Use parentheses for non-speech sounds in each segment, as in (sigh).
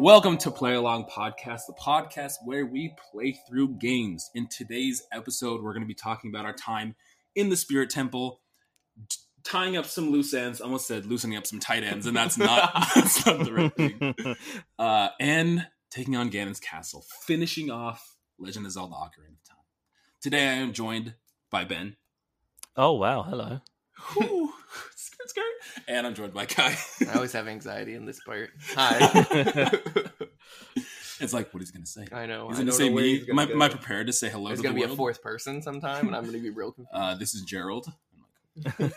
Welcome to Play Along Podcast, the podcast where we play through games. In today's episode, we're going to be talking about our time in the Spirit Temple, t- tying up some loose ends. I almost said loosening up some tight ends, and that's not (laughs) that's not the right thing. (laughs) Uh, and taking on Ganon's castle, finishing off Legend of Zelda: Ocarina of Time. Today, I am joined by Ben. Oh wow, hello. Skirt, skirt. And I'm joined by Kai. I always have anxiety in this part. Hi. (laughs) it's like, what he's going to say? I know. He's I going to don't say me. Am I, gonna am I prepared to say hello There's to the gonna be a fourth person sometime, and I'm gonna be real confused. Uh, this is Gerald. (laughs)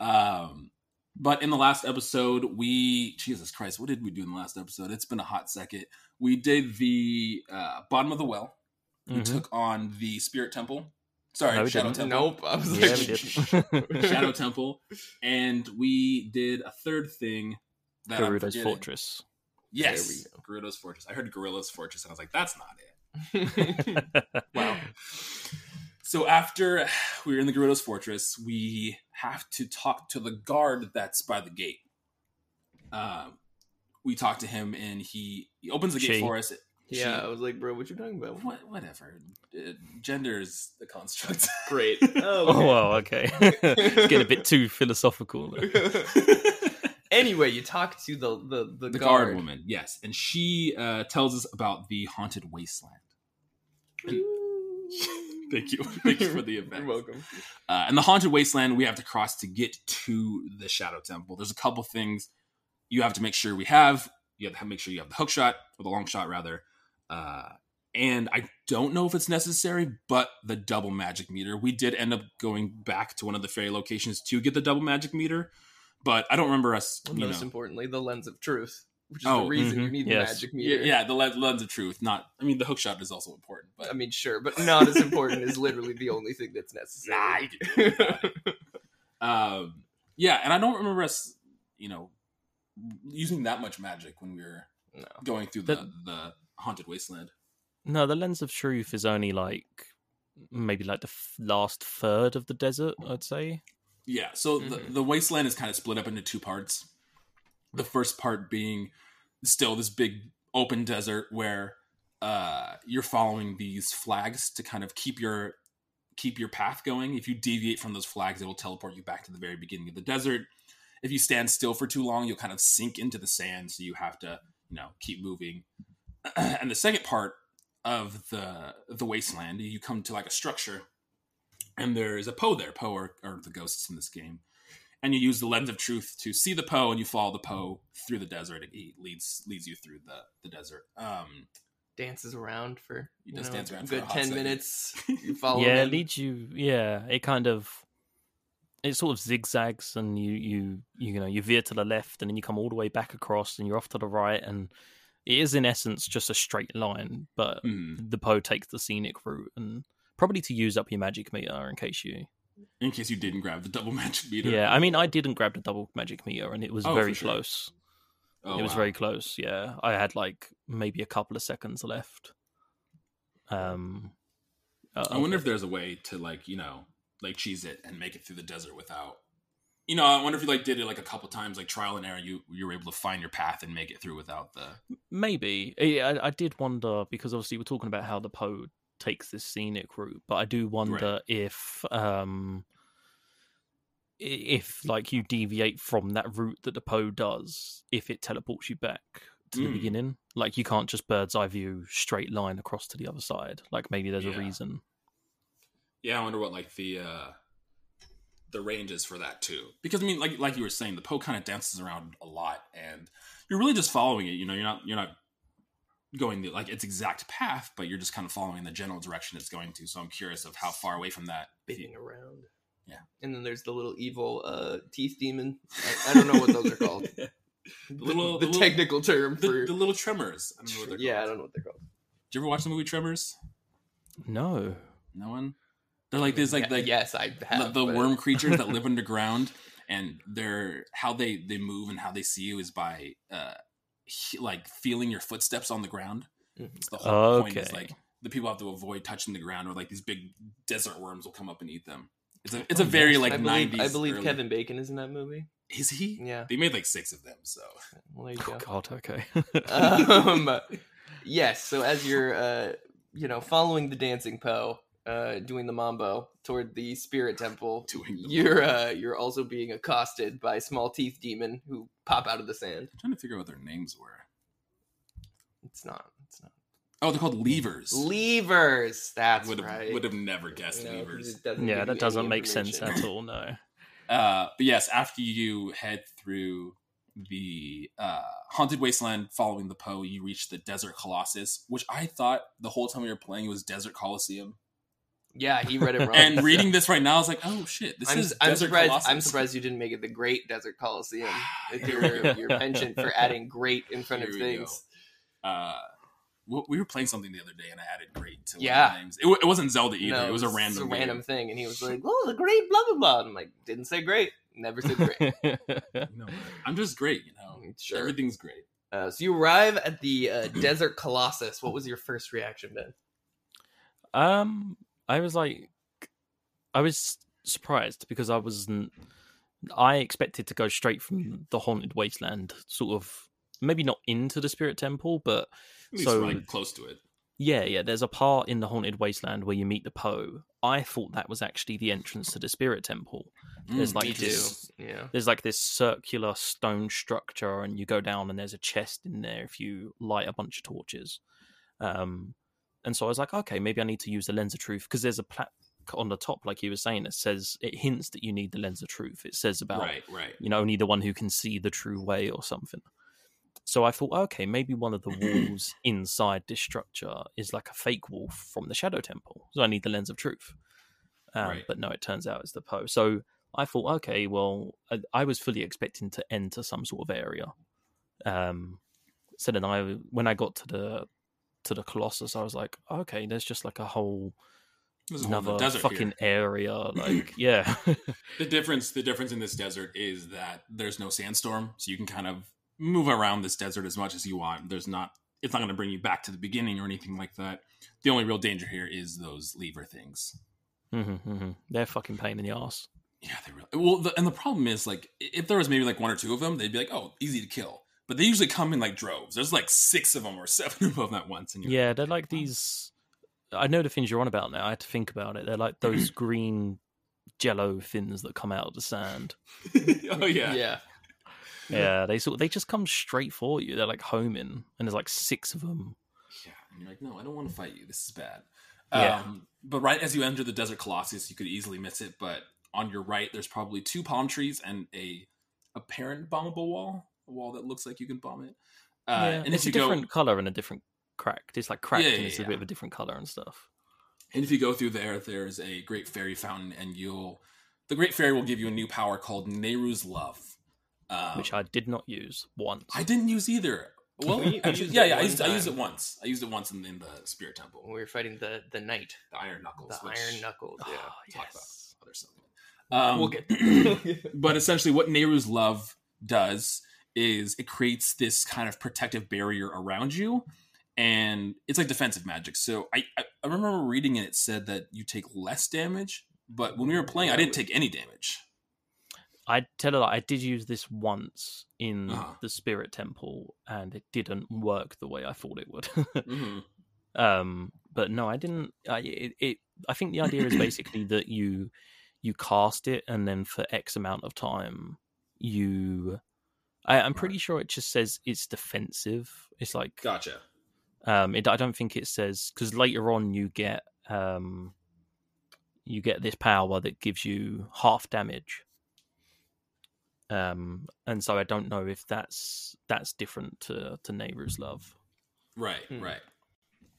um, but in the last episode, we Jesus Christ, what did we do in the last episode? It's been a hot second. We did the uh, bottom of the well. We Mhm. took on the Spirit Temple. Sorry, No, Shadow. Temple. nope. I was Yeah, like. (laughs) Shadow Temple, and we did a third thing that I'm Gerudo's. Fortress. Yes, There Gerudo's Fortress. I heard Gorilla's Fortress, and I was like, that's not it. (laughs) Wow. So after we were in the Gerudo's Fortress, we have to talk to the guard that's by the gate. Um, we talk to him, and he, he opens the gate for us. Yeah, She- I was like, bro, what you talking about? what, whatever. Uh, gender is the construct. (laughs) Great. Oh well, okay. (laughs) it's getting a bit too philosophical. (laughs) anyway, you talk to the the the, the guard, guard woman, yes, and she uh, tells us about the haunted wasteland. Thank you, thank you for the event. You're welcome. Uh, and the haunted wasteland we have to cross to get to the shadow temple. There's a couple things you have to make sure we have. You have to make sure you have the hook shot or the long shot rather. Uh, and I don't know if it's necessary, but the double magic meter. We did end up going back to one of the fairy locations to get the double magic meter, but I don't remember us. You Most know, importantly, the lens of truth, which is Oh, the reason you mhm, need yes. the magic meter. yeah, the le- lens of truth. Not, I mean, the hook shot is also important, but I mean, sure, but not as important as literally the only thing that's necessary. you can (laughs) um, yeah, and I don't remember us, you know, using that much magic when we were no. going through the, That- the haunted wasteland. No, the lens of truth is only like maybe like the f- last third of the desert. I'd say. Yeah, so the, Mhm. the wasteland is kind of split up into two parts. The first part being still this big open desert where uh, you're following these flags to kind of keep your keep your path going. If you deviate from those flags, it will teleport you back to the very beginning of the desert. If you stand still for too long, you'll kind of sink into the sand, so you have to, you know, keep moving. (clears throat) and the second part of the the wasteland, you come to like a structure and there's a Poe there. Poe are, are the ghosts in this game, and you use the lens of truth to see the Poe, and you follow the Poe through the desert. and He leads leads you through the the desert. Um, dances around for you does know, dance around a for a good hot ten second. minutes. You (laughs) follow yeah, it him. leads you. Yeah, it kind of. It sort of zigzags, and you you you know you veer to the left, and then you come all the way back across, and you're off to the right, and it is in essence just a straight line, but mhm. the Poe takes the scenic route, and probably to use up your magic meter in case you in case you didn't grab the double (laughs) magic meter. Yeah, I mean, I didn't grab the double magic meter, and it was Oh, very sure. close. Oh, it was wow. very close. Yeah, I had like maybe a couple of seconds left. Um, I wonder if there's a way to like you know like cheese it and make it through the desert without. You know, I wonder if you like did it like a couple times, like trial and error. You you were able to find your path and make it through without the. maybe Yeah, I, I did wonder because obviously we're talking about how the Poe takes this scenic route, but I do wonder if um if like you deviate from that route that the Poe does, if it teleports you back to the Mm. beginning, like you can't just bird's eye view straight line across to the other side. Like maybe there's Yeah. a reason. Yeah, I wonder what like the uh the ranges for that too. Because I mean, like like you were saying, the Poe kind of dances around a lot, and you're really just following it. You know, you're not you're not going the like its exact path, but you're just kind of following the general direction it's going to. So I'm curious of how far away from that. spinning around. Yeah. And then there's the little evil uh, teeth demon. I, I don't know what those are called. (laughs) the The, little the the little- technical term the, for the little tremors. I don't know what yeah, I don't know what they're called. Did you ever watch the movie Tremors? No. No one. They're like there's like Yeah, like yes, I the, have the but- worm (laughs) creatures that live underground and they're how they they move and how they see you is by uh he- like feeling your footsteps on the ground Mhm. it's the whole point is like the people have to avoid touching the ground or like these big desert worms will come up and eat them It's a it's a Oh, very yes. like I believe, 90s. I believe early- Kevin Bacon is in that movie. is he? Yeah. They made like six of them, so Well, there you Oh. God, okay. um, (laughs) yes. So as you're, uh, you know, following the dancing Poe, uh, doing the mambo toward the spirit temple, doing. You're uh, you're also being accosted by small teeth demon who pop out of the sand. I'm trying to figure out what their names were. It's not. It's not. Oh, they're called Leevers. Leevers. That's would have right. would have never guessed No, 'cause Leevers. it doesn't give yeah, that doesn't make sense at all. No. (laughs) Uh, but yes, after you head through the uh, haunted wasteland following the Poe, you reach the Desert Colossus, which I thought the whole time we were playing was Desert Coliseum. Yeah, he read it wrong. And reading (laughs) this right now, I was like, oh shit, this I'm, is I'm Desert surprised. Colossus. I'm surprised you didn't make it the Great Desert Coliseum. With your your penchant for adding "great" in front of Here we go. things. Uh, we- we were playing something the other day, and I added "great" to one of Yeah. the names. It, wa- it wasn't Zelda either. No, it was a random, a random thing, and he was like, "Oh, the Great blah blah blah." And I'm like, "Didn't say great. Never said great." (laughs) No, I'm just great, you know. sure. Everything's great. Uh, so you arrive at the uh, Desert Colossus. What was your first reaction, Ben? Um, I was like, I was surprised because I wasn't. I expected to go straight from the haunted wasteland, sort of maybe not into the spirit temple, but At least So- right close to it. yeah, yeah. There's a part in the haunted wasteland where you meet the Poe. I thought that was actually the entrance to the spirit temple. There's Mm, like Me me this- Yeah. There's like this circular stone structure, and you go down, and there's a chest in there if you light a bunch of torches. Um, and so I was like, okay, maybe I need to use the lens of truth because there's a plaque on the top, like you were saying, that says it hints that you need the lens of truth. It says about Right, right. you know only the one who can see the true way or something. So I thought, okay, maybe one of the (clears throat) walls inside this structure is like a fake wall from the Shadow Temple. So I need the lens of truth. Um, Right. But no, it turns out it's the Poe. So I thought, okay, well, I, I was fully expecting to enter some sort of area. Um, so then I, when I got to the to the Colossus, I was like, okay, there's just like a whole There's whole another desert fucking here. area. (clears throat) Like, yeah, (laughs) The difference, the difference in this desert is that there's no sandstorm, so you can kind of move around this desert as much as you want. There's not, it's not going to bring you back to the beginning or anything like that. The only real danger here is those Leever things. hmm hmm they're fucking pain in the ass. Yeah, they really. Well, the, and the problem is like if there was maybe like one or two of them, they'd be like, oh, easy to kill. But they usually come in like droves. There's like six of them or (laughs) seven of them at once. And you're Yeah, they're like these. I know the things you're on about now. I had to think about it. They're like those (clears throat) green jello fins that come out of the sand. (laughs) oh yeah. Yeah. Yeah, (laughs) they sort of, they just come straight for you. They're like homing, and there's like six of them. Yeah, and you're like, no, I don't want to fight you. This is bad. Yeah. Um, but right as you enter the desert colossus, you could easily miss it. But on your right, there's probably two palm trees and a apparent bombable wall, a wall that looks like you can bomb it. Uh, yeah, and it's if a you different go, color and a different cracked. It's like cracked Yeah, and yeah, it's a bit of a different color and stuff. and if you go through there, there's a great fairy fountain, and you'll the great fairy will give you a new power called Nayru's love, um, which I did not use once. I didn't use either. Well, We- we actually, yeah, yeah, I used, I used it once. I used it once in, in the Spirit Temple, We were fighting the the knight, the Iron Knuckles. the which Iron Knuckles. Yeah. Oh, talk yes. about other stuff. Um, we'll get. (clears throat) but essentially, what Nayru's love does is it creates this kind of protective barrier around you, and it's like defensive magic. So I, I, remember reading it. It said that you take less damage, but when we were playing, I didn't take any damage. I tell you I did use this once in Uh-huh. the Spirit Temple, and it didn't work the way I thought it would. (laughs) Mhm. um but no i didn't I, it, it i think the idea is (clears throat) basically that you you cast it and then for x amount of time you I, i'm pretty sure it just says it's defensive it's like Gotcha. um it, i don't think it says because later on you get um you get this power that gives you half damage um and so i don't know if that's that's different to to Nayru's love Right, Hmm. right.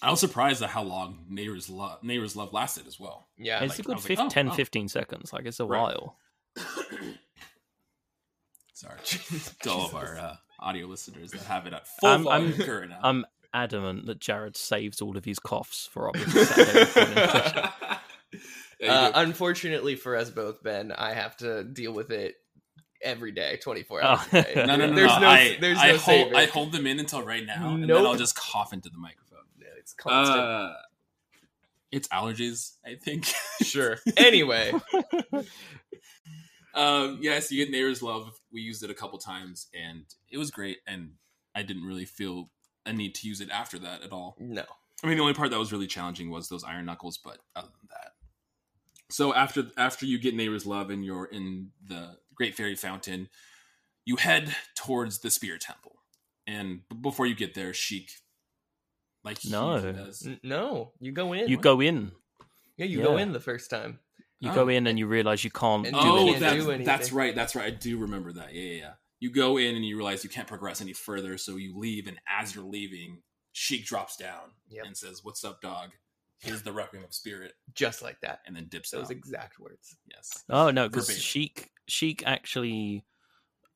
I was surprised at how long Nayru's love Nayru's love lasted as well. yeah. it's like, a I good was like, oh, 10 wow. 15 seconds like it's a Right. while (clears throat) Sorry, (laughs) to all of our uh, audio listeners that have it at full I'm- volume I'm- current. I'm adamant that Jared saves all of his coughs for our Saturday recording session. (laughs) There you (laughs) Uh, unfortunately for us both, Ben, I have to deal with it every day, 24 hours a day. no, no, no, There's no. no, I, there's I no hold. I hold them in until right now, and then I'll just cough into the microphone. It's constant. Uh, it's allergies, I think. sure. Anyway, um, yes, you get Nayru's Love. We used it a couple times, and it was great. And I didn't really feel a need to use it after that at all. No. I mean, the only part that was really challenging was those iron knuckles, but other than that. So after after you get Nayru's Love and you're in the Great Fairy Fountain, you head towards the Spirit Temple. And b- before you get there, Sheik, like No. does, N- No. You go in. You go in. Yeah, you go in the first time. You Oh. go in and you realize you can't And do you oh, anything. that's, that's right. That's right. I do remember that. Yeah, yeah, yeah. You go in and you realize you can't progress any further, so you leave. And as you're leaving, Sheik drops down Yep. and says, "What's up, dog? Here's the Requiem of Spirit," Just like that. and then dips Those out. exact words. yes. Oh no, because Sheik Sheik actually,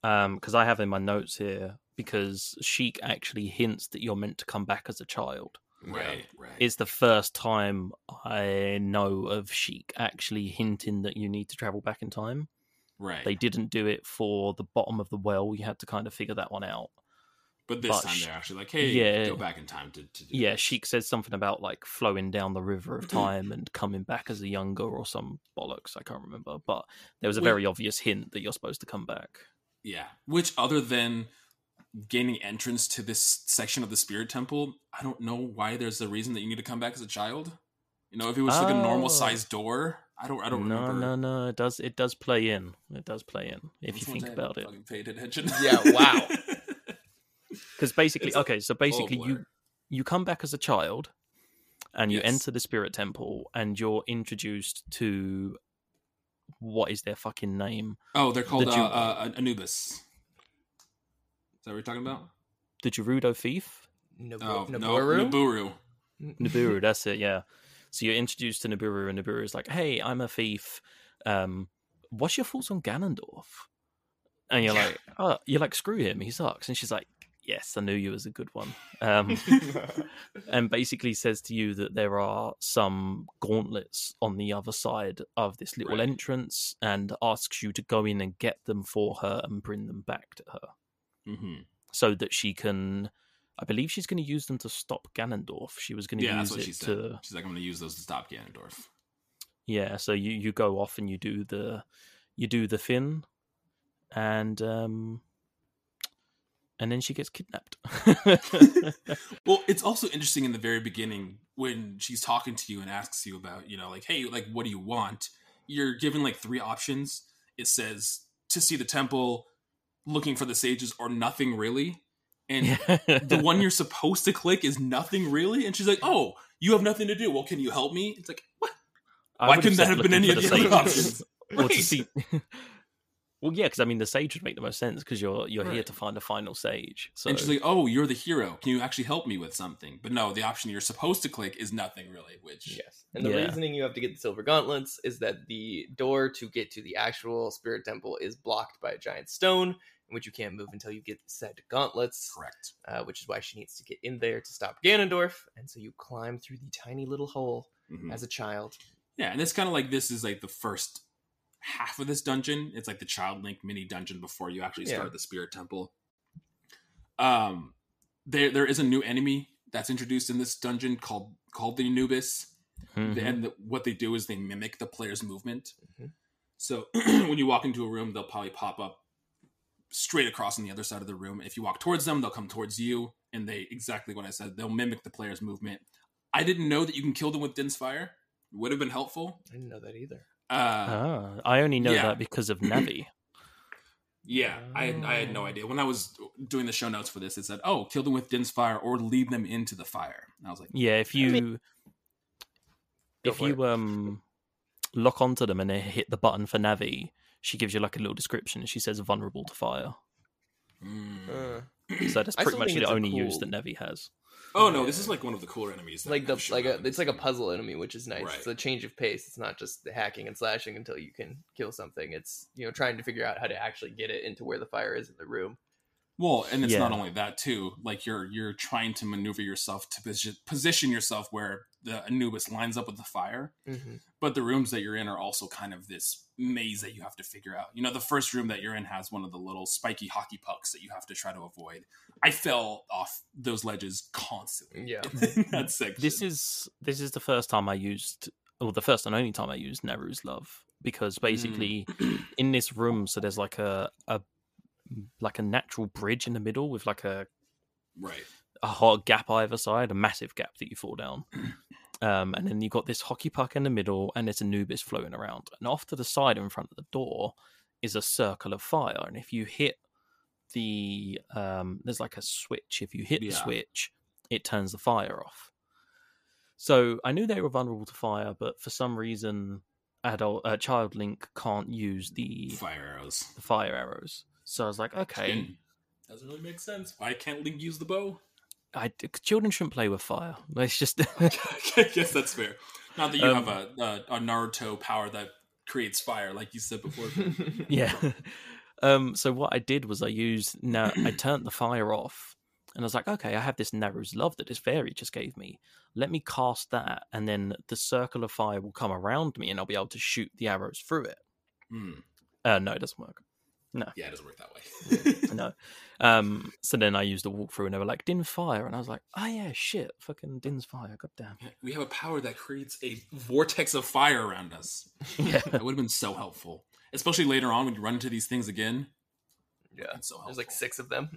um, because I have in my notes here because Sheik actually hints that you're meant to come back as a child. Right. Right. It's the first time I know of Sheik actually hinting that you need to travel back in time. right. They didn't do it for the bottom of the well. You had to kind of figure that one out. but this but time they're actually like, "Hey, yeah. go back in time to, to do Yeah, this." Sheik says something about like flowing down the river of (clears throat) time and coming back as a younger or some bollocks. I can't remember, but there was a Wait. very obvious hint that you're supposed to come back. Yeah. Which other than gaining entrance to this section of the Spirit Temple, I don't know why there's a reason that you need to come back as a child. You know, if it was like a normal Oh. sized door, I don't. I don't no, remember. no, no. It does. It does play in. It does play in if you Which ones think about it. Paid attention. Yeah, wow. (laughs) Because basically, It's okay, so basically, you blur. you come back as a child, and you Yes. enter the spirit temple, and you're introduced to what is their fucking name? oh, they're called The uh, Jew- uh, Anubis. Is that what you're talking about? The Gerudo thief, Nobu- Oh no, Noboru? Nabooru. Nabooru. that's it. Yeah. So you're introduced to Nabooru, and Nabooru is like, "Hey, I'm a thief. Um, what's your thoughts on Ganondorf?" And you're like, (laughs) "Oh, you're like, screw him. He sucks." And she's like, "Yes, I knew you was a good one." Um, (laughs) and basically says to you that there are some gauntlets on the other side of this little Right. entrance and asks you to go in and get them for her and bring them back to her hmm so that she can I believe she's going to use them to stop Ganondorf. She was going to Yeah, that's use what it she said. to She's like, I'm going to use those to stop Ganondorf. yeah, so you you go off and you do the you do the fin and um and then she gets kidnapped. (laughs) well, it's also interesting in the very beginning when she's talking to you and asks you about, you know, like, hey, like, what do you want? You're given like three options. It says to see the temple, looking for the sages, or nothing really. And (laughs) the one you're supposed to click is nothing really. And she's like, oh, you have nothing to do. Well, can you help me? It's like, what? I Why couldn't that have been any of the other sages. options? (laughs) or to Right. see. (laughs) well, yeah, because I mean, the sage would make the most sense because you're you're here to find a final sage. So And she's like, oh, you're the hero. Can you actually help me with something? But no, the option you're supposed to click is nothing really, which Yes. And the Yeah. reasoning you have to get the silver gauntlets is that the door to get to the actual spirit temple is blocked by a giant stone, in which you can't move until you get said gauntlets, correct. uh, which is why she needs to get in there to stop Ganondorf. And so you climb through the tiny little hole Mhm. as a child. Yeah, and it's kind of like this is like the first half of this dungeon. It's like the Child Link mini dungeon before you actually Yeah. start the Spirit Temple. Um, there there is a new enemy that's introduced in this dungeon called called the Anubis, Mhm. and the, what they do is they mimic the player's movement. Mhm. So (clears throat) when you walk into a room, they'll probably pop up straight across on the other side of the room. If you walk towards them, they'll come towards you, and they exactly what I said. They'll mimic the player's movement. I didn't know that you can kill them with Din's fire. Would have been helpful. I didn't know that either. Uh, ah, I only know yeah. that because of Navi. (clears throat) yeah, I had, I had no Oh. idea. When I was doing the show notes for this, it said, "Oh, kill them with Din's fire or lead them into the fire." And I was like, yeah, if you mean- if for you um lock onto them and they hit the button for Navi, she gives you like a little description. and She says vulnerable to fire. mm. Uh, So that's pretty much the it's a only use that Navi has. "Oh no, this is like one of the cooler enemies." like the like a it's like a puzzle enemy, which is nice. Right. It's a change of pace. It's not just the hacking and slashing until you can kill something. It's you know trying to figure out how to actually get it into where the fire is in the room. Well, and it's not only that too. Like you're you're trying to maneuver yourself to position position yourself where the Anubis lines up with the fire. Mm-hmm. But the rooms that you're in are also kind of this maze that you have to figure out. You know, the first room that you're in has one of the little spiky hockey pucks that you have to try to avoid. I fell off those ledges constantly. Yeah. (laughs) in that section. This is this is the first time I used, or the first and only time I used Nayru's Love because basically in this room, so there's like a a like a natural bridge in the middle with like a Right. a hot gap either side, a massive gap that you fall down. (clears throat) Um, and then you've got this hockey puck in the middle, and there's Anubis floating around. And off to the side in front of the door is a circle of fire. And if you hit the, um, there's like a switch. If you hit the switch, it turns the fire off. So I knew they were vulnerable to fire, but for some reason, adult uh, child Link can't use the, Fire arrows. the fire arrows. So I was like, okay, Again, doesn't really make sense. Why can't Link use the bow? I, children shouldn't play with fire. (laughs) It's just (laughs) I guess that's fair. Not that you Um, have a, a a Naruto power that creates fire, like you said before. (laughs) yeah. Um, so what I did was I used now I turned the fire off, and I was like, okay, I have this Nayru's love that this fairy just gave me. Let me cast that, and then the circle of fire will come around me, and I'll be able to shoot the arrows through it. Hmm. Uh, no, it doesn't work. Yeah, it doesn't work that way. (laughs) No. (laughs) Um, so then I used the walkthrough, and they were like, "Din fire," and I was like, "Oh yeah, shit, fucking Din's fire, goddamn." we have a power that creates a vortex of fire around us. (laughs) Yeah. That would have been so helpful, especially later on when you run into these things again. yeah. So helpful. There's like six of them.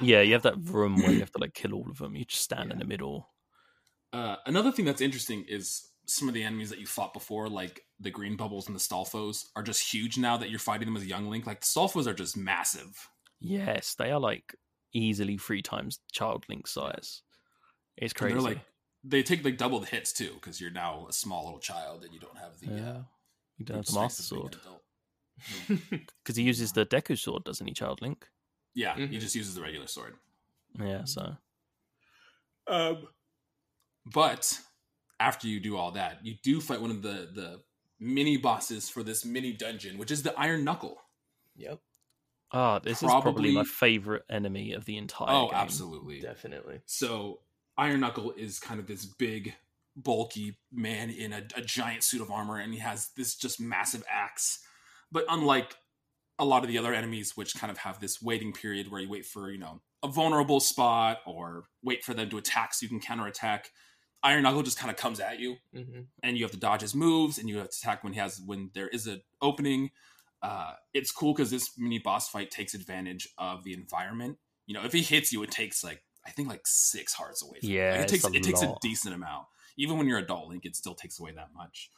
Yeah, you have that room where you have to like kill all of them. You just stand in the middle. Uh, another thing that's interesting is some of the enemies that you fought before, like the green bubbles and the Stalfos, are just huge now that you're fighting them as a young Link. Like the Stalfos are just massive. Yes, they are like easily three times child link size. It's And crazy. they're like they take like double the hits too because you're now a small little child and you don't have the yeah, uh, you don't have the strength master (laughs) sword because he uses the Deku sword, doesn't he, child link? Yeah, he Mhm. just uses the regular sword. Yeah, so Um, but after you do all that, you do fight one of the the mini bosses for this mini dungeon, which is the Iron Knuckle. yep. ah, this is probably my favorite enemy of the entire. Oh, game. absolutely. Definitely. So Iron Knuckle is kind of this big, bulky man in a, a giant suit of armor, and he has this just massive axe. But unlike a lot of the other enemies, which kind of have this waiting period where you wait for you know a vulnerable spot or wait for them to attack so you can counterattack, Iron Knuckle just kind of comes at you, hmm and you have to dodge his moves, and you have to attack when he has when there is an opening. Uh, it's cool because this mini boss fight takes advantage of the environment. You know, if he hits you, it takes like I think like six hearts away. From. Yeah, Like, it takes a it takes a decent amount. Even when you're adult Link, it still takes away that much.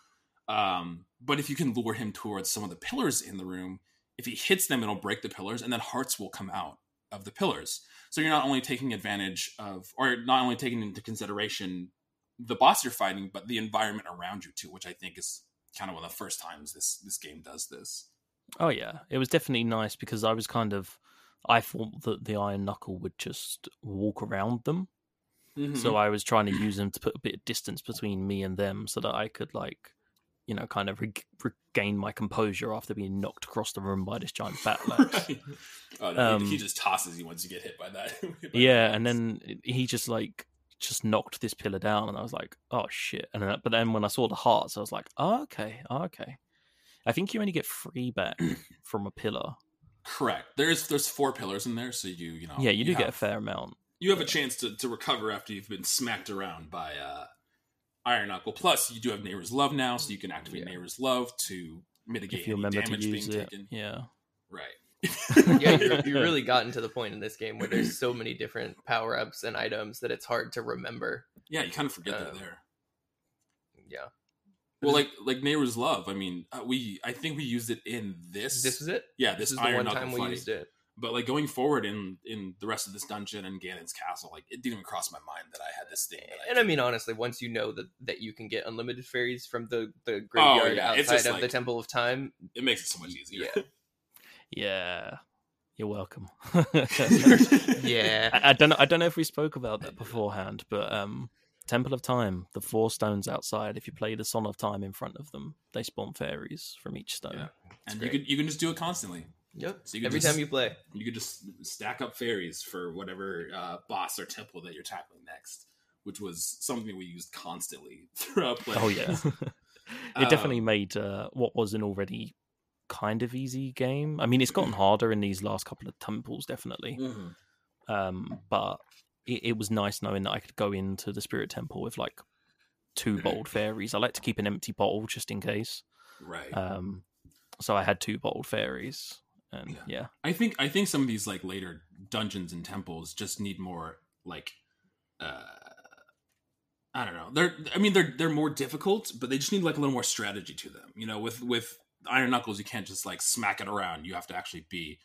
Um, but if you can lure him towards some of the pillars in the room, if he hits them, it'll break the pillars, and then hearts will come out of the pillars. So you're not only taking advantage of, or not only taking into consideration the boss you're fighting, but the environment around you too, which I think is kind of one of the first times this this game does this. Oh yeah, it was definitely nice because I was kind of, I thought that the Iron Knuckle would just walk around them, Mm-hmm. so I was trying to use them to put a bit of distance between me and them, so that I could like, you know, kind of reg- regain my composure after being knocked across the room by this giant battle axe. Right. Oh, no, he, he Um, just tosses you once you get hit by that. (laughs) by yeah, and then he just like just knocked this pillar down, and I was like, oh shit! And then, but then when I saw the hearts, I was like, oh, okay, oh, okay. I think you only get three back (clears throat) from a pillar. correct. There's there's four pillars in there, so you you know yeah, you do get a fair amount. you have a chance to, to recover after you've been smacked around by uh, Iron Knuckle. Plus, you do have Nayru's Love now, so you can activate Yeah. Nayru's Love to mitigate If you any remember to damage use being it, taken. yeah. Right. (laughs) yeah, you're (laughs) really gotten to the point in this game where there's so many different power ups and items that it's hard to remember. yeah, you kind of forget Um, there. Yeah, Well, like like Nayru's Love. I mean, uh, we I think we used it in this. this is it. yeah, This this, is the one time we fight. used it. But like going forward in in the rest of this dungeon and Ganon's castle, like it didn't even cross my mind that I had this thing. That And I mean, honestly, once you know that that you can get unlimited fairies from the the graveyard Oh, yeah, outside of the Temple of Time, it makes it so much easier. yeah, (laughs) Yeah. You're welcome. (laughs) yeah, I, I don't know I don't know if we spoke about that beforehand, but um Temple of Time, the four stones outside, if you play the Song of Time in front of them, they spawn fairies from each stone. Yeah. and great. you could you can just do it constantly. yep. So you can Every just- time you play, You can just stack up fairies for whatever uh, boss or temple that you're tackling next, which was something we used constantly (laughs) throughout playing. Oh yeah. Um, (laughs) it definitely made uh, what was an already kind of easy game. I mean, it's gotten harder in these last couple of temples, definitely. Mhm. Um, but it, it was nice knowing that I could go into the spirit temple with like two bold fairies. I like to keep an empty bottle just in case. right. Um, so I had two bold fairies, and Yeah. yeah, I think I think some of these like later dungeons and temples just need more like uh I don't know. They're I mean they're they're more difficult, but they just need like a little more strategy to them. You know, with with Iron Knuckles you can't just like smack it around. You have to actually be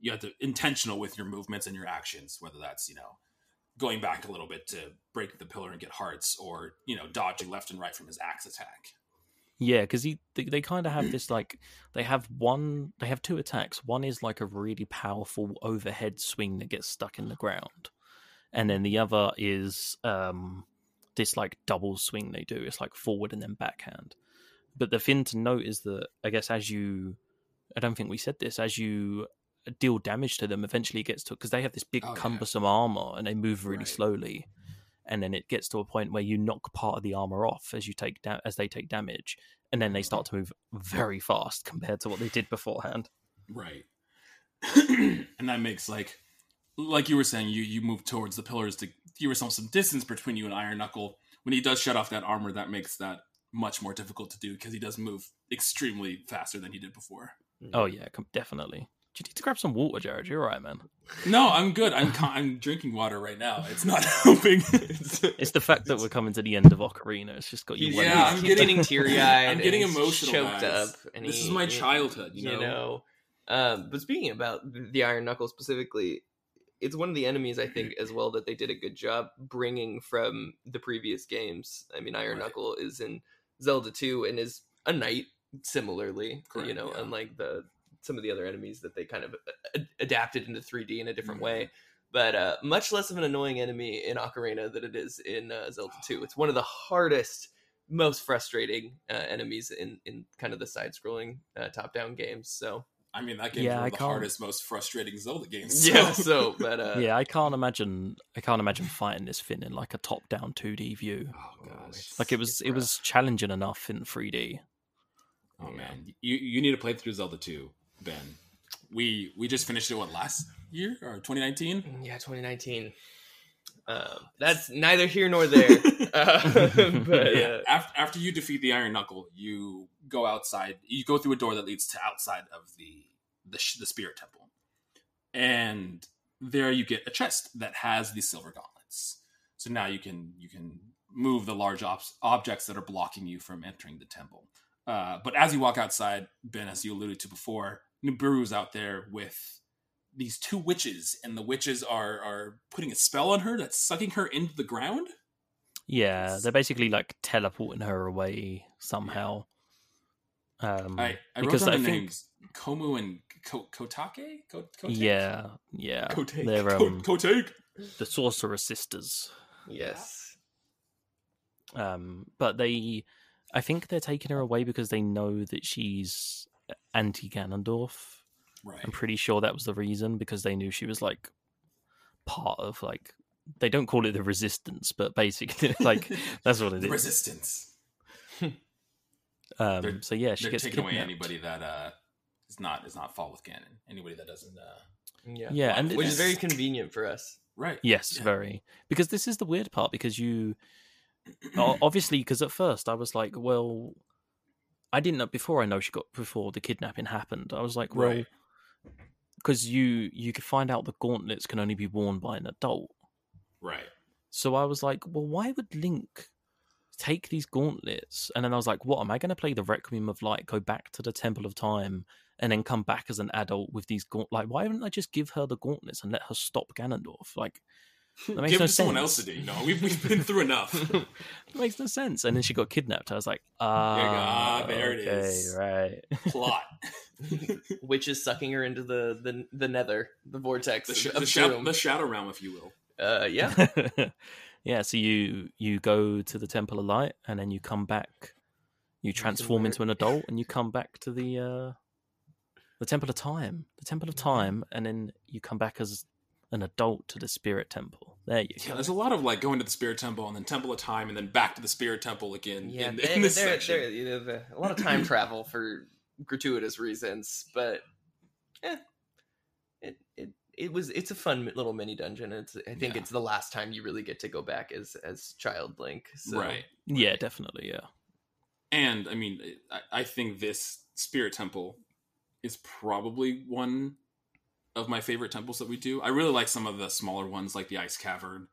you have to intentional with your movements and your actions, whether that's, you know, going back a little bit to break the pillar and get hearts or, you know, dodging left and right from his axe attack. yeah, because they, they kind of have this like they have one, they have two attacks. One is like a really powerful overhead swing that gets stuck in the ground, and then the other is um this like double swing they do. It's like forward and then backhand. But the thing to note is that I guess as you, I don't think we said this, as you deal damage to them, eventually it gets to because they have this big Oh, yeah. cumbersome armor and they move really Right. slowly, and then it gets to a point where you knock part of the armor off as you take da- as they take damage, and then they start to move very fast compared to what they did beforehand. Right. (clears throat) and that makes like like you were saying, you you move towards the pillars to give yourself some distance between you and Iron Knuckle. When he does shut off that armor, that makes that much more difficult to do because he does move extremely faster than he did before. Oh yeah, com- definitely. Do you need to grab some water, Jared? You're all right, man. No, I'm good. I'm con- I'm drinking water right now. It's not (laughs) helping. (laughs) It's the fact that we're coming to the end of Ocarina. It's just got you. He's, wondering. Yeah, (laughs) I'm getting- getting, teary eyed. I'm getting emotional, choked guys. up. And This he- is my he- childhood, you know? Um, but speaking about the the Iron Knuckle specifically, it's one of the enemies I think as well that they did a good job bringing from the previous games. I mean, Iron Right. Knuckle is in Zelda 2 and is a knight similarly, you know, yeah. unlike the some of the other enemies that they kind of a- adapted into 3D in a different Mhm. way. But uh, much less of an annoying enemy in Ocarina than it is in uh, Zelda 2. It's one of the hardest, most frustrating uh, enemies in, in kind of the side scrolling uh, top down games. So, I mean, that game's Yeah, one I of the can't- hardest, most frustrating Zelda games. (laughs) yeah, so, but uh, yeah, I can't imagine. I can't imagine fighting this thing in like a top-down 2D view. Oh gosh. Like it was, It's it was challenging enough in 3D. Oh man, you you need to play through Zelda 2, Ben. We we just finished it what last year or 2019? Yeah, 2019. Um, that's neither here nor there. (laughs) Uh, (laughs) but yeah. uh, After after you defeat the Iron Knuckle, you go outside. You go through a door that leads to outside of the the, the Spirit Temple, and there you get a chest that has the silver gauntlets. So now you can you can move the large ob- objects that are blocking you from entering the temple. Uh, but as you walk outside, Ben, as you alluded to before, Nabooru's out there with these two witches, and the witches are are putting a spell on her that's sucking her into the ground. Yeah, they're basically like teleporting her away somehow. Um, I, I wrote because down I the think- names Koume and Ko- Kotake. Ko- Kotake? yeah, yeah, Kotake. they're Ko- um, Kotake. the sorcerer sisters. yes. Um, but they, I think they're taking her away because they know that she's anti Ganondorf. Right. I'm pretty sure that was the reason because they knew she was like part of like they don't call it the resistance, but basically (laughs) like (laughs) that's what it the is. resistance. (laughs) Um, They're- so yeah, she gets taking away anybody that uh is not is not fall with Ganon. Anybody that doesn't. uh Yeah. Yeah, and Which is very convenient for us. Right. Yes, Yeah. very. Because this is the weird part because you obviously because at first I was like, well, I didn't know before I know she got before the kidnapping happened. I was like, well, Right. Because you you could find out the gauntlets can only be worn by an adult. Right. So I was like, well, why would Link take these gauntlets? And then I was like, what am I going to play the Requiem of Light, go back to the Temple of Time, and then come back as an adult with these gaunt? Like, why wouldn't I just give her the gauntlets and let her stop Ganondorf? Like, that makes Give no it to someone else to do. You know, we've we've been through enough. (laughs) It makes no sense. And then she got kidnapped. I was like, ah, ah, there it okay, is. right. (laughs) Plot. Which Witches sucking her into the the, the nether, the vortex the, sh- of the, shadow, the shadow realm, if you will. Uh, yeah. (laughs) yeah. So you you go to the Temple of Light, and then you come back. You transform into an adult, and you come back to the uh, the Temple of Time, the Temple of Time, and then you come back as an adult to the Spirit Temple. There you Yeah, go. there's a lot of like going to the Spirit Temple and then Temple of Time and then back to the Spirit Temple again. Yeah, in, there- in this there- section. there- you know, the- a lot of time (clears throat) travel for gratuitous reasons, but eh, it it it was it's a fun little mini dungeon. It's I think Yeah. it's the last time you really get to go back as as child Link. So, Right. Yeah, definitely. Yeah. And I mean, I, I think this Spirit Temple is probably one of my favorite temples that we do. I really like some of the smaller ones, like the Ice Cavern.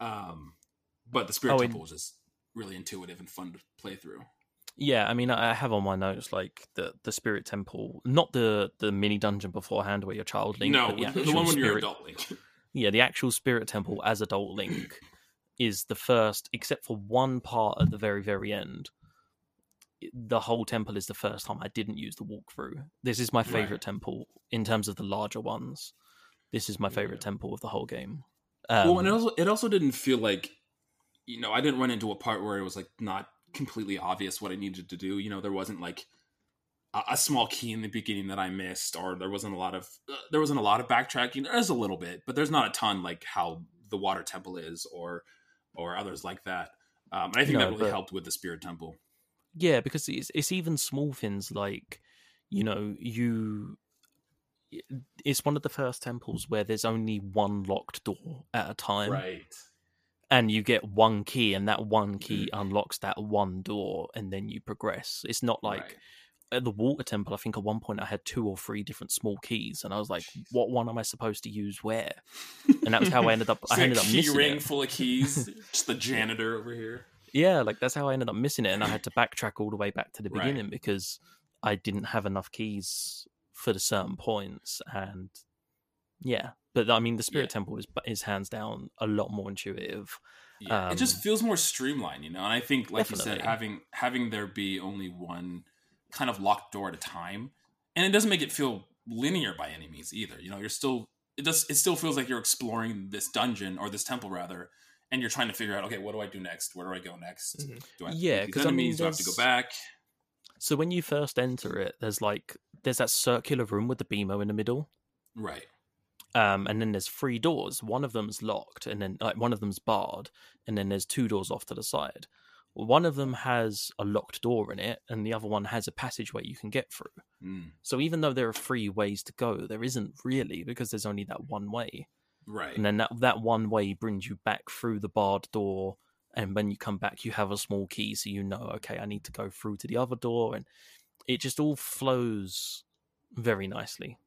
Um, but the Spirit Oh, Temple was just really intuitive and fun to play through. Yeah, I mean, I have on my notes like the the spirit temple, not the the mini dungeon beforehand where you're child Link. no, but the, the, one when you're adult Link. (laughs) Yeah, the actual spirit temple as adult Link is the first, except for one part at the very very end. The whole temple is the first time I didn't use the walkthrough. This is my Right. favorite temple in terms of the larger ones. This is my favorite Yeah. temple of the whole game. well, and it Um, also it also didn't feel like, you know, I didn't run into a part where it was like not completely obvious what I needed to do. You know, there wasn't like a, a small key in the beginning that I missed, or there wasn't a lot of uh, there wasn't a lot of backtracking. There's a little bit, but there's not a ton like how the water temple is, or or others like that. Um, and I think No, that really but- helped with the spirit temple. Yeah, because it's it's even small things like, you know, you. It's one of the first temples where there's only one locked door at a time, Right. and you get one key, and that one key mm. unlocks that one door, and then you progress. It's not like Right. at the water temple. I think at one point I had two or three different small keys, and I was like, Jeez. "What one am I supposed to use where?" (laughs) And that was how I ended up. I See a ended up missing ring it. full of keys. (laughs) just the janitor over here. Yeah, like that's how I ended up missing it, and I had to backtrack all the way back to the Right. beginning because I didn't have enough keys for the certain points, and yeah. But I mean, the Spirit Yeah. Temple is is hands down a lot more intuitive. Yeah, it just Um, feels more streamlined, you know. And I think, like you said, having having there be only one kind of locked door at a time, and it doesn't make it feel linear by any means either. You know, you're still it does it still feels like you're exploring this dungeon or this temple rather, and you're trying to figure out, okay, what do I do next? Where do I go next? Mhm. Do I Yeah, because 'cause I mean, do I have to go back? So when you first enter it, there's like there's that circular room with the Beamos in the middle. Right. Um, and then there's three doors. One of them's locked, and then like one of them's barred, and then there's two doors off to the side. One of them has a locked door in it, and the other one has a passageway you can get through. Mm, So even though there are three ways to go, there isn't really because there's only that one way. Right. And then that that one way brings you back through the barred door, and when you come back, you have a small key, so you know, okay, I need to go through to the other door, and it just all flows very nicely,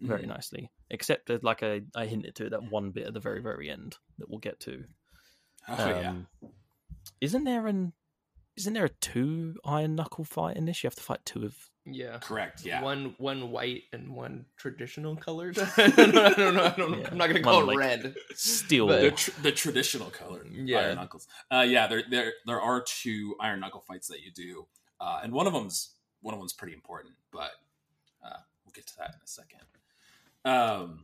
very Mm. nicely. Except that, like I, I hinted to, that one bit at the very very end that we'll get to. Oh yeah. Um, Isn't there an isn't there a two iron knuckle fight in this? You have to fight two of. Yeah. Correct. Yeah. One one white and one traditional colored. (laughs) (laughs) I don't know. I don't know. I don't know. Yeah. I'm not gonna One, call it like- red. Steel. But- the, tr- the traditional color Yeah. iron knuckles uh yeah there there there are two iron knuckle fights that you do uh and one of them's one of them's pretty important but uh we'll get to that in a second um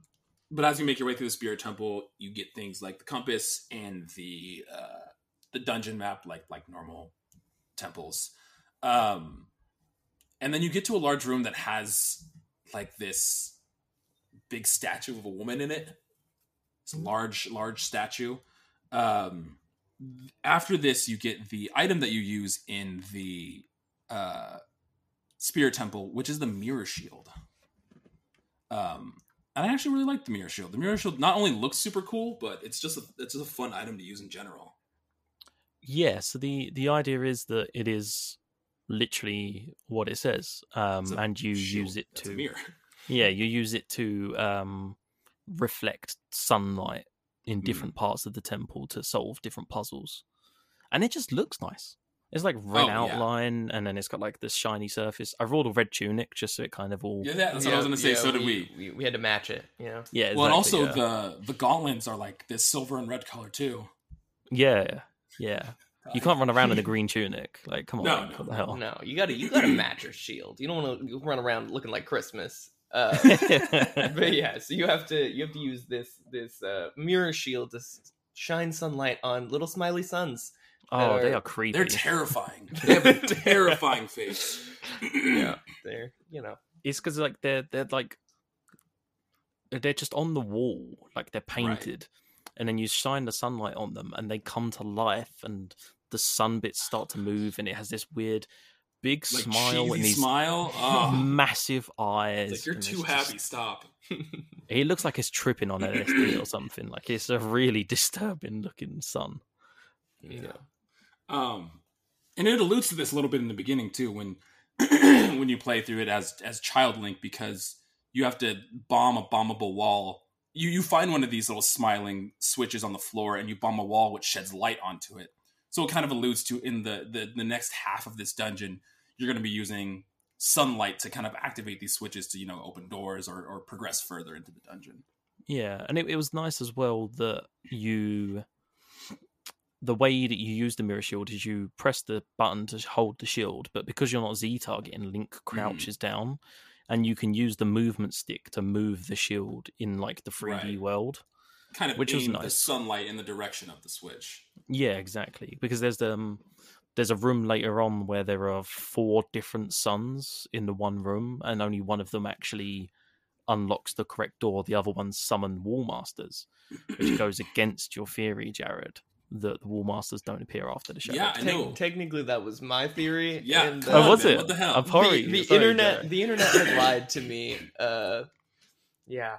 but as you make your way through the spirit temple you get things like the compass and the uh the dungeon map like like normal temples um and then you get to a large room that has like this big statue of a woman in it it's a large, large statue. Um, after this, you get the item that you use in the uh, Spirit Temple, which is the Mirror Shield. Um, and I actually really like the Mirror Shield. The Mirror Shield not only looks super cool, but it's just a, it's just a fun item to use in general. Yeah, so the the idea is that it is literally what it says, um, and you shield use it that's to (laughs) yeah, you use it to um, reflect sunlight Hmm. in different parts of the temple to solve different puzzles, and it just looks nice. It's like red Oh, yeah. outline, and then it's got like this shiny surface. I rolled a red tunic just so it kind of all Yeah, that- that's what I was gonna say. yeah, so did we. we. We had to match it. You know. yeah. Well, and also yeah. the the gauntlets are like this silver and red color too. yeah, yeah. You can't run around in a (laughs) green tunic. Like, come on, No, what the hell? No, you gotta you gotta match your shield. You don't want to run around looking like Christmas. Uh, (laughs) but yeah, so you have to you have to use this this uh, mirror shield to shine sunlight on little smiley suns. Oh, they They're- are creepy. They're terrifying. (laughs) They have a terrifying face. Yeah, (clears throat) they're you know it's because like they're they're like they're just on the wall, like they're painted, and then you shine the sunlight on them, and they come to life, and the sun bits start to move, and it has this weird big Like smile and these smile. Oh, massive eyes. like you're too it's happy. just- Stop. (laughs) He looks like he's tripping on LSD or (laughs) something. Like it's a really disturbing looking sun. yeah. Um, and it alludes to this a little bit in the beginning too when (clears throat) when you play through it as as child link because you have to bomb a bombable wall you you find one of these little smiling switches on the floor and you bomb a wall which sheds light onto it. So it kind of alludes to in the the, the next half of this dungeon you're going to be using sunlight to kind of activate these switches to you know open doors or, or progress further into the dungeon. Yeah, and it, it was nice as well that you the way that you use the mirror shield is you press the button to hold the shield, but because you're not Z targeting, Link mm. crouches down, and you can use the movement stick to move the shield in like the 3D Right. world. kind of Which was aim the nice. sunlight in the direction of the switch Yeah, exactly. Because there's the um, there's a room later on where there are four different suns in the one room, and only one of them actually unlocks the correct door. The other ones summon wall masters, which (coughs) goes against your theory, Jared, that the wall masters don't appear after the show. Yeah, I Te- know. technically, that was my theory. Yeah, and, come Oh, was man, it? what the hell? I'm sorry. the, the sorry, internet Jared. the internet had (laughs) lied to me uh yeah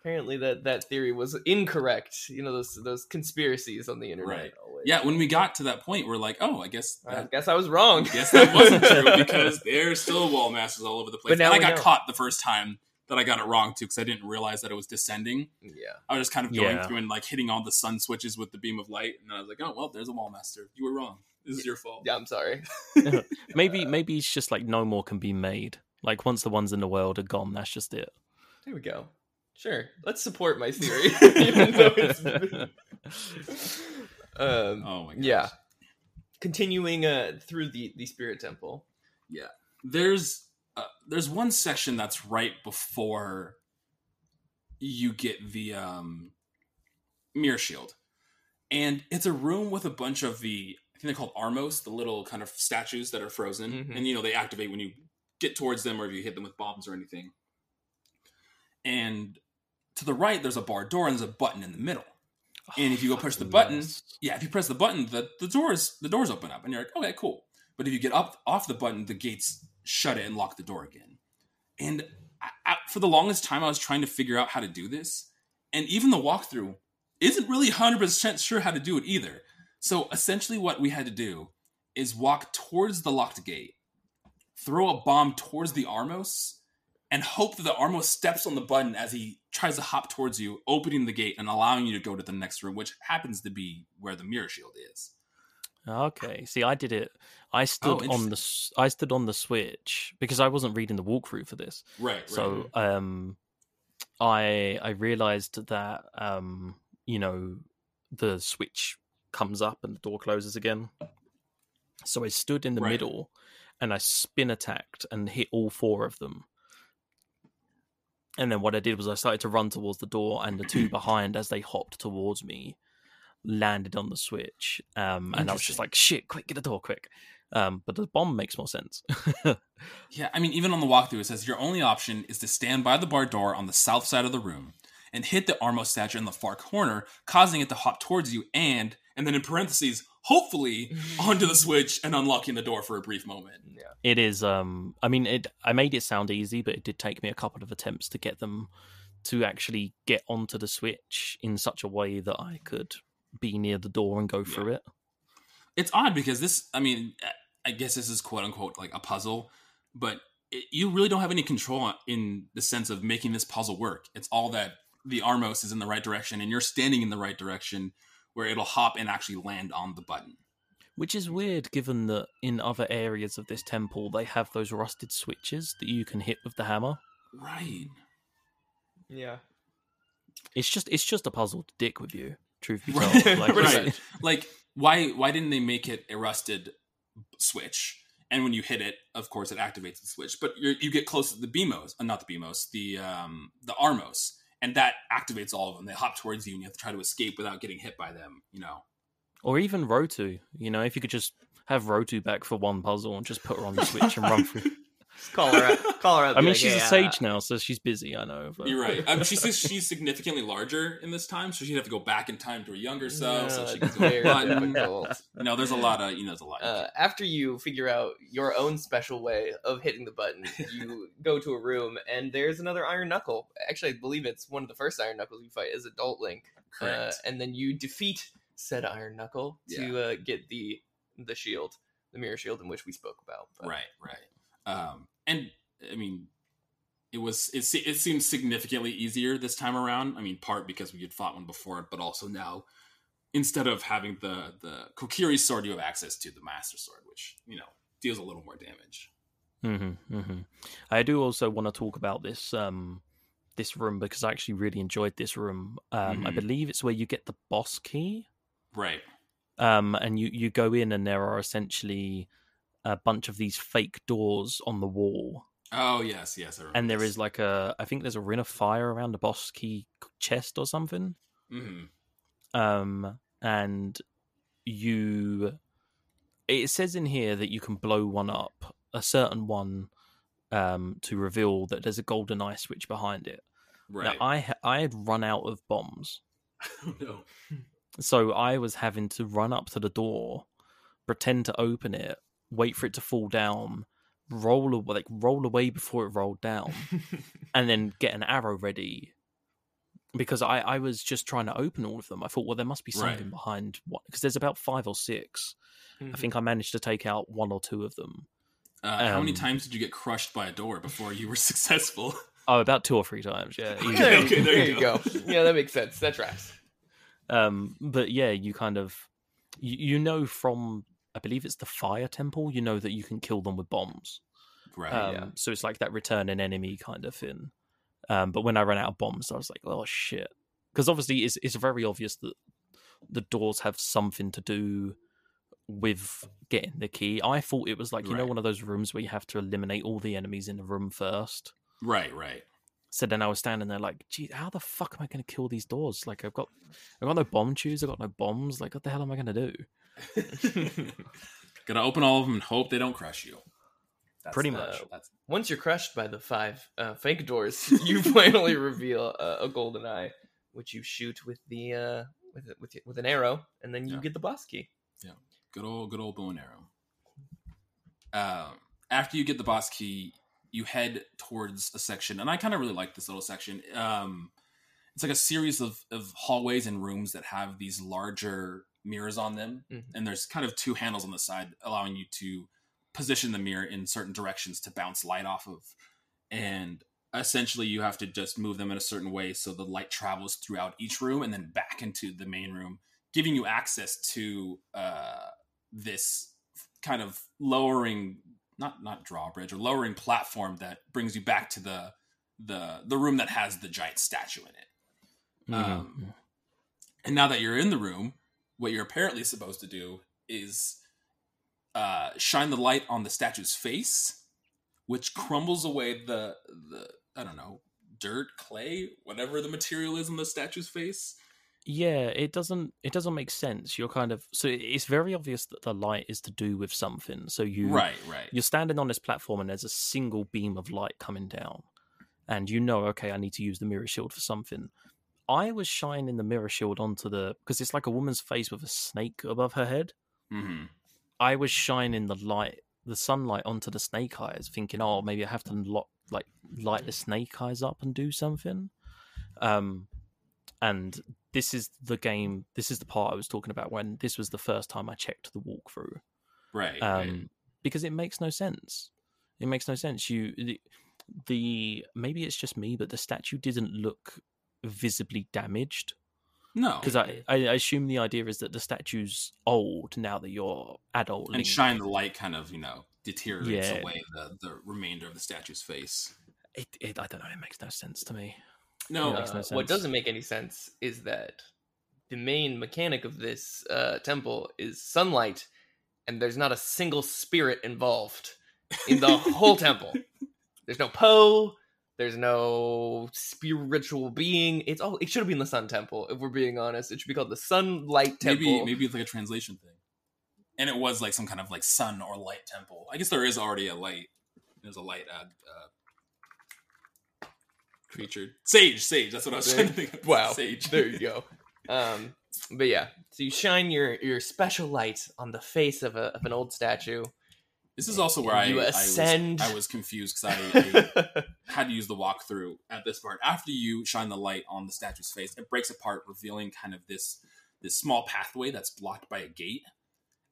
apparently that that theory was incorrect you know those those conspiracies on the internet Right. always. yeah when we got to that point we're like oh i guess i guess i was wrong I guess that wasn't true (laughs) because there's still wall masters all over the place. But now and I got know. caught the first time that I got it wrong too because I didn't realize that it was descending. yeah I was just kind of going Yeah. through and like hitting all the sun switches with the beam of light, and I was like, oh well, there's a wall master. You were wrong. This is your fault. yeah i'm sorry (laughs) (laughs) maybe maybe it's just like no more can be made. Like once the ones in the world are gone, that's just it. there we go sure let's support my theory (laughs) even though it's um Oh my gosh. yeah continuing uh through the the spirit temple Yeah, There's uh, there's one section that's right before you get the um, mirror shield, and it's a room with a bunch of the I think they're called armos, the little kind of statues that are frozen, Mhm. and you know they activate when you get towards them or if you hit them with bombs or anything. And to the right, there's a barred door and there's a button in the middle. And if you go push the button. Yeah, if you press the button, the, the doors the doors open up, and you're like, okay, cool. But if you get up off the button, the gates shut it and lock the door again. And I, I, for the longest time, I was trying to figure out how to do this, and even the walkthrough isn't really hundred percent sure how to do it either. So essentially, what we had to do is walk towards the locked gate, throw a bomb towards the Armos, and hope that the Armos steps on the button as he tries to hop towards you, opening the gate and allowing you to go to the next room, which happens to be where the mirror shield is. Okay. See, I did it. I stood on Oh, interesting. the I stood on the switch because I wasn't reading the walkthrough for this. Right. right. So um I I realized that um you know the switch comes up and the door closes again. So I stood in the Right. middle and I spin attacked and hit all four of them. And then what I did was I started to run towards the door and the two (clears throat) behind as they hopped towards me landed on the switch. Um and I was just like shit, quick, get the door quick. Um but the bomb makes more sense. (laughs) Yeah, I mean, even on the walkthrough, it says your only option is to stand by the bar door on the south side of the room and hit the Armos statue in the far corner, causing it to hop towards you, and and then in parentheses, hopefully (laughs) onto the switch and unlocking the door for a brief moment. yeah It is. Um, I mean, it. I made it sound easy, but it did take me a couple of attempts to get them to actually get onto the switch in such a way that I could be near the door and go through it. It's odd because this, I mean, I guess this is quote unquote like a puzzle, but it, you really don't have any control in the sense of making this puzzle work. It's all that the Armos is in the right direction and you're standing in the right direction where it'll hop and actually land on the button. Which is weird, given that in other areas of this temple they have those rusted switches that you can hit with the hammer. Right. yeah It's just, it's just a puzzle to dick with you. Truth be Right. told, like, (laughs) Right. Like why why didn't they make it a rusted switch? And when you hit it, of course, it activates the switch. But you you get close to the Beamos, uh, not the Beamos, the um, the Armos, and that activates all of them. They hop towards you, and you have to try to escape without getting hit by them. You know, Or even Ruto. You know, if you could just have Ruto back for one puzzle and just put her on the switch and run through. (laughs) Just call her up call her up I mean, like, she's "Hey, a sage now, so she's busy. I know. But... you're right. (laughs) Um, she's she's significantly larger in this time, so she'd have to go back in time to her younger self. so she it's can go very button. difficult. You know, there's a lot of you know, there's a lot. uh, after you figure out your own special way of hitting the button, (laughs) you go to a room and there's another Iron Knuckle. Actually, I believe it's one of the first Iron Knuckles you fight as Adult Link. Uh, Correct. and then you defeat said Iron Knuckle to uh, get the the shield. the mirror shield in which we spoke about. But. Right, right. Um, and I mean, it was it, it seems significantly easier this time around. I mean, part because we had fought one before, but also now instead of having the the Kokiri sword, you have access to the Master Sword, which you know deals a little more damage. Mm-hmm, mm-hmm. I do also want to talk about this um, this room because I actually really enjoyed this room. Um, mm-hmm. I believe it's where you get the boss key, right? Um, and you you go in and there are essentially a bunch of these fake doors on the wall Oh yes, yes. and there is like a, I think there's a ring of fire around the boss key chest or something. Mm-hmm. Um, and you, it says in here that you can blow one up, a certain one, um, to reveal that there's a golden eye switch behind it. Right. Now, I I had run out of bombs. (laughs) no. So I was having to run up to the door, pretend to open it, wait for it to fall down, roll like roll away before it rolled down, (laughs) and then get an arrow ready. Because I, I was just trying to open all of them. I thought, well, there must be something right. behind what because there's about five or 6 mm-hmm. I think I managed to take out one or two of them. Uh, um, how many um, times did you get crushed by a door before you were (laughs) successful? Oh, about two or three times. Yeah. okay, okay, there, there you go. go. Yeah, that makes sense. That tracks. Um, but yeah, you kind of you, you know from I believe it's the fire temple, you know that you can kill them with bombs. Right. Um, yeah. So it's like that return an enemy kind of thing. Um, but when I ran out of bombs, I was like, oh shit. Because obviously it's, it's very obvious that the doors have something to do with getting the key. I thought it was like, you right. know, one of those rooms where you have to eliminate all the enemies in the room first. Right, right. So then I was standing there like, gee, how the fuck am I going to kill these doors? Like, I've got, I've got no bombchus. I've got no bombs. Like, what the hell am I going to do? (laughs) Gotta open all of them and hope they don't crush you. That's Pretty much. That's... Once you're crushed by the five uh, fake doors, (laughs) you finally reveal a, a, golden eye, which you shoot with the uh, with with with an arrow, and then you yeah. get the boss key. Yeah, good old good old bow and arrow. Um, after you get the boss key, you head towards a section, and I kind of really like this little section. Um, it's like a series of, of hallways and rooms that have these larger mirrors on them, mm-hmm. and there's kind of two handles on the side allowing you to position the mirror in certain directions to bounce light off of, and essentially you have to just move them in a certain way so the light travels throughout each room and then back into the main room, giving you access to uh, this kind of lowering not not drawbridge or lowering platform that brings you back to the the the room that has the giant statue in it. Mm-hmm. Um, and now that you're in the room, what you're apparently supposed to do is uh, shine the light on the statue's face, which crumbles away the the I don't know dirt, clay, whatever the material is on the statue's face. Yeah, it doesn't it doesn't make sense. You're kind of so it's very obvious that the light is to do with something. So you right right you're standing on this platform and there's a single beam of light coming down, and you know okay I need to use the mirror shield for something. I was shining the mirror shield onto the because it's like a woman's face with a snake above her head. Mm-hmm. I was shining the light, the sunlight onto the snake eyes, thinking, oh, maybe I have to lock, like light the snake eyes up and do something. Um, and this is the game. This is the part I was talking about when this was the first time I checked the walkthrough. Right. Um, right. because it makes no sense. It makes no sense. You the, the maybe it's just me, but the statue didn't look visibly damaged. No, because I, I assume the idea is that the statue's old now that you're adult, and shine the light kind of you know deteriorates yeah. away the the remainder of the statue's face. It, it I don't know. It makes no sense to me. No, uh, no what doesn't make any sense is that the main mechanic of this uh, temple is sunlight, and there's not a single spirit involved in the whole temple. (laughs) There's no Poe. There's no spiritual being. It's all. It should have been the Sun Temple. If we're being honest, it should be called the Sunlight Temple. Maybe maybe it's like a translation thing. And it was like some kind of like sun or light temple. I guess there is already a light. There's a light uh, uh creature. Sage, sage. That's what I was trying to think. Of. Wow. Sage. There you go. Um, but yeah, so you shine your your special light on the face of a of an old statue this is also where I, I, was, I was confused because I, I (laughs) had to use the walkthrough at this part. After you shine the light on the statue's face, it breaks apart, revealing kind of this this small pathway that's blocked by a gate.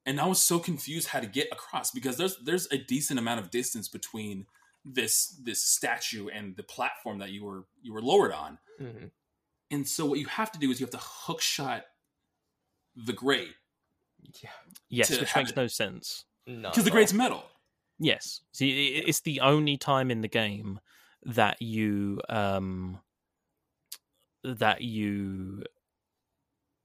and I was so confused how to get across because there's there's a decent amount of distance between this this statue and the platform that you were you were lowered on. Mhm. And so what you have to do is you have to hook shot the grate Yeah. Yes, which makes it- no sense. Not because the at grate's metal. Yes. See, it's the only time in the game that you um that you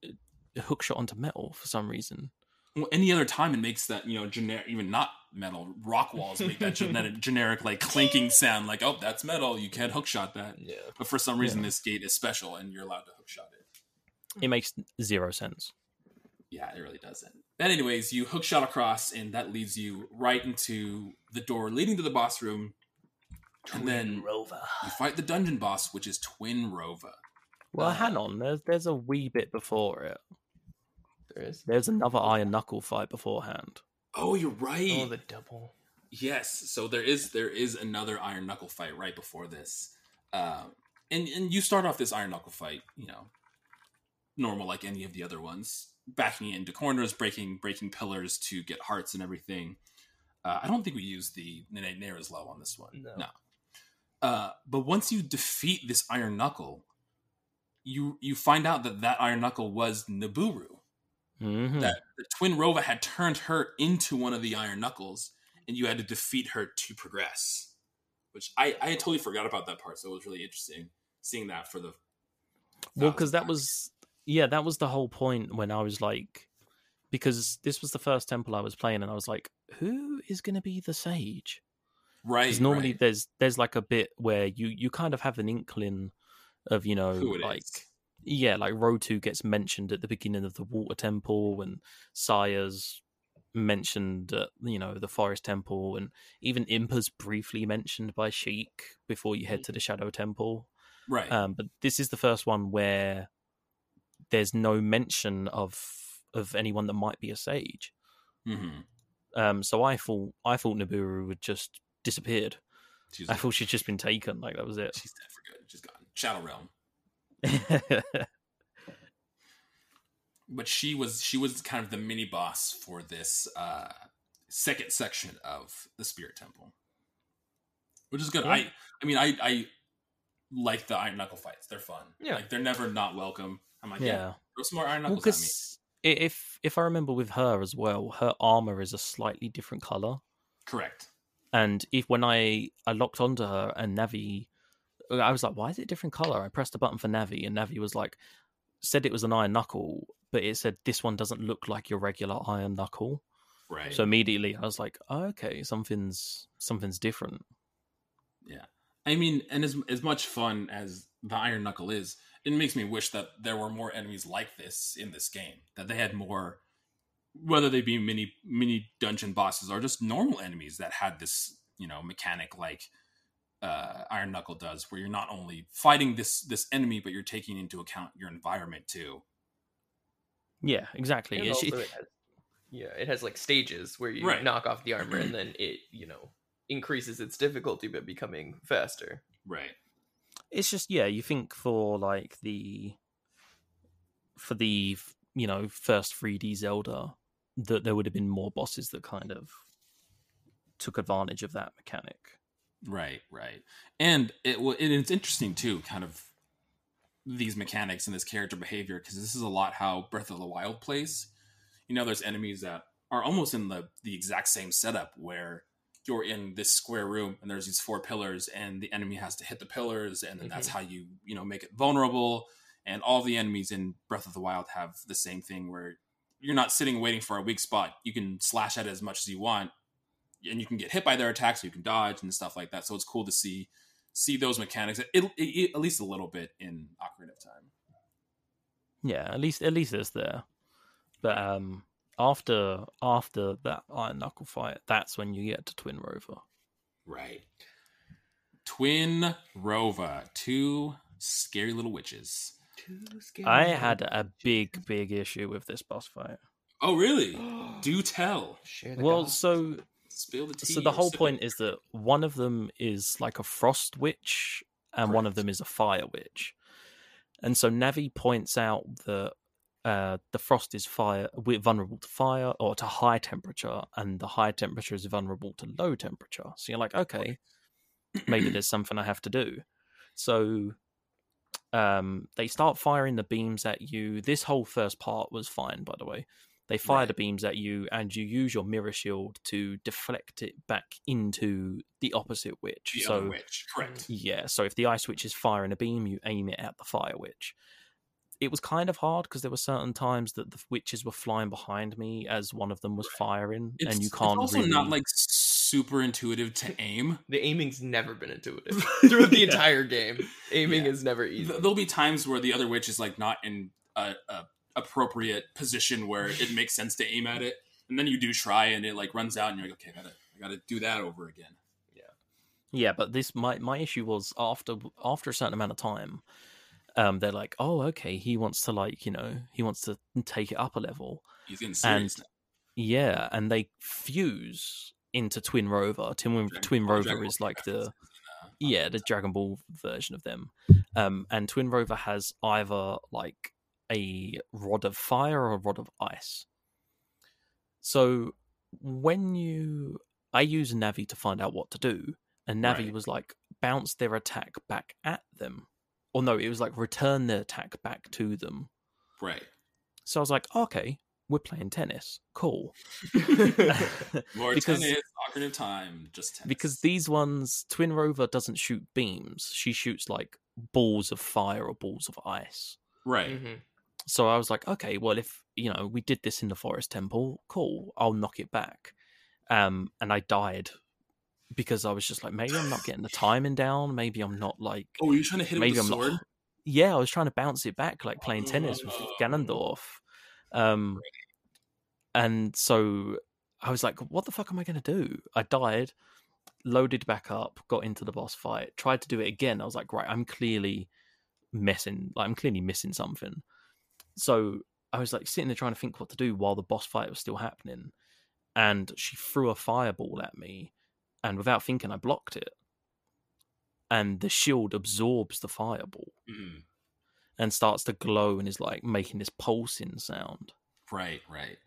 uh, hook shot onto metal for some reason. Well, any other time it makes that you know generic, even not metal rock walls make that (laughs) generic, generic like clinking sound. Like oh, that's metal. You can't hook shot that. Yeah. But for some reason, Yeah. this gate is special, and you're allowed to hook shot it. It makes zero sense. Yeah, it really doesn't. But anyways, you hook shot across, and that leads you right into the door leading to the boss room. And then Rover. you fight the dungeon boss, which is Twin rover Well, Uh, hang on. There's there's a wee bit before it. There is. There's another iron knuckle fight beforehand. Oh, you're right. Oh, the double. Yes, so there is there is another iron knuckle fight right before this, um, and and you start off this iron knuckle fight, you know, normal like any of the other ones, backing into corners, breaking breaking pillars to get hearts and everything. Uh, I don't think we use the N- Nayru's Love on this one. No. Uh, but once you defeat this iron knuckle, you you find out that that iron knuckle was Nabooru hmm that the Twinrova had turned her into one of the Iron Knuckles, and you had to defeat her to progress. Which I, I had totally forgot about that part, so it was really interesting seeing that for the. Well, because that was yeah, that was the whole point when I was like, because this was the first temple I was playing, and I was like, who is going to be the sage? right. Because normally right. there's there's like a bit where you you kind of have an inkling of you know like is. Yeah like Ruto gets mentioned at the beginning of the water temple and Saria's mentioned at you know the forest temple and even Impa's briefly mentioned by Sheik before you head to the shadow temple right. um, but this is the first one where there's no mention of of anyone that might be a sage. hmm Um, so I thought I thought Nabooru had just disappeared. I thought she'd just been taken. Like that was it. she's dead for good. She's gone. Shadow Realm. But she was she was kind of the mini boss for this uh, second section of the Spirit Temple, which is good. Yeah. I I mean I I like the Iron Knuckle fights. They're fun. Yeah. like they're never not welcome. I'm like, yeah, yeah. throw some more Iron Well, Knuckles at me. if if I remember with her as well, her armor is a slightly different color. Correct. And if when I I locked onto her and Navi, Uh, I was like, why is it a different color? I pressed the button for Navi, and Navi was like, said it was an iron knuckle, but it said this one doesn't look like your regular iron knuckle. Right. So immediately I was like, oh, okay, something's something's different. Yeah. I mean, and as as much fun as the Iron Knuckle is, it makes me wish that there were more enemies like this in this game. That they had more, whether they be mini mini dungeon bosses or just normal enemies that had this you know mechanic like uh, Iron Knuckle does, where you're not only fighting this this enemy, but you're taking into account your environment too. Yeah, exactly. And also it has, yeah, it has like stages where you Right. knock off the armor and (clears throat) then it, you know, increases its difficulty by becoming faster. Right. it's just yeah you think for like the for the you know first 3d zelda that there would have been more bosses that kind of took advantage of that mechanic Right, right, and it and it's interesting too, kind of these mechanics and this character behavior because this is a lot how Breath of the Wild plays. You know, there's enemies that are almost in the the exact same setup where you're in this square room and there's these four pillars and the enemy has to hit the pillars and then that's mm-hmm. how you you know make it vulnerable. And all the enemies in Breath of the Wild have the same thing where you're not sitting waiting for a weak spot. You can slash at it as much as you want, and you can get hit by their attacks, or you can dodge and stuff like that. So it's cool to see see those mechanics it, it- it- at least a little bit in Ocarina of Time. yeah at least at least it's there but um after after that iron knuckle fight that's when you get to Twinrova Right. Twin Rover, two scary little witches. i had a big big issue with this boss fight Oh, really? (gasps) Do tell. Share the well gospel. so Spill the tea. so the whole point is that one of them is like a frost witch and one of them is a fire witch and so navi points out that uh, the frost is fire we're vulnerable to fire or to high temperature, and the high temperature is vulnerable to low temperature. So you're like, okay, maybe (clears throat) there's something I have to do. So um, they start firing the beams at you. This whole first part was fine, by the way. They fire Right. the beams at you, and you use your mirror shield to deflect it back into the opposite witch. The so other witch, correct? Mm. yeah, so if the ice witch is firing a beam, you aim it at the fire witch. It was kind of hard because there were certain times that the witches were flying behind me as one of them was firing, It's, and you can't also really. not like super intuitive to aim. The aiming's never been intuitive (laughs) throughout the Yeah. entire game. Aiming Yeah. is never easy. There'll be times where the other witch is like not in a, a appropriate position where it makes sense to aim at it, and then you do try, and it like runs out, and you're like, okay, I gotta, I gotta do that over again. Yeah, Yeah. but this my my issue was after after a certain amount of time, um, they're like, oh, okay, he wants to like you know he wants to take it up a level. He's getting serious. And- now. Yeah, and they fuse into Twinrova. Twin, Dragon- Twinrova Dragon is like the references in, uh, yeah the Dragon Ball version of them, um, and Twinrova has either like a rod of fire or a rod of ice. So when you, I use Navi to find out what to do, and Navi Right. was like bounce their attack back at them, or no, it was like return their attack back to them. right. So I was like, okay, we're playing tennis, cool. (laughs) (laughs) More Because- tennis, Ocarina of Time, just tennis. because these ones Twinrova doesn't shoot beams she shoots like balls of fire or balls of ice right, Mhm. So i was like okay well if you know we did this in the forest temple cool i'll knock it back. Um and i died because i was just like maybe i'm not getting the (sighs) timing down. Maybe i'm not like oh, were you trying to hit him maybe with i'm the sword? not (sighs) yeah i was trying to bounce it back like playing tennis with Oh. ganondorf. Um and so i was like what the fuck am i going to do? I died loaded back up got into the boss fight tried to do it again. I was like right i'm clearly messing like i'm clearly missing something so i was like sitting there trying to think what to do while the boss fight was still happening and she threw a fireball at me and without thinking i blocked it and the shield absorbs the fireball Mm, and starts to glow and is like making this pulsing sound. right, right.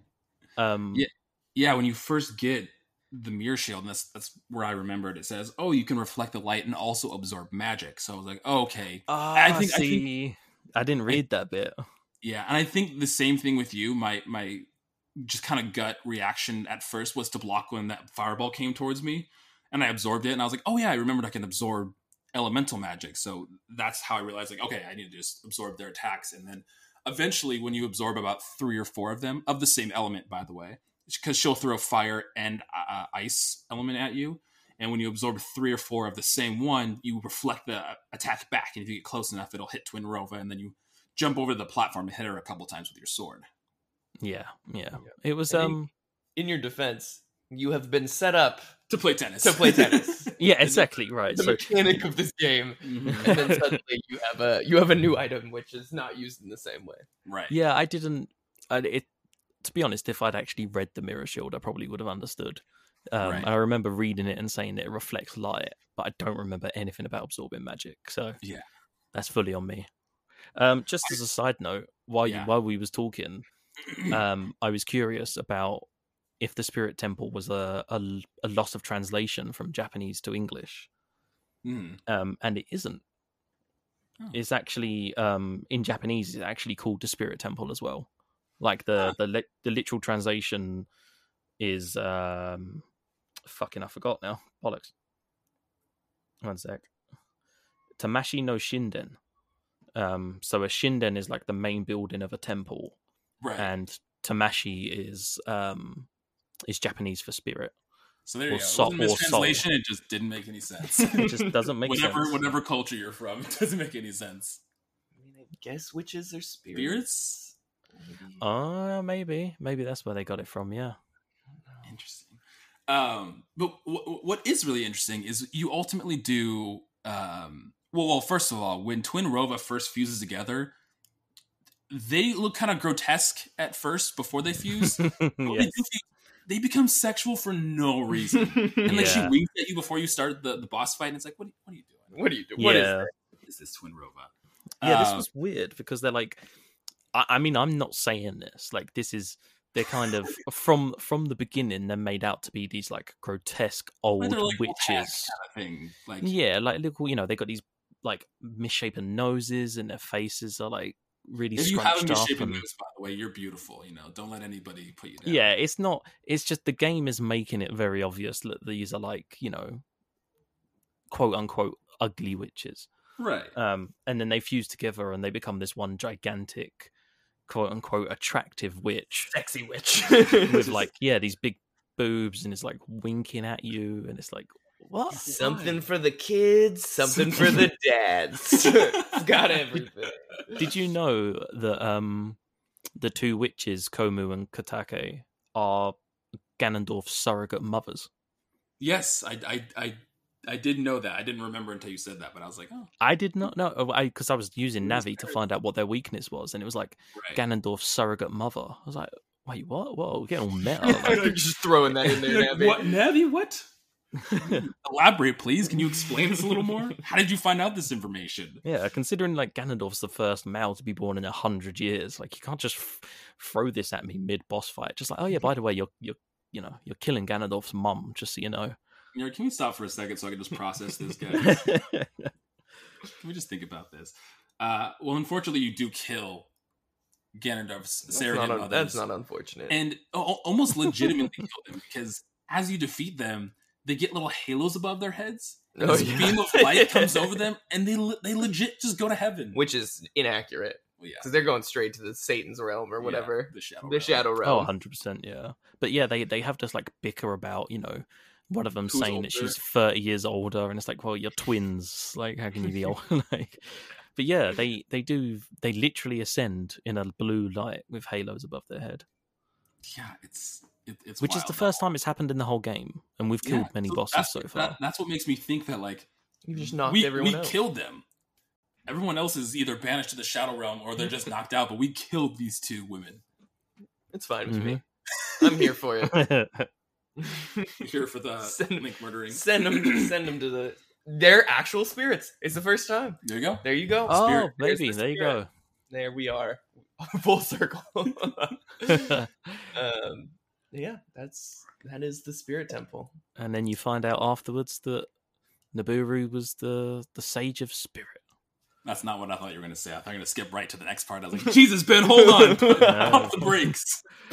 Um, Yeah. Yeah, when you first get the mirror shield, and that's that's where I remembered. It says, "Oh, you can reflect the light and also absorb magic." So I was like, oh, "Okay, Ah, I think- I think- I, didn't read that bit. Yeah." And I think the same thing with you. My my just kind of gut reaction at first was to block when that fireball came towards me, and I absorbed it, and I was like, "Oh yeah, I remembered I can absorb elemental magic." So that's how I realized, like, okay, I need to just absorb their attacks, and then eventually, when you absorb about three or four of them of the same element, by the way, because she'll throw fire and uh, ice element at you. And when you absorb three or four of the same one, you reflect the attack back. And if you get close enough, it'll hit Twinrova, and then you jump over the platform and hit her a couple times with your sword. Yeah, yeah. Yeah. It was I um, In your defense, you have been set up To play tennis. to play tennis. (laughs) (laughs) yeah, exactly right. the So mechanic of this game, Mhm. and then suddenly you have a you have a new item which is not used in the same way. right. yeah, I didn't. I, it to be honest, if I'd actually read the mirror shield, I probably would have understood. Um, Right. I remember reading it and saying that it reflects light, but I don't remember anything about absorbing magic. So Yeah. that's fully on me. Um, just as a side note, while you Yeah. while we was talking, um, I was curious about if the Spirit Temple was a, a, a loss of translation from Japanese to English, Mm. um, and it isn't. Oh. It's actually um, in Japanese. It's actually called the Spirit Temple as well. Like the Ah. the the literal translation is um, fucking I forgot now. Bollocks. One sec. Tamashi no Shinden. Um, so a shinden is like the main building of a temple, Right. and Tamashi is um is Japanese for spirit. so there or you go. so- it wasn't a mistranslation. It just didn't make any sense. (laughs) It just doesn't make whatever, sense. Whatever culture you're from, (laughs) it doesn't make any sense. I mean, I guess witches are spirits. Spirits? Maybe. Uh maybe maybe that's where they got it from. Yeah. Interesting. Um, but w- what is really interesting is you ultimately do. Um, well, well, first of all, when Twinrova first fuses together, they look kind of grotesque at first before they fuse. (laughs) Yes. they, they become sexual for no reason. And like she Yeah. winks at you before you start the, the boss fight, and it's like, what, what are you doing? What are you doing? What is yeah. that? What is this Twinrova? Yeah, this was uh, weird because they're like I, I mean, I'm not saying this. Like, this is they're kind of (laughs) from from the beginning. They're made out to be these like grotesque old like witches. kind of thing. Like Yeah, like little, you know, they got these like misshapen noses, and their faces are like really if you have a misshapen nose, by the way, you're beautiful. You know, don't let anybody put you down. Yeah, it's not. It's just the game is making it very obvious that these are like you know, quote unquote ugly witches. right. Um, and then they fuse together and they become this one gigantic, quote unquote attractive witch Sexy witch (laughs) with like (laughs) yeah these big boobs and it's like winking at you and it's like what something for the kids, something for the dads. (laughs) it's got everything. Did you know that um the two witches Koume and Kotake are Ganondorf's surrogate mothers? Yes, I, I, I, I did know that. I didn't remember until you said that, but I was like, oh, I did not know because I, was using Who is Navi to find out what their weakness was, and it was like right. Ganondorf's surrogate mother. I was like, wait, what? Whoa, we're getting all (laughs) meta. Like, (laughs) just throwing that in there, Navi. what, Navi? What? (laughs) Elaborate, please. Can you explain this a little more? How did you find out this information? yeah, considering like Ganondorf's the first male to be born in a hundred years, like you can't just f- throw this at me mid boss fight. Just like, oh yeah, by the way, you're you're you know you're killing Ganondorf's mum, just so you know. You know, can we stop for a second so I can just process this, (laughs) guys? Can we just think about this? Uh, well, unfortunately, you do kill Ganondorf's That's surrogate not, un- that's not unfortunate. and al- almost legitimately kill them because as you defeat them, they get little halos above their heads. and Oh, this yeah. beam of light (laughs) comes over them, and they le- they legit just go to heaven. Which is inaccurate Well, yeah, because they're going straight to the Satan's realm or yeah, whatever. the shadow. the realm. shadow Oh, 100%, yeah. But yeah, they they have this like bicker about, you know, one of them Who's saying that she's 30 years older and it's like, well, you're twins. Like how can you be (laughs) old (laughs) like But yeah, they they do they literally ascend in a blue light with halos above their head, Yeah, it's it, it's which is the first time it's happened in the whole game and we've killed Yeah, many so bosses that's, so that- far. that's what makes me think that like You just knocked we, everyone we out. killed them. Everyone else is either banished to the shadow realm or they're just (laughs) knocked out. But we killed these two women. It's fine with Mm-hmm. me. I'm here for it. We're (laughs) here for the Send- link murdering. send them, send them to the. They're actual spirits. It's the first time. There you go. There you go. oh, Spirit. There's maybe. the There you go. There we are. (laughs) Full circle. um, yeah, that's that is the spirit temple. and then you find out afterwards that Nabooru was the the sage of spirit. That's not what I thought you were going to say. I thought you were going to skip right to the next part. I was like, (laughs) Jesus, Ben, hold on. (laughs) Pump the brakes.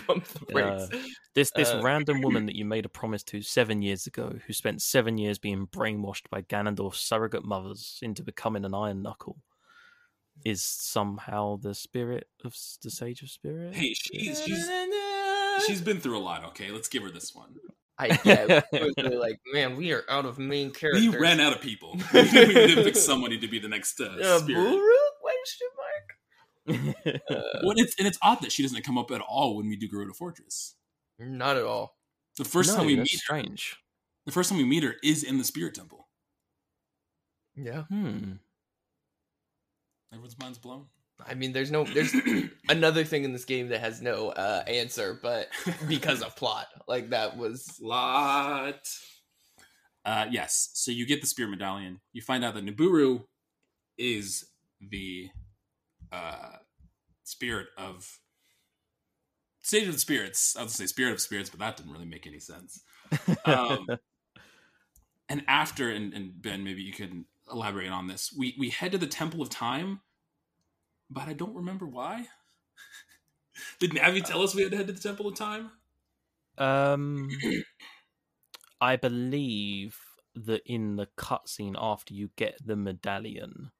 Pump the brakes. This this Uh, random woman that you made a promise to seven years ago, who spent seven years being brainwashed by Ganondorf's surrogate mothers into becoming an Iron Knuckle, is somehow the spirit of the Sage of Spirit. Hey, she's, she's, she's been through a lot, okay? Let's give her this one. I yeah, (laughs) really like, man, we are out of main characters. We ran out of people. (laughs) we need to pick somebody to be the next uh, Uh, spirit. Buru? Question mark. (laughs) Uh, Well, it's, and it's odd that she doesn't come up at all when we do Gerudo Fortress. not at all. The first no, time we that's meet her, strange. the first time we meet her is in the Spirit Temple. Yeah. Hmm. Everyone's mind's blown. I mean, there's no, there's (clears throat) another thing in this game that has no uh, answer, but (laughs) because of plot, like that was lot. Uh, yes. So you get the spear medallion. You find out that Nabooru is the uh, spirit of stage of the spirits. I was gonna say spirit of spirits, but that didn't really make any sense. Um, (laughs) and after, and, and Ben, maybe you can elaborate on this. We we head to the Temple of Time, but I don't remember why. (laughs) Did Navi tell us we had to head to the Temple of Time? Um, (clears throat) I believe that in the cutscene after you get the medallion,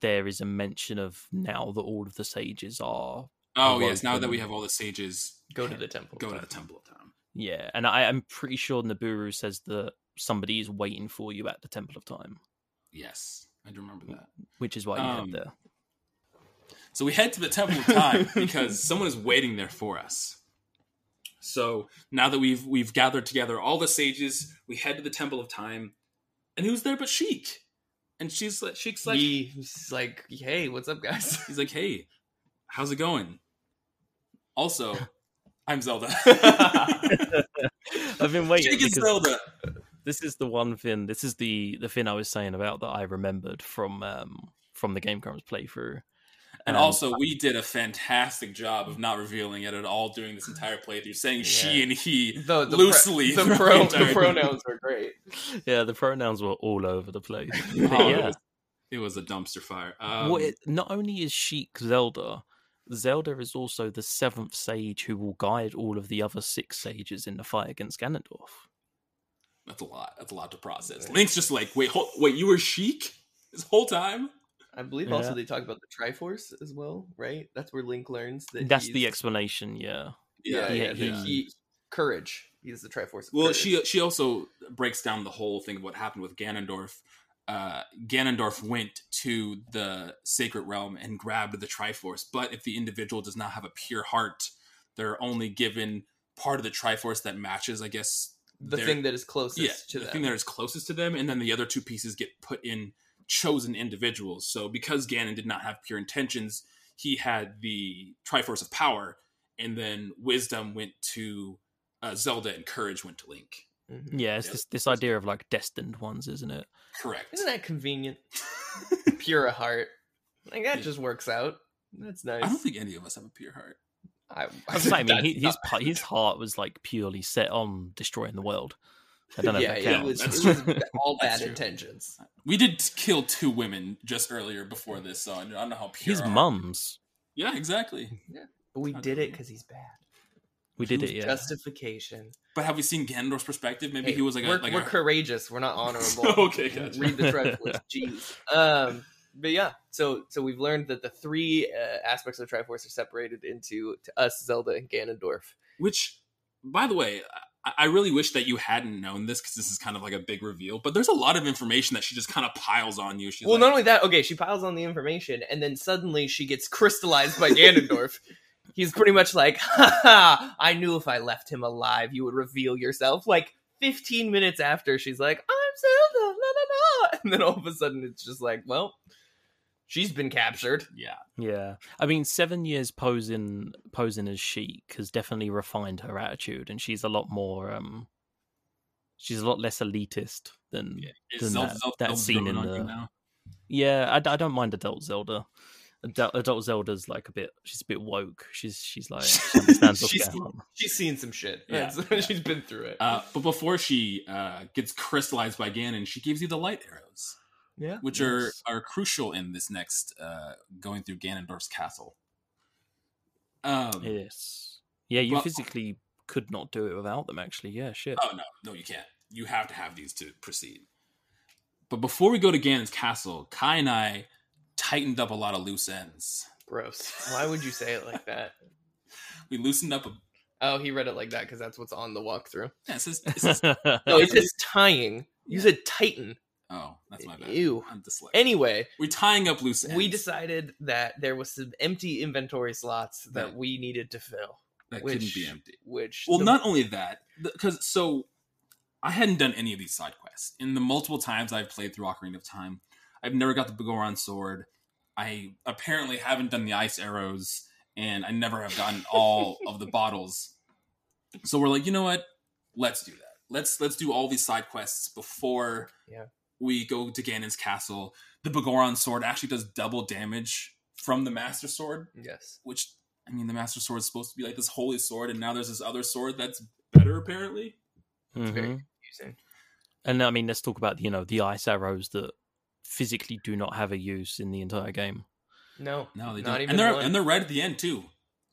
there is a mention of now that all of the sages are Oh Awoken. yes, now that we have all the sages, go to the temple. go to the Temple of Time. Yeah, and I, I'm pretty sure Nabooru says that somebody is waiting for you at the Temple of Time, Yes, I do remember that. which is why you Um, head there. So we head to the Temple of Time (laughs) because someone is waiting there for us. So now that we've we've gathered together all the sages, we head to the Temple of Time, and who's there but Sheik? And she's like, Sheik's like, he's like, hey, what's up, guys? (laughs) he's like, hey, how's it going? Also, (laughs) I'm Zelda. I've been waiting Sheik is Zelda. this is the one thing. This is the the thing I was saying about that I remembered from um from the Game Grumps playthrough. And Um, also, we did a fantastic job of not revealing it at all during this entire playthrough, saying she and he The, the loosely. (laughs) Pro, the, pro, the entire pronouns were great. (laughs) yeah, the pronouns were all over the place. (laughs) Oh, But it, yeah. was, it was a dumpster fire. Um, Well, it, not only is Sheik Zelda, Zelda is also the seventh sage who will guide all of the other six sages in the fight against Ganondorf. That's a lot. That's a lot to process. Link's just like, wait, hold, wait, you were Sheik this whole time? I believe also they talk about the Triforce as well, right? That's where Link learns that That's the explanation, yeah. Yeah, yeah, Yeah, that yeah. he courage. He's the Triforce. Of Well, courage. she she also breaks down the whole thing of what happened with Ganondorf. Uh, Ganondorf went to the Sacred Realm and grabbed the Triforce, but if the individual does not have a pure heart, they're only given part of the Triforce that matches, I guess, the their- thing that is closest yeah, to the them. thing that is closest to them, and then the other two pieces get put in chosen individuals. So because Ganon did not have pure intentions, he had the Triforce of Power, and then Wisdom went to uh, Zelda, and Courage went to Link. Mhm. Yeah, it's Yeah. this, this idea of like destined ones, isn't it? Correct. Isn't that convenient? (laughs) Pure of heart. Like that Yeah. just works out. That's nice. I don't think any of us have a pure heart. I, I (laughs) mean, he, his that's his (laughs) heart was like purely set on destroying the world. I don't know yeah, if it that was, counts. it was all bad true. intentions. We did kill two women just earlier before this, so I don't know how pure. his our- mums. Yeah, exactly. Yeah. But we did don't it because he's bad. We did it, yeah. Justification. But have we seen Ganondorf's perspective? Maybe Hey, he was like we're, a like we're a, courageous. We're not honorable. (laughs) Okay, gotcha. Read the Triforce. (laughs) Jeez. Um, but yeah, so so we've learned that the three uh, aspects of the Triforce are separated into to us, Zelda, and Ganondorf. Which, by the way, I, really wish that you hadn't known this because this is kind of like a big reveal. But there's a lot of information that she just kind of piles on you. She's well, like, not only that, okay, she piles on the information, and then suddenly she gets crystallized by Ganondorf. (laughs) He's pretty much like, ha ha, I knew if I left him alive, you would reveal yourself. Like 15 minutes after, she's like, I'm Zelda, la la la. And then all of a sudden, it's just like, well, she's been captured. yeah, Yeah, I mean, seven years posing posing as Sheik has definitely refined her attitude, and she's a lot more. um She's a lot less elitist than. yeah. Than Zelda, that- Zelda, that Zelda scene in doting on you the- now? Yeah, I, I don't mind adult Zelda. Adult, adult Zelda's like a bit. She's a bit woke. She's she's like she (laughs) understands what's She's- going on. She's seen some shit. Yeah, That's- (laughs) yeah. she's been through it. Uh, but before she uh, gets crystallized by Ganon, she gives you the light arrows, yeah. which Yes. are are crucial in this next uh, going through Ganondorf's castle. Um, Yes. Yeah, you Well- physically could not do it without them. Actually, yeah, shit. Oh no, no, you can't. You have to have these to proceed. But before we go to Ganon's castle, Kai and I tightened up a lot of loose ends. Gross. Why would you say it like that? (laughs) We loosened up a. Oh, he read it like that because that's what's on the walkthrough. Yeah, it says, it says, (laughs) No, it says (laughs) tying. You said tighten. Oh, that's my bad. Ew. I'm dyslexic. Anyway, We're tying up loose ends. we decided that there was some empty inventory slots that That- we needed to fill. that which, couldn't be empty. Which Well, the- not only that, because so I hadn't done any of these side quests. In the multiple times I've played through Ocarina of Time, I've never got the Biggoron sword. I apparently haven't done the ice arrows, and I never have gotten all of the bottles. So we're like, you know what? Let's do that. Let's let's do all these side quests before Yeah. We go to Ganon's castle. The Biggoron sword actually does double damage from the Master Sword yes. which I mean, the Master Sword is supposed to be like this holy sword, and now there's this other sword that's better, apparently. It's very Mhm. confusing. And I mean, let's talk about you know the ice arrows that physically do not have a use in the entire game. No, No, they Not don't, even and they're one. and they're right at the end too.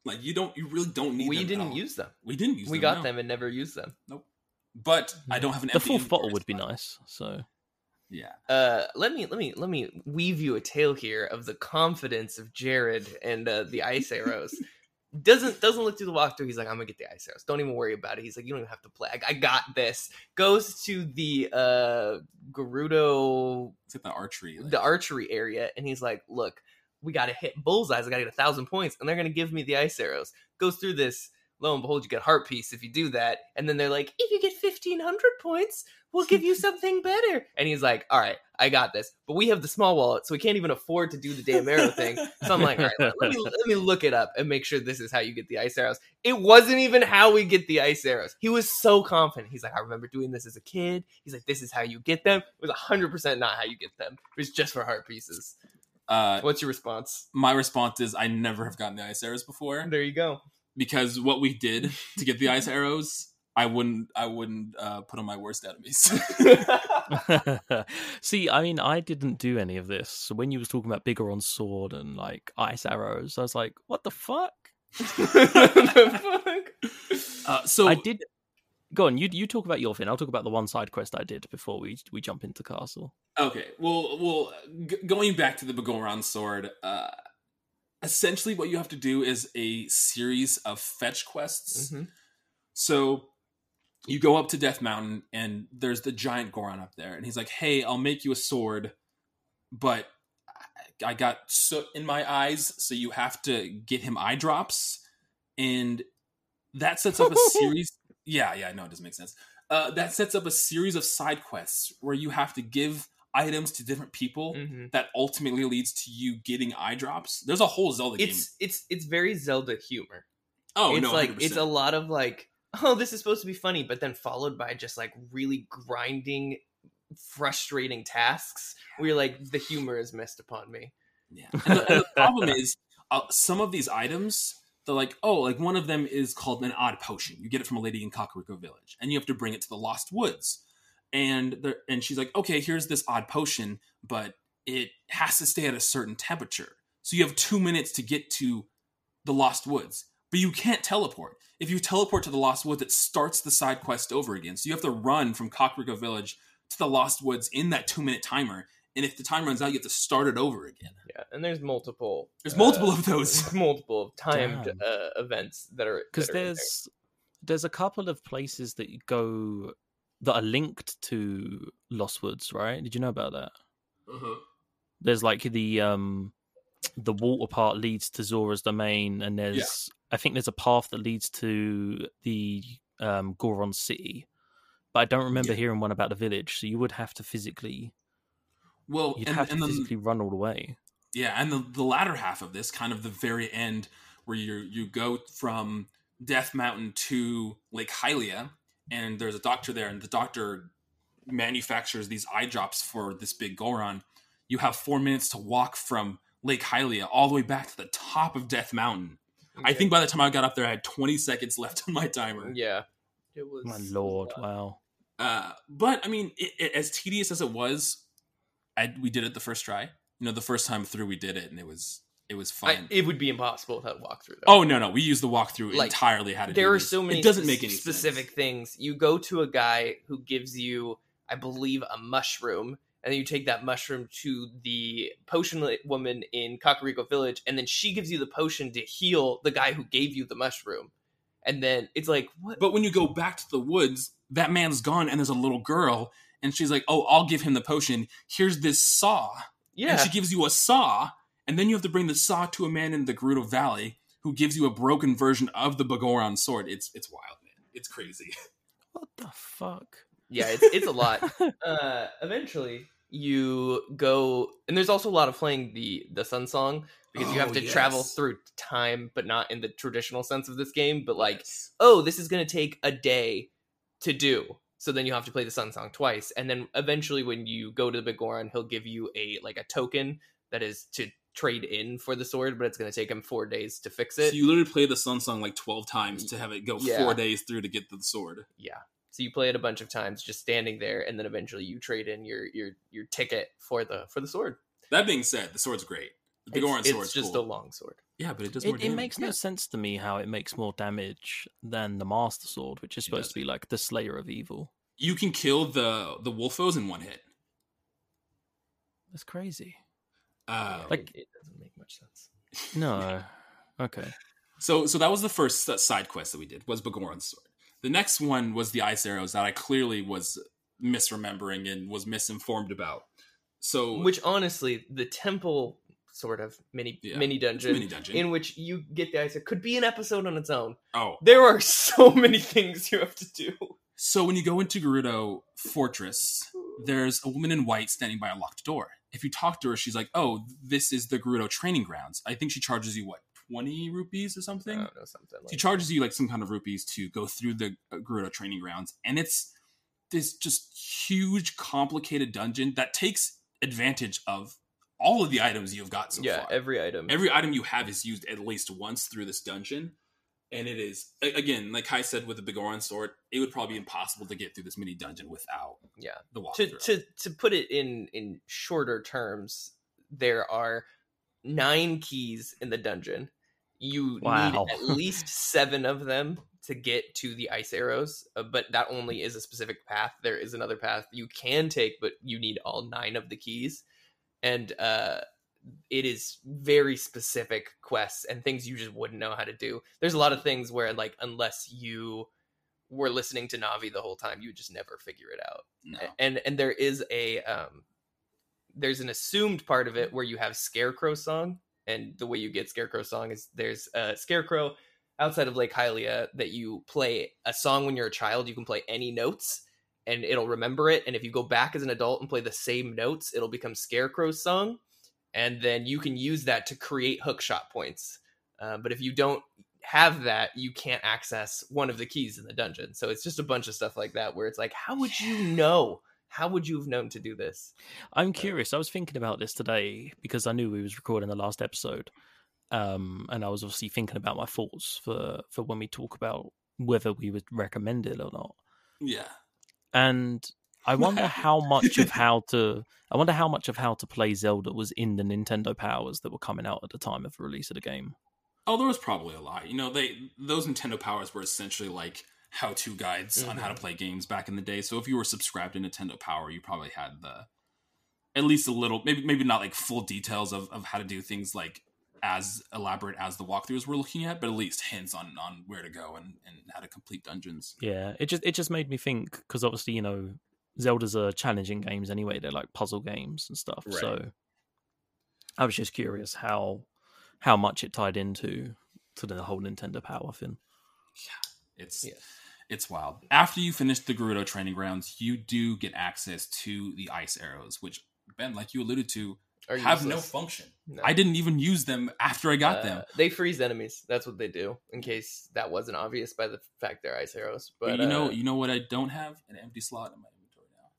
Like you don't, you really don't need. we them at didn't all. use them. We didn't use. Them. We them, got no. them and never used them. Nope. But I don't have an. The empty fourth bottle would be nice. So Yeah, Uh, let me let me let me weave you a tale here of the confidence of Jared and uh, the ice arrows. (laughs) doesn't doesn't look through the walkthrough. He's like, I'm gonna get the ice arrows. Don't even worry about it. He's like, you don't even have to play. I, I got this. Goes to the uh Gerudo it's like the archery. like- the archery area, and he's like, look, we gotta hit bullseyes. I gotta get a thousand points, and they're gonna give me the ice arrows. Goes through this. Lo and behold, you get heart piece if you do that. And then they're like, if you get fifteen hundred points, we'll give you something better. And he's like, all right, I got this. But we have the small wallet, so we can't even afford to do the damn arrow thing. So I'm like, all right, let, me let me look it up and make sure this is how you get the ice arrows. It wasn't even how we get the ice arrows. He was so confident. He's like, I remember doing this as a kid. He's like, this is how you get them. It was hundred percent not how you get them. It was just for heart pieces. Uh, What's your response? my response is I never have gotten the ice arrows before There you go. because what we did to get the ice arrows, I wouldn't I wouldn't uh, put on my worst enemies. (laughs) See, I mean, I didn't do any of this. So when you was talking about Biggoron sword and like ice arrows, I was like, what the fuck? (laughs) uh, so I did. Go on, you you talk about your thing. I'll talk about the one side quest I did before we we jump into castle. Okay, well, well, g- going back to the Biggoron sword, uh, essentially what you have to do is a series of fetch quests. Mhm. So you go up to Death Mountain, and there's the giant Goron up there, and he's like, "Hey, I'll make you a sword, but I got soot in my eyes, so you have to get him eye drops." And that sets up a (laughs) series. Yeah, yeah, I know it doesn't make sense. Uh, that sets up a series of side quests where you have to give items to different people Mhm. that ultimately leads to you getting eye drops. There's a whole Zelda game. It's it's it's very Zelda humor. Oh it's no, like 100%. it's a lot of like, oh, this is supposed to be funny, but then followed by just like really grinding, frustrating tasks where you're like, the humor is missed upon me. Yeah. And the, and the problem is, uh, some of these items, they're like, oh, like one of them is called an odd potion. You get it from a lady in Kakariko Village, and you have to bring it to the Lost Woods. And there, and she's like, okay, here's this odd potion, but it has to stay at a certain temperature. So you have two minutes to get to the Lost Woods, but you can't teleport. If you teleport to the Lost Woods, it starts the side quest over again. So you have to run from Kakariko Village to the Lost Woods in that two minute timer. And if the time runs out, you have to start it over again. Yeah, and there's multiple. There's multiple uh, of those. there's (laughs) multiple timed uh, events that are because that are in there. there's there's a couple of places that you go that are linked to Lost Woods, right? Did you know about that? Uh-huh. There's like the um the water part leads to Zora's domain, and there's I think there's a path that leads to the um Goron city, but I don't remember Yeah. hearing one about the village. So you would have to physically Well, you'd and, have to and then, physically run all the way. yeah, and the, the latter half of this, kind of the very end, where you you go from Death Mountain to Lake Hylia, and there's a doctor there, and the doctor manufactures these eye drops for this big Goron. You have four minutes to walk from Lake Hylia all the way back to the top of Death Mountain. I think by the time I got up there, I had 20 seconds (laughs) left on my timer. Yeah. It was. My lord, a lot. wow. Uh, but I mean, it, it, as tedious as it was, I, we did it the first try. You know, the first time through, we did it, and it was it was I, fun. it would be impossible without a walkthrough. Though. oh no, no, we used the walkthrough Like, entirely. How to do. there do are this. so many It doesn't spec- make any specific sense. things. You go to a guy who gives you, I believe, a mushroom, and then you take that mushroom to the potion woman in Kakariko Village, and then she gives you the potion to heal the guy who gave you the mushroom. And then it's like, what? But when you go back to the woods, that man's gone, and there's a little girl, and she's like, "Oh, I'll give him the potion. Here's this saw." yeah, And she gives you a saw, and then you have to bring the saw to a man in the Gerudo Valley who gives you a broken version of the Biggoron sword. It's it's wild, man. It's crazy. (laughs) What the fuck? Yeah, it's it's a lot. (laughs) uh, eventually, you go, and there's also a lot of playing the the Sun Song because you have Oh, to travel through time, but not in the traditional sense of this game. But like, Yes. oh, this is going to take a day to do. So then you have to play the Sun Song twice, and then eventually, when you go to the Biggoron, he'll give you a like a token that is to trade in for the sword, but it's going to take him four days to fix it. So you literally play the Sun Song like twelve times to have it go Yeah. four days through to get the sword. yeah. So you play it a bunch of times, just standing there, and then eventually you trade in your your your ticket for the for the sword. That being said, the sword's great. The It's, Biggoron it's sword's just cool. a long sword. yeah, but it does more It, it makes no sense to me how it makes more damage than the Master Sword, which is supposed to be like the Slayer of Evil. You can kill the the wolfos in one hit. That's crazy. Uh, like- it, it doesn't make much sense. No. Okay. (laughs) so so that was the first uh, side quest that we did was Biggoron's sword. The next one was the ice arrows that I clearly was misremembering and was misinformed about. So Which honestly, the temple sort of mini Yeah, mini dungeon, mini dungeon. in which you get the ice it could be an episode on its own. oh, There are so (laughs) many things you have to do. so when you go into Gerudo Fortress, there's a woman in white standing by a locked door. If you talk to her, she's like, "Oh, this is the Gerudo training grounds." I think she charges you what twenty rupees or I something. don't know something She like charges you like some kind of rupees to go through the uh, Gerudo training grounds, and it's this just huge, complicated dungeon that takes advantage of all of the items you've got so yeah, far. Yeah, every item. Every item you have is used at least once through this dungeon. And it is again, like Kai said with the Biggoron sword, it would probably be impossible to get through this mini dungeon without Yeah. the to to to put it in in shorter terms, there are nine keys in the dungeon. You Wow. need at least seven of them to get to the ice arrows, uh, but that only is a specific path. There is another path you can take, but you need all nine of the keys, and uh, it is very specific quests and things you just wouldn't know how to do. There's a lot of things where, like, unless you were listening to Navi the whole time, you would just never figure it out no. and and there is a um there's an assumed part of it where you have scarecrow song and the way you get scarecrow song is there's a scarecrow outside of lake hylia that you play a song when you're a child you can play any notes and it'll remember it and if you go back as an adult and play the same notes it'll become Scarecrow song and then you can use that to create hook shot points. Uh, but if you don't have that you can't access one of the keys in the dungeon. So it's just a bunch of stuff like that where it's like how would you know how would you have known to do this I'm curious. I was thinking about this today because I knew we was recording the last episode, um, and I was obviously thinking about my thoughts for for when we talk about whether we would recommend it or not. Yeah. And I wonder (laughs) how much of (laughs) how to I wonder how much of how to play Zelda was in the Nintendo powers that were coming out at the time of the release of the game. Oh, there was probably a lot. You know, they those Nintendo powers were essentially like how-to guides on how to mm-hmm. play games back in the day. So if you were subscribed to Nintendo Power, you probably had the at least a little maybe maybe not like full details of, of how to do things like as elaborate as the walkthroughs we're looking at, but at least hints on on where to go and, and how to complete dungeons. Yeah, it just it just made me think because obviously you know Zelda's are challenging games anyway. They're like puzzle games and stuff. Right. So I was just curious how how much it tied into to the whole Nintendo Power thing. It's Yes. it's wild. After you finish the Gerudo training grounds, you do get access to the ice arrows, which Ben, like you alluded to, Are have no function. No. I didn't even use them after I got Uh, them. They freeze enemies. That's what they do. In case that wasn't obvious by the fact they're ice arrows. But, But, you know, uh, you know what I don't have? An empty slot in my inventory now.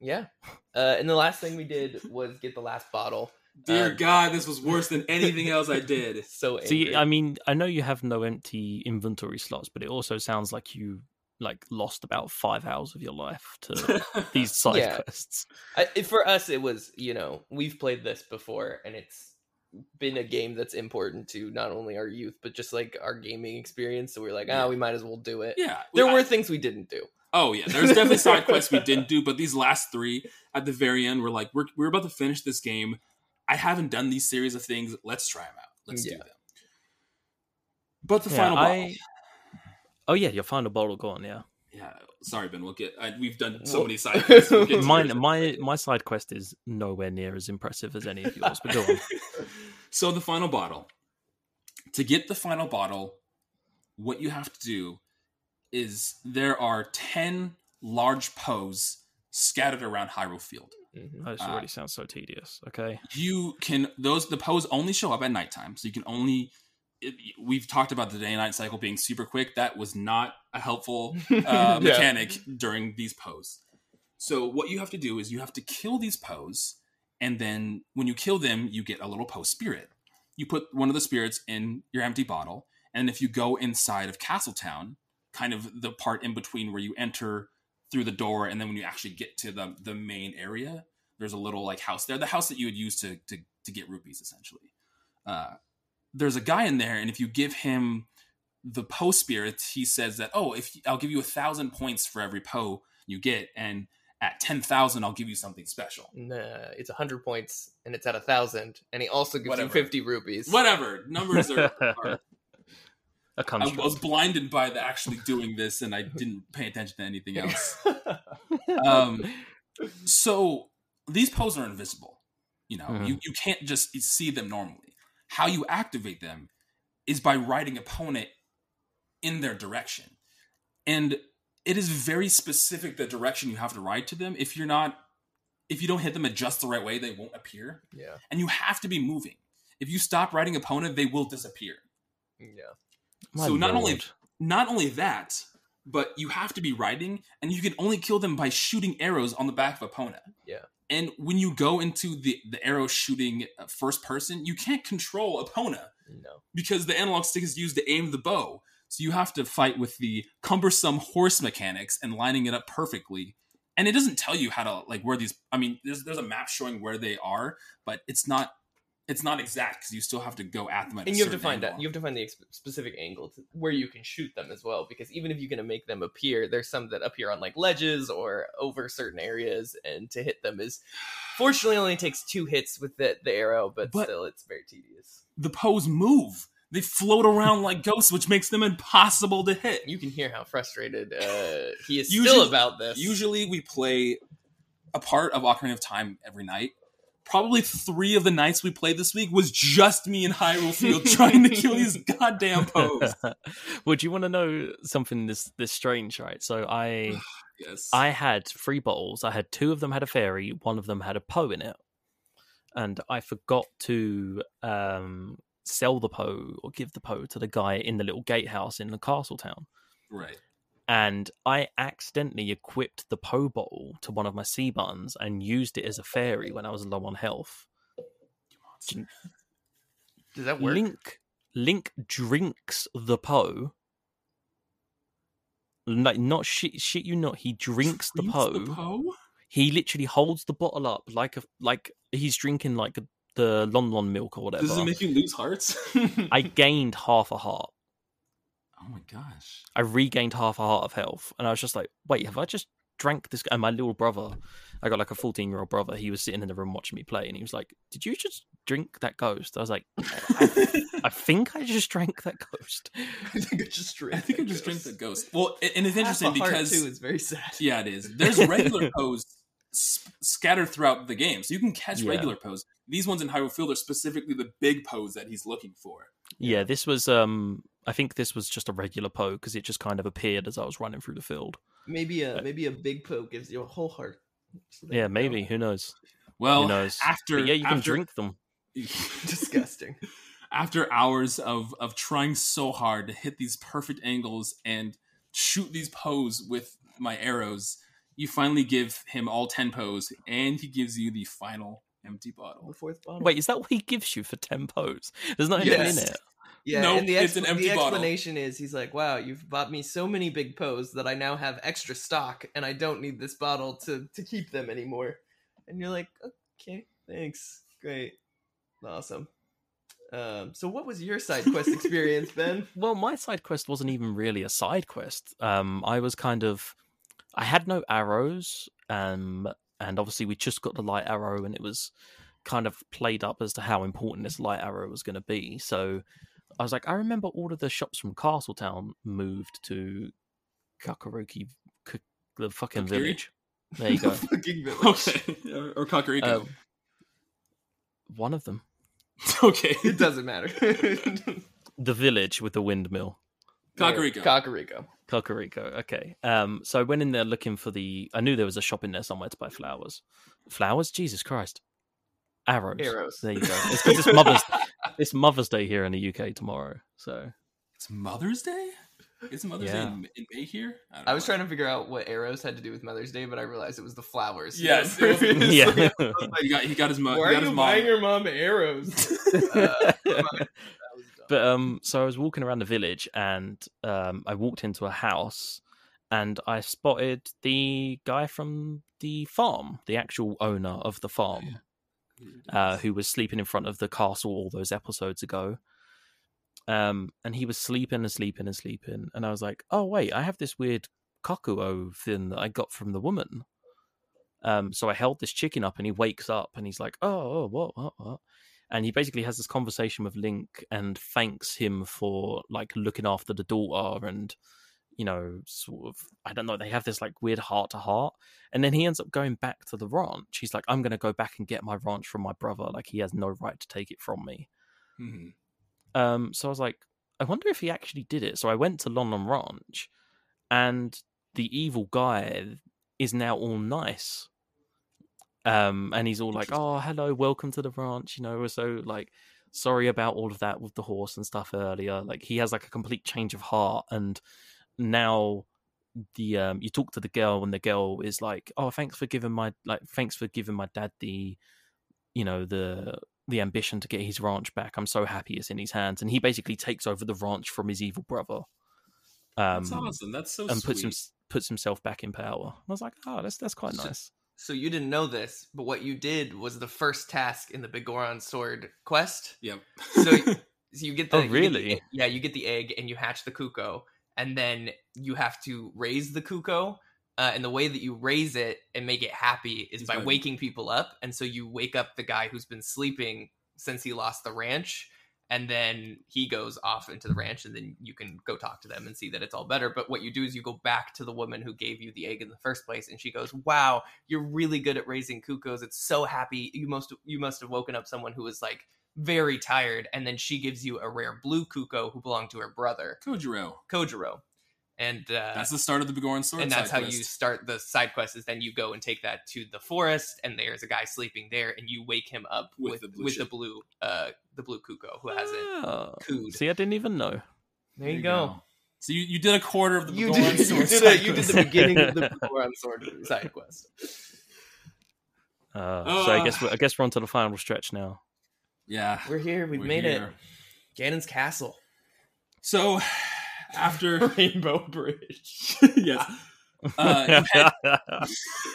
yeah. Uh, and the last thing we did was get the last bottle. Dear Um, God, this was worse than anything else I did. (laughs) So angry. See, I mean, I know you have no empty inventory slots, but it also sounds like you like lost about five hours of your life to (laughs) these side Yeah. quests. I, for us, it was you know we've played this before, and it's been a game that's important to not only our youth but just like our gaming experience. So we are like, ah, Yeah. we might as well do it. Yeah, There I- were things we didn't do. Oh yeah, there's definitely (laughs) side quests we didn't do, but these last three at the very end, we're like, we're we're about to finish this game. I haven't done these series of things. Let's try them out. Let's do them. But the Yeah, final I- bottle. Oh yeah, your final bottle gone. Yeah, Yeah, sorry, Ben. We'll get. I, we've done so many side quests. We'll (laughs) mine my my side quest is nowhere near as impressive as any of yours. But go on. (laughs) so the final bottle. To get the final bottle, what you have to do is there are ten large Poes scattered around Hyrule Field. Mhm. This Uh, already sounds so tedious. Okay. you can those the Poes only show up at nighttime so you can only it, we've talked about the day and night cycle being super quick that was not a helpful (laughs) uh, Yeah. mechanic during these Poes so what you have to do is you have to kill these Poes and then when you kill them you get a little pose spirit you put one of the spirits in your empty bottle and if you go inside of castletown kind of the part in between where you enter through the door and then when you actually get to the the main area there's a little like house there the house that you would use to to, to get rupees essentially uh, there's a guy in there and if you give him the poe spirit he says that oh if i'll give you a thousand points for every poe you get and at 10000 i'll give you something special Nah, it's hundred points, and it's at a thousand, and he also gives Whatever. you fifty rupees. whatever numbers are, (laughs) are A I construct. was blinded by the actually doing this and i didn't pay attention to anything (laughs) else. (laughs) Um so these poses are invisible you know? Mhm. you, you can't just see them normally. How you activate them is by riding Epona in their direction. And it is very specific the direction you have to ride to them. If you're not if you don't hit them at just the right way they won't appear. Yeah, and you have to be moving. If you stop riding Epona they will disappear. Yeah. My so not only not only that, but you have to be riding, and you can only kill them by shooting arrows on the back of Epona. Yeah. And when you go into the the arrow shooting uh, first person, you can't control Epona No. because the analog stick is used to aim the bow. So you have to fight with the cumbersome horse mechanics and lining it up perfectly. And it doesn't tell you how to like where these. I mean, there's there's a map showing where they are, but it's not it's not exact because you still have to go at them. At and you have to find angle. that you have to find the ex- specific angle to, where you can shoot them as well because even if you're going to make them appear there's some that appear on like ledges or over certain areas and to hit them is fortunately only takes two hits with the, the arrow but, But- still it's very tedious the Poes move. They float around like ghosts, which makes them impossible to hit. you can hear how frustrated uh, he is (sighs) Usually- still about this Usually, we play a part of Ocarina of Time every night. Probably three of the nights we played this week was just me in Hyrule Field (laughs) trying to kill these goddamn (laughs) Poes. Would you want to know something this this strange, right? So I (sighs) Yes, I had three bottles. I had two of them had a fairy, one of them had a Poe in it, and I forgot to um, sell the Poe or give the Poe to the guy in the little gatehouse in the castle town. right. And I accidentally equipped the Poe bottle to one of my C buttons and used it as a fairy when I was low on health. does that work Link Link drinks the Poe. Like not shit shit you not, he drinks the po. Poe. Poe? He literally holds the bottle up like a like he's drinking like the Lon Lon milk or whatever. Does it make you lose hearts? (laughs) I gained half a heart. Oh my gosh. I regained half a heart of health, and I was just like, "Wait, have I just drank this?" And my little brother, I got like a fourteen-year-old brother. He was sitting in the room watching me play, and he was like, "Did you just drink that ghost?" I was like, I, "I (laughs) think I just drank that ghost." i think i just drank I think I that just drank ghost. the ghost. Well, and and it's Half interesting a heart, because too is very sad Yeah, it is. There's (laughs) regular Poes scattered throughout the game, so you can catch Yeah. regular Poes. These ones in Hyrule Field are specifically the big Poes that he's looking for. Yeah, this was. um I think this was just a regular Poe because it just kind of appeared as I was running through the field. maybe a uh, maybe a big poke gives you a whole heart So Yeah, you go. maybe. Who knows? Well, Who knows? after But yeah, you can drink them. (laughs) disgusting (laughs) after hours of of trying so hard to hit these perfect angles and shoot these Poes with my arrows, you finally give him all ten Poes, and he gives you the final empty bottle. the fourth bottle Wait, is that what he gives you for ten Poes? There's not anything in it. Yeah, Nope, and the, it's an empty the bottle. explanation is he's like, "Wow, you've bought me so many big Poes that I now have extra stock, and I don't need this bottle to to keep them anymore." And you're like, "Okay, thanks, great, awesome." Um, so, what was your side quest (laughs) experience, Ben? Well, my side quest wasn't even really a side quest. Um, I was kind of, I had no arrows, um, and obviously we just got the light arrow, and it was kind of played up as to how important this light arrow was going to be. So I was like, I remember all of the shops from Castletown moved to Kakaroki, K- the fucking Kokiri? village. There you (laughs) go. Fucking (laughs) village. Okay, or, or Kakariko. Um, one of them, (laughs) okay, It doesn't matter. the village with the windmill. Kakariko. Kakariko. Kakariko. Okay. Um. So I went in there looking for the. I knew there was a shop in there somewhere to buy flowers. Flowers? Jesus Christ! Arrows. Arrows. There you go. It's 'cause it's Mother's. (laughs) It's Mother's Day here in the UK tomorrow. So it's Mother's Day. It's Mother's Day in, in May here. don't I was know. trying to figure out what arrows had to do with Mother's Day, but I realized it was the flowers. Yes, it was- (laughs) yeah. (laughs) He got he got his mo- Why he are got his you mom. buying your mom arrows? Uh, but um, so I was walking around the village and um, I walked into a house and I spotted the guy from the farm, the actual owner of the farm. Uh, who was sleeping in front of the castle all those episodes ago. Um, and he was sleeping and sleeping and sleeping, and I was like, "Oh wait, I have this weird kakuo thing that I got from the woman." Um, so I held this chicken up, and he wakes up, and he's like, "Oh, oh what, what, what?" And he basically has this conversation with Link and thanks him for like looking after the daughter and you know, sort of, I don't know, they have this like weird heart to heart. And then he ends up going back to the ranch. He's like, I'm going to go back and get my ranch from my brother. Like, he has no right to take it from me. Mhm. Um, so I was like, I wonder if he actually did it. So I went to Lon Lon Ranch, and the evil guy is now all nice. Um, and he's all like, "Oh, hello, welcome to the ranch." You know, we're so like sorry about all of that with the horse and stuff earlier. Like he has like a complete change of heart, and now the um you talk to the girl and the girl is like oh thanks for giving my like thanks for giving my dad the you know the the ambition to get his ranch back i'm so happy it's in his hands and he basically takes over the ranch from his evil brother um That's awesome. That's so and sweet. puts him puts himself back in power i was like oh that's that's quite So- nice So you didn't know this, but what you did was the first task in the Biggoron Sword quest. Yep. So- (laughs) So you get the Oh, you get the really? egg- yeah, you get the egg and you hatch the Cucco, and then you have to raise the cuckoo. Uh, and the way that you raise it and make it happy is by by- waking people up. And so you wake up the guy who's been sleeping since he lost the ranch, and then he goes off into the ranch, and then you can go talk to them and see that it's all better. But what you do is you go back to the woman who gave you the egg in the first place, and she goes, "Wow, you're really good at raising cuckoos. It's so happy. You must you must have woken up someone who was like very tired." And then she gives you a rare blue Cucco who belonged to her brother Kojiro. Kojiro, and uh, That's the start of the Biggoron Sword. and that's side how you start the side quest. Is then you go and take that to the forest, and there's a guy sleeping there, and you wake him up With with the blue with the blue uh the blue Cucco who has it. Cooed. see i didn't even know There you go. So you, you did a quarter of the You Biggoron did, you did side it. You did the beginning of the (laughs) Biggoron Sword side quest. uh, so i Ah. guess we're, i guess we're on to the final stretch now Yeah. We're here. We've we're made here. it. Ganon's castle, So after (laughs) Rainbow Bridge. (laughs) yes. Uh, had- (laughs)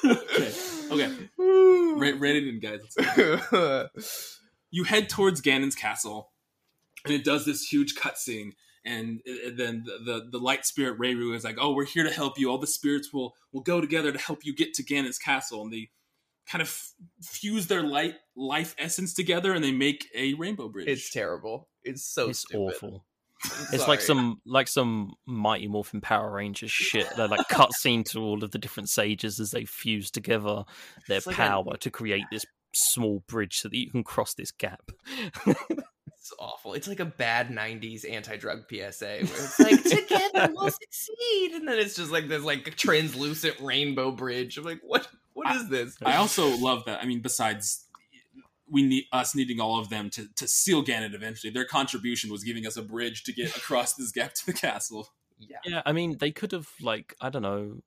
okay. Okay. To guys. You head towards Ganon's castle, and it does this huge cutscene. And uh, then the, the the light spirit Rauru is like, "Oh, we're here to help you. All the spirits will will go together to help you get to Ganon's castle." And they kind of f- fuse their light life essence together, and they make a rainbow bridge. it's terrible. It's so it's stupid. awful It's like some like some Mighty Morphin Power Rangers shit. They're like (laughs) cutscene to all of the different sages as they fuse together their It's like a- power to create this small bridge so that you can cross this gap. (laughs) It's awful. It's like a bad '90s anti-drug PSA where it's like (laughs) together we'll succeed, and then it's just like this like translucent rainbow bridge. I'm like, what? What is this? I also love that. I mean, besides we need us needing all of them to to seal Ganon eventually, their contribution was giving us a bridge to get (laughs) across this gap to the castle. yeah. yeah, I mean they could have like I don't know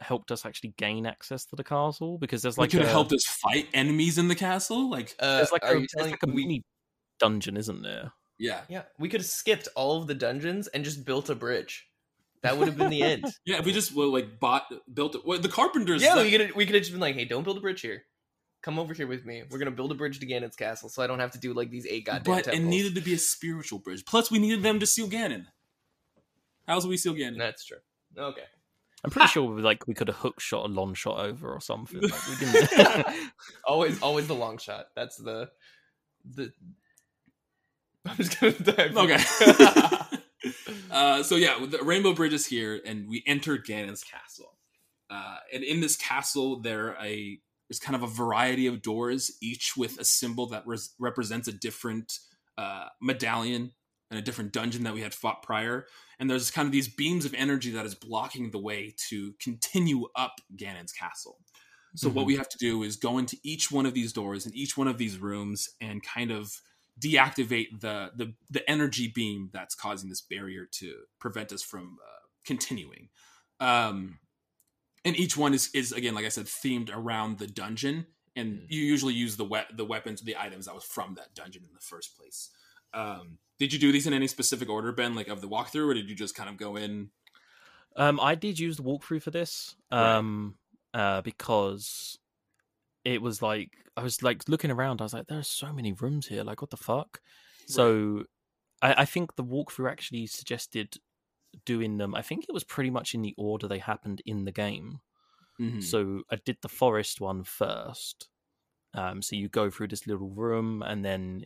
helped us actually gain access to the castle because there's Like, like could a, have helped us fight enemies in the castle. Like, Uh, there's like are a, you there's like a we- mini dungeon, isn't there? yeah, Yeah, we could have skipped all of the dungeons and just built a bridge. That would have been the end. (laughs) yeah. If we just well, like bought built it. Well, the carpenters. yeah, that- we could we could have just been like, hey, don't build a bridge here. Come over here with me. We're gonna build a bridge to Ganon's castle, so I don't have to do like these eight goddamn but temples. it needed to be a spiritual bridge. Plus, we needed them to seal Ganon. How's we seal Ganon? That's true. Okay. I'm pretty sure we like we could have hook shot a long shot over or something. Like, we didn't. (laughs) always always the long shot. That's the the. (laughs) I'm just gonna dive. Okay. Uh, so yeah, the Rainbow Bridge is here, and we enter Ganon's castle. Uh, and in this castle, there a there's kind of a variety of doors, each with a symbol that res- represents a different uh, medallion and a different dungeon that we had fought prior. And there's kind of these beams of energy that is blocking the way to continue up Ganon's castle. So what Mhm. we have to do is go into each one of these doors and each one of these rooms and kind of deactivate the the, the energy beam that's causing this barrier to prevent us from uh, continuing. Um, and each one is is again, like I said, themed around the dungeon, and Mm. you usually use the we- the weapons, the items that was from that dungeon in the first place. Um, did you do these in any specific order, Ben, like of the walkthrough, or did you just kind of go in? Um, I did use the walkthrough for this, Right. um, uh, because it was like I was like looking around. I was like, there are so many rooms here. Like, what the fuck?" So, I, I think the walkthrough actually suggested doing them. I think it was pretty much in the order they happened in the game. Mhm. So I did the forest one first. Um, so you go through this little room, and then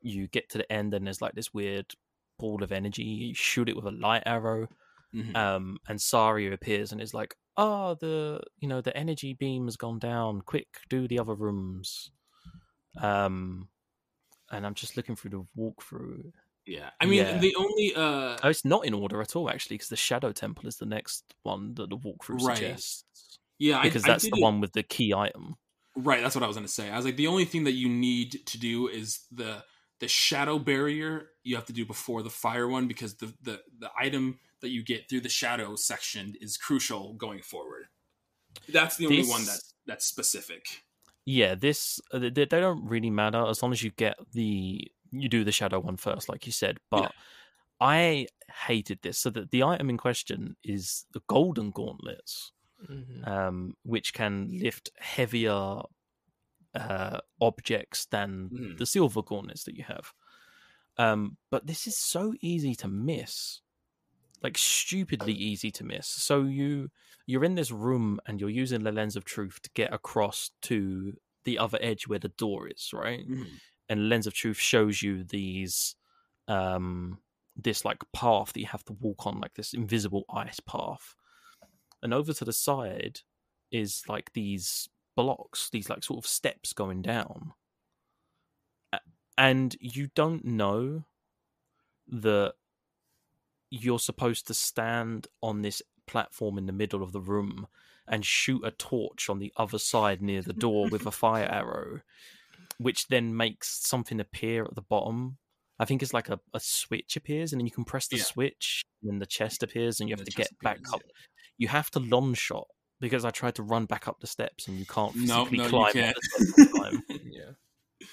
you get to the end, and there's like this weird ball of energy. You shoot it with a light arrow Mhm. um, and Saria appears and is like, "Oh, the you know the energy beam has gone down. Quick, do the other rooms." Um, and I'm just looking through the walkthrough. yeah, I mean yeah. the only uh, Oh, it's not in order at all, actually, because the Shadow Temple is the next one that the walkthrough Right. suggests. yeah, Because I, I that's did the it- one with the key item. Right, that's what I was going to say. I was like, the only thing that you need to do is the the shadow barrier. You have to do before the fire one because the the the item that you get through the shadow section is crucial going forward. That's the only This- one that that's specific. Yeah, this uh, they, they don't really matter as long as you get the you do the shadow one first, like you said. But Yeah. I hated this. So that the item in question is the golden gauntlets, Mhm. um, which can lift heavier uh, objects than Mhm. the silver gauntlets that you have. Um, but this is so easy to miss, like stupidly easy to miss. So you you're in this room and you're using the lens of truth to get across to the other edge where the door is, right? And lens of truth shows you these um this like path that you have to walk on like this invisible ice path and over to the side is like these blocks these like sort of steps going down and you don't know that you're supposed to stand on this platform in the middle of the room and shoot a torch on the other side near the door with a fire (laughs) arrow which then makes something appear at the bottom I think it's like a, a switch appears, and then you can press the Yeah. switch, and then the chest appears, and you have to get chest back appears, up. You have to long shot because I tried to run back up the steps, and you can't No, physically no, you climb up can't. (laughs) yeah.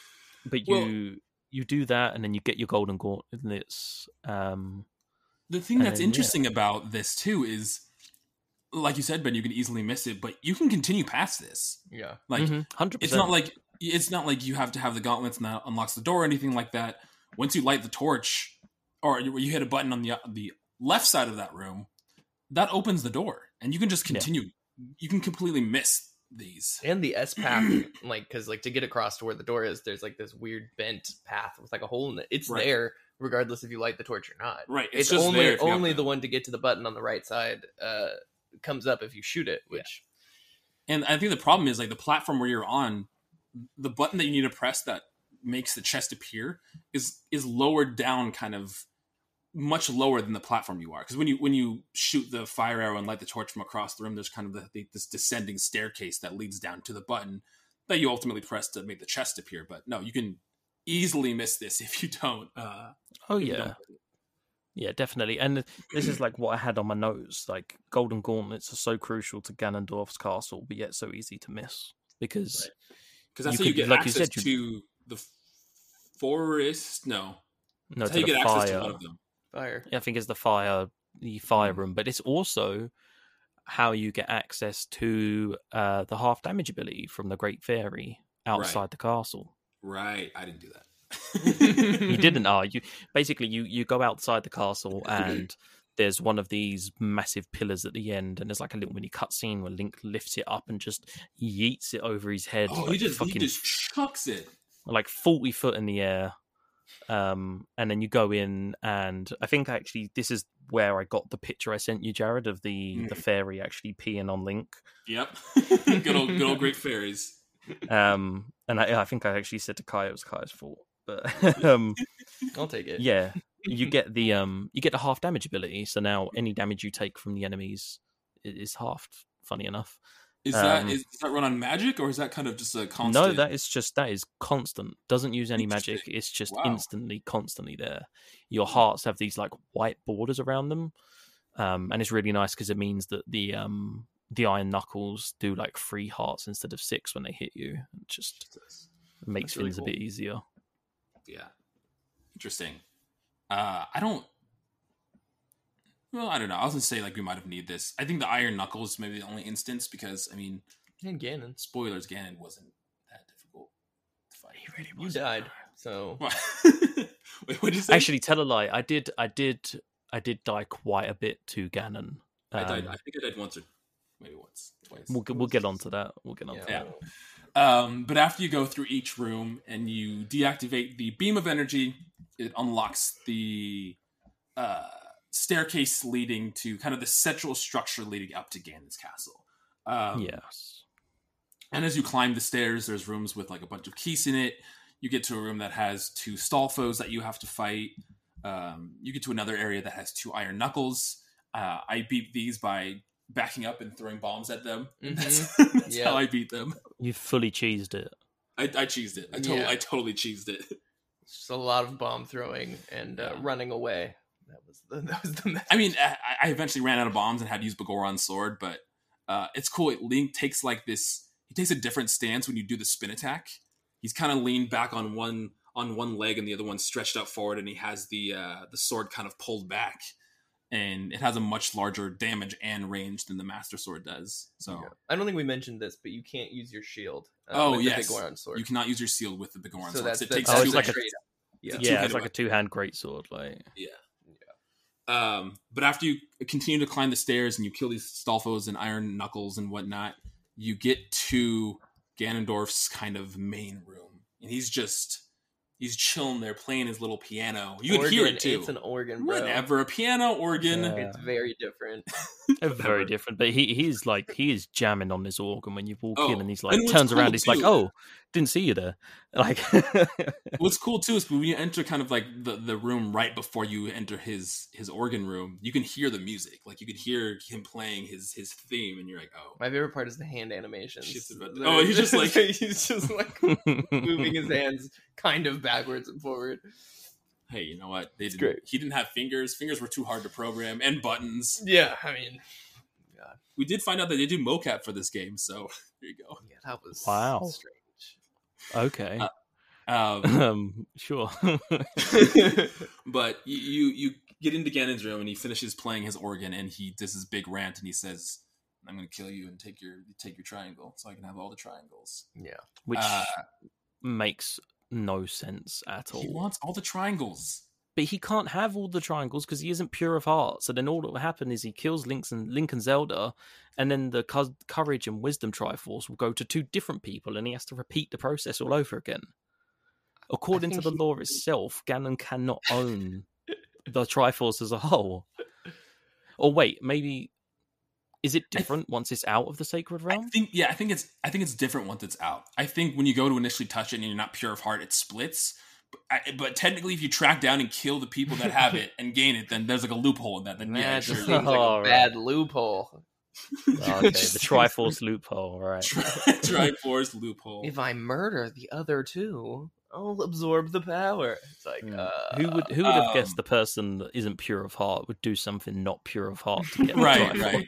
But Well- you you do that, and then you get your golden gauntlets. Um, The thing And that's then, yeah. interesting about this too is, like you said, Ben, you can easily miss it, but you can continue past this. Yeah. Like hundred it's not like it's not like you have to have the gauntlets and that unlocks the door or anything like that. Once you light the torch, or you, hit a button on the the left side of that room, that opens the door, and you can just Yeah. continue. You can completely miss these. And the S path, (clears throat) like, because like to get across to where the door is, there's like this weird bent path with like a hole in it. It's Right. there regardless if you light the torch or not. Right, It's, it's, just only there if you have only the- one to get to the button on the right side uh comes up if you shoot it, which And I think the problem is like the platform where you're on, the button that you need to press that makes the chest appear is is lowered down kind of much lower than the platform you are. Because when you when you shoot the fire arrow and light the torch from across the room there's kind of the, the, this descending staircase that leads down to the button that you ultimately press to make the chest appear. But no you can easily miss this (laughs) if you don't uh oh yeah, don't- yeah, definitely. And this is like what I had on my notes. Like golden gauntlets are so crucial to Ganondorf's castle, but yet so easy to miss because because that's You how you could- get like you access said, to the forest no no, that's to how you the get access to fire. one of them fire. I think it's the fire, the fire Mm. room, but it's also how you get access to uh, the half damage ability from the Great Fairy outside the castle. Right i didn't do that You (laughs) didn't, are you? Basically, you you go outside the castle (clears throat) and there's one of these massive pillars at the end, and there's like a little mini cutscene where Link lifts it up and just yeets it over his head, Oh, like he just fucking he just chucks it. like 40 foot in the air um and then you go in and i think actually this is where i got the picture i sent you jared of the the Mm. fairy actually peeing on link Yep, (laughs) good old good old great fairies. um and i, I think i actually said to kai it was kai's fault but (laughs) um I'll take it. yeah you (laughs) get the um you get the half damage ability so now any damage you take from the enemies is halved funny enough Is that Um, is does that run on magic or is that kind of just a constant? No, that is just that is constant. Doesn't use any magic. It's just Wow. instantly, constantly there. Your hearts have these like white borders around them, um, and it's really nice because it means that the um the iron knuckles do like three hearts instead of six when they hit you. It just makes really things a bit easier. yeah, interesting. Uh, I don't. Well, I don't know. I was gonna say like we might have need this. I think the iron knuckles maybe the only instance because I mean, And Ganon. spoilers. Ganon wasn't that difficult to fight. He really You died, so (laughs) (laughs) Wait, what did you say? Actually, tell a lie. I did. I did. I did die quite a bit to Ganon. I died. Um, I think I died once or maybe once, twice. we'll get- we'll get onto that. We'll get on. yeah. to that. Yeah. Um, but after you go through each room and you deactivate the beam of energy, it unlocks the uh, staircase leading to kind of the central structure leading up to Ganon's castle. Um, yes. And as you climb the stairs, there's rooms with like a bunch of keys in it. You get to a room that has two Stalfos that you have to fight. Um, you get to another area that has two Iron Knuckles. Uh, I beat these by backing up and throwing bombs at them. Mhm. (laughs) That's, (laughs) that's Yeah. how I beat them. You fully cheesed it. I, I cheesed it. I totally, Yeah. I totally cheesed it. (laughs) Just a lot of bomb throwing and uh, Yeah. running away. that was the that was the. Message. I mean, I, I eventually ran out of bombs and had to use Biggoron's sword, but uh, it's cool. It, Link takes like this. He takes a different stance when you do the spin attack. He's kind of leaned back on one on one leg and the other one stretched out forward, and he has the uh, the sword kind of pulled back, and it has a much larger damage and range than the Master Sword does. So Yeah. I don't think we mentioned this, but you can't use your shield. uh, Oh, with yes. the Big Goron sword. you cannot use your shield with the Biggoron so sword. that's it the, takes Oh, that's it's two the like a- Yeah. It's yeah, two-handed it's like a two hand greatsword. Like yeah, Um, but after you continue to climb the stairs and you kill these Stalfos and Iron Knuckles and whatnot, you get to Ganondorf's kind of main room, and he's just he's chilling there playing his little piano. You can hear it too. It's an organ, bro. Whatever, a piano, organ. Yeah. It's very different. (laughs) Very different. But he he's like he is jamming on this organ when you walk Oh, in, and he's like and turns cool, around, he's like, "Oh, didn't see you there." (laughs) Like, What's cool too is when you enter kind of like the, the room right before you enter his his organ room, you can hear the music. Like you could hear him playing his his theme, and you're like, oh, My favorite part is the hand animations. About (laughs) Oh, he's just like- (laughs) he's just like moving his hands kind of backwards and forward. hey, you know what? They didn't. great. He didn't have fingers. Fingers were too hard to program, and buttons. Yeah, I mean, We did find out that they do mocap for this game, so there you go. yeah, that was Wow. strange. Okay, (laughs) Um, um, sure. (laughs) (laughs) but you, you you get into Ganon's room and he finishes playing his organ and he does his big rant and he says, "I'm going to kill you and take your take your triangle so I can have all the triangles." yeah, Which Uh, makes no sense at all. He wants all the triangles. But he can't have all the triangles because he isn't pure of heart. So then all that will happen is he kills Link's and Link and Zelda, and then the co- courage and wisdom Triforce will go to two different people, and he has to repeat the process all over again. According to the he- law itself, Ganon cannot own the Triforce as a whole. Or wait, maybe is it different once it's out of the sacred I realm? think yeah, I think it's I think it's different once it's out. I think when you go to initially touch it and you're not pure of heart, it splits. But, I, but technically, if you track down and kill the people that have it (laughs) and gain it, then there's like a loophole in that. Then yeah, that sure. just seems like Oh, a right. bad loophole. (laughs) okay, Just- the Triforce loophole, right? Tri- (laughs) Triforce loophole. If I murder the other two, I'll absorb the power. It's like, Yeah. uh, Who would who would have um, guessed the person that isn't pure of heart would do something not pure of heart to get the right, Triforce? right.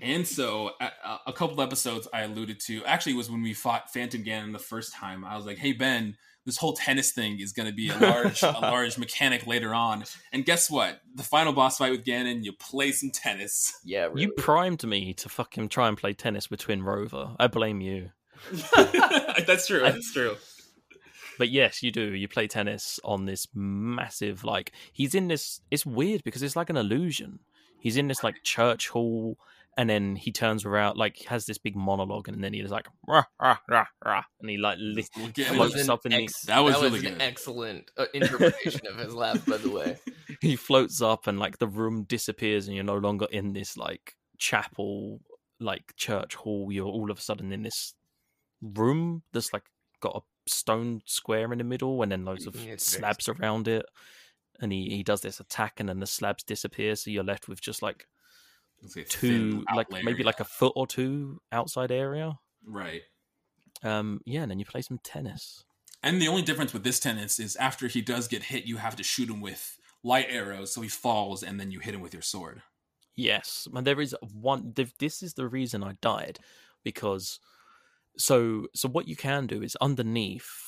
And so, a, a couple episodes I alluded to actually was when we fought Phantom Ganon the first time. I was like, "Hey Ben, this whole tennis thing is going to be a (laughs) large, a large mechanic later on." And guess what? The final boss fight with Ganon, you play some tennis. yeah, really. You primed me to fucking try and play tennis with Twinrova. I blame you. (laughs) That's true. That's true. But yes, you do. You play tennis on this massive like he's in this it's weird because it's like an illusion. He's in this like church hall and then he turns around like has this big monologue and then he's like rah, rah, rah, rah, and he like li- Look That at floats was, it. an up in the- That was that really an good. excellent uh, interpretation of his laugh, by the way. (laughs) he floats up and like the room disappears and you're no longer in this like chapel like church hall you're all of a sudden in this room that's like got a stone square in the middle and then loads of Yeah, it's slabs around it and he, he does this attack and then the slabs disappear so you're left with just like It's a two like outlayer, maybe like a foot or two outside area right. um yeah and then you play some tennis And the only difference with this tennis is after he does get hit, you have to shoot him with light arrows, so he falls, and then you hit him with your sword. Yes, but there is one. th- This is the reason I died because so so what you can do is underneath.